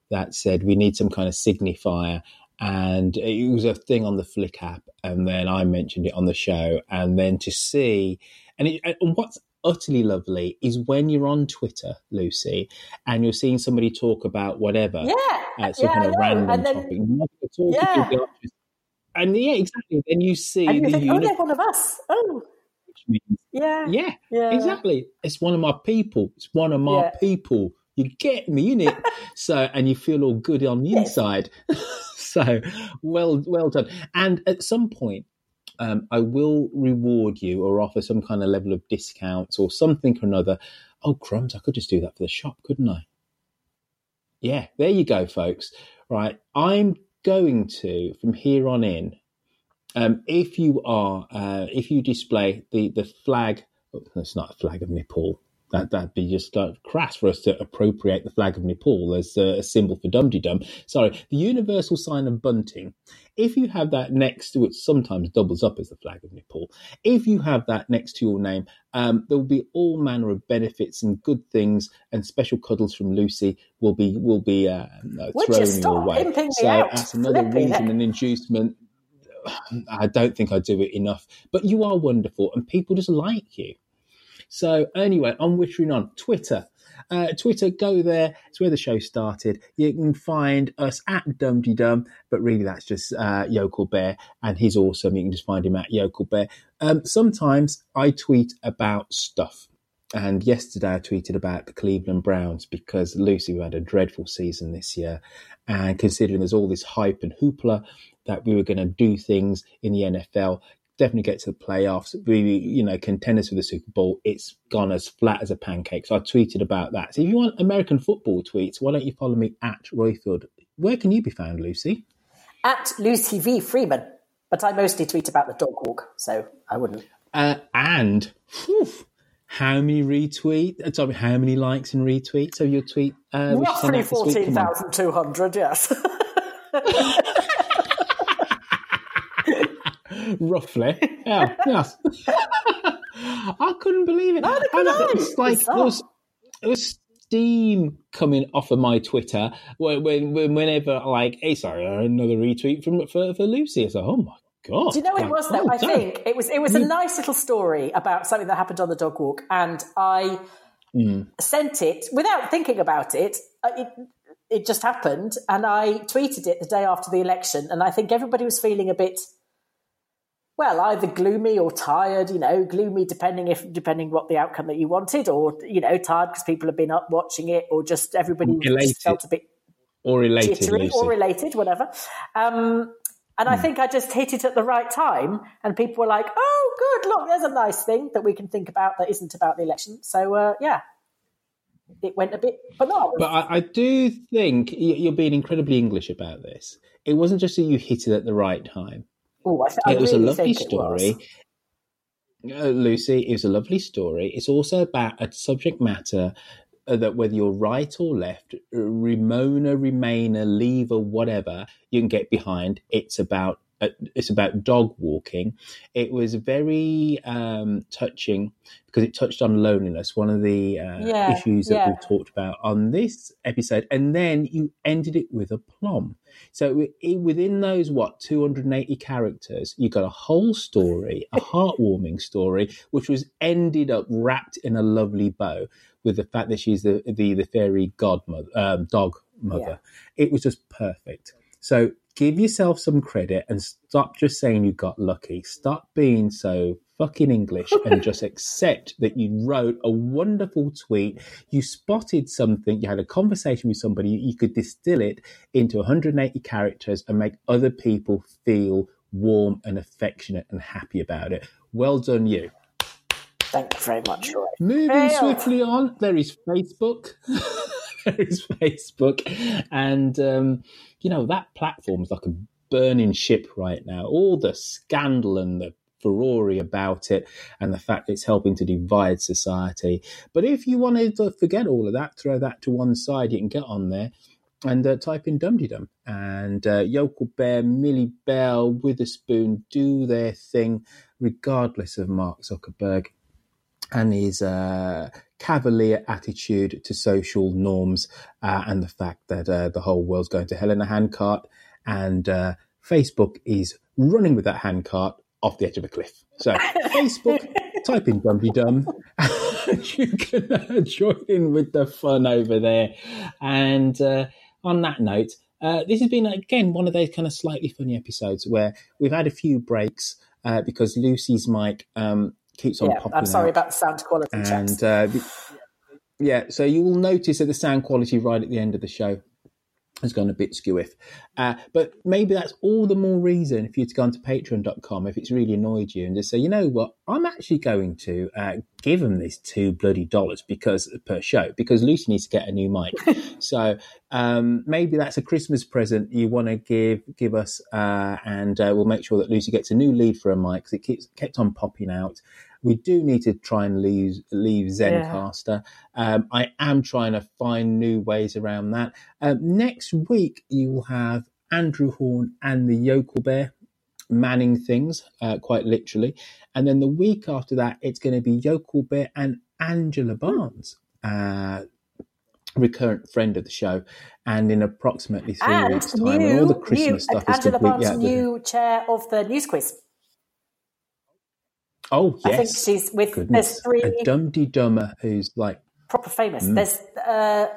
that said we need some kind of signifier, and it was a thing on the Flick app, and then I mentioned it on the show, and then to see, and, it, and what's utterly lovely is when you're on Twitter, Lucy, and you're seeing somebody talk about whatever, Yeah, uh, some yeah, kind of random then- topic, Yeah. To the Archers and yeah, exactly. Then you see and you the think, oh, uni- they're one of us. Oh, means Yeah. yeah, Yeah. exactly. It's one of my people. It's one of my Yeah. people. You get me in it. so, and you feel all good on the inside. so, well, well done. And at some point, um, I will reward you or offer some kind of level of discounts or something or another. Oh, crumbs! I could just do that for the shop, couldn't I? Yeah, there you go, folks. Right, I'm going to from here on in um, if you are, uh, if you display the the flag, oh, it's not a flag of Nepal. That that'd be just uh, crass for us to appropriate the flag of Nepal as a, a symbol for Dum Dum. Sorry, the universal sign of bunting. If you have that next to it, sometimes doubles up as the flag of Nepal. If you have that next to your name, um, there will be all manner of benefits and good things, and special cuddles from Lucy will be will be uh, uh, you thrown stop your way. so out? that's another Flipping reason and inducement I don't think I do it enough. But you are wonderful, and people just like you. So anyway, I'm whittering on Twitter. Uh, Twitter, go there. It's where the show started. You can find us at Dum Tee Dum, but really that's just uh, Yokel Bear, and he's awesome. You can just find him at Yokel Bear. Um, sometimes I tweet about stuff. And yesterday I tweeted about the Cleveland Browns because Lucy we had a dreadful season this year. And considering there's all this hype and hoopla that we were going to do things in the NFL, definitely get to the playoffs, be, you know, contenders for the Super Bowl, it's gone as flat as a pancake. So I tweeted about that. So if you want American football tweets, why don't you follow me at Royfield? Where can you be found, Lucy? At Lucy V. Freeman. But I mostly tweet about the dog walk, so I wouldn't. Uh, and whew, how many retweets? uh, Sorry, how many likes and retweets of your tweet? Uh, which is on Roughly week? Come on. 14,200, yes. Roughly. Yeah, yes. I couldn't believe it. Neither could I. It's like Bizarre. there was, there was steam coming off of my Twitter when, when, when whenever like, hey, sorry, another retweet from for, for Lucy. It's like, oh my god. Do you know what it was though? well I think it was it was a nice little story about something that happened on the dog walk, and I Mm. sent it without thinking about it. Uh, It it just happened, and I tweeted it the day after the election, and I think everybody was feeling a bit. Well, either gloomy or tired, you know, gloomy depending if depending what the outcome that you wanted, or you know, tired because people have been up watching it, or just everybody just felt a bit Or related, jittery Lucy. or related, whatever. Um, and Hmm. I think I just hit it at the right time, and people were like, "Oh, good! Look, there's a nice thing that we can think about that isn't about the election." So, uh, yeah, it went a bit bananas. But I, I do think you're being incredibly English about this. It wasn't just that you hit it at the right time. Oh, I, th- it was really a lovely was. story. Uh, Lucy, it was a lovely story. It's also about a subject matter uh, that whether you're right or left, Remoaner, Remainer, Leaver, whatever, you can get behind. It's about uh, it's about dog walking. It was very um, touching because it touched on loneliness, one of the uh, Yeah, issues that yeah. we've talked about on this episode, and then you ended it with a plum. So within those what 280 characters, you got a whole story, a heartwarming story, which was ended up wrapped in a lovely bow with the fact that she's the the, the fairy godmother, um, dog mother. It was just perfect. So give yourself some credit and stop just saying you got lucky. Stop being so fucking English and just accept that you wrote a wonderful tweet. You spotted something, you had a conversation with somebody, you could distill it into 180 characters and make other people feel warm and affectionate and happy about it. Well done, you. Thank you very much, Roy. Moving swiftly on, there is Facebook. is Facebook. And, um, you know, that platform is like a burning ship right now. All the scandal and the furore about it and the fact it's helping to divide society. But if you wanted to forget all of that, throw that to one side, you can get on there and uh, type in Dum Dum. And uh, Yokel Bear, Millie Bell, Witherspoon do their thing, regardless of Mark Zuckerberg and his uh, cavalier attitude to social norms uh, and the fact that uh, the whole world's going to hell in a handcart and uh, Facebook is running with that handcart off the edge of a cliff. So Facebook, type in Dum Tee Dum. you can uh, join in with the fun over there. And uh, on that note, uh, this has been again one of those kind of slightly funny episodes where we've had a few breaks uh, because Lucy's mic um, keeps on yeah, popping I'm sorry out. about the sound quality and uh, yeah, so you will notice that the sound quality right at the end of the show has gone a bit skewiff. Uh, but maybe that's all the more reason if you'd gone to patreon.com if it's really annoyed you and just say, you know what, I'm actually going to uh, give them these two bloody dollars because per show because Lucy needs to get a new mic. so um, maybe that's a Christmas present you want to give give us, uh, and uh, we'll make sure that Lucy gets a new lead for a mic because it keeps kept on popping out. We do need to try and leave leave Zencastr. Um, I am trying to find new ways around that. Um, next week you will have Andrew Horn and the Yokel Bear manning things, uh, quite literally, and then the week after that it's going to be Yokel Bear and Angela Barnes. Uh, recurrent friend of the show and in approximately three and weeks time new, and all the christmas new, stuff is Angela completely Barnes, the new chair of the news quiz. Oh yes I think she's with. Goodness. There's three a dummer who's like proper famous. Mm. There's uh,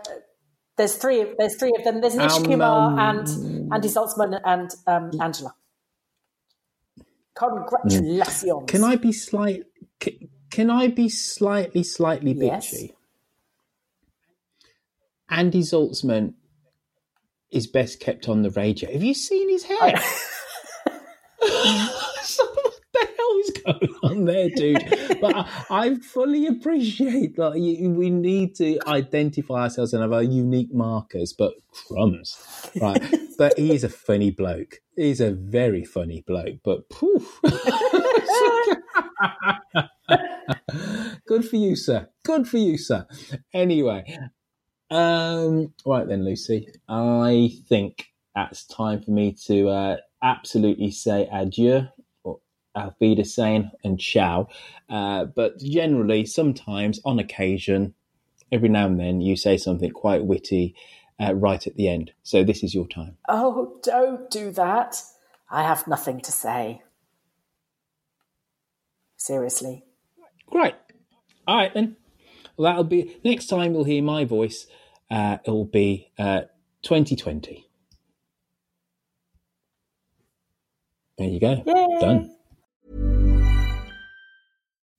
there's three. There's three of them. There's Nish Um, Kumar um, and Andy Zaltzman and um, Angela. Congratulations! Can I be slight? Can, can I be slightly, slightly Yes. bitchy? Andy Zaltzman is best kept on the radio. Have you seen his hair what the hell is going on there, dude? But I, I fully appreciate that you, we need to identify ourselves and have our unique markers. But crumbs, right? but he is a funny bloke. He's a very funny bloke. But poof. Good for you, sir. Good for you, sir. Anyway, um, right then, Lucy. I think it's time for me to uh, absolutely say adieu, auf Wiedersehen, and ciao. Uh, but generally, sometimes, on occasion, every now and then, you say something quite witty uh, right at the end. So this is your time. Oh, don't do that. I have nothing to say. Seriously. Great. All right then. Well, that'll be next time you'll hear my voice. Uh, it'll be uh, 2020. There you go. Done.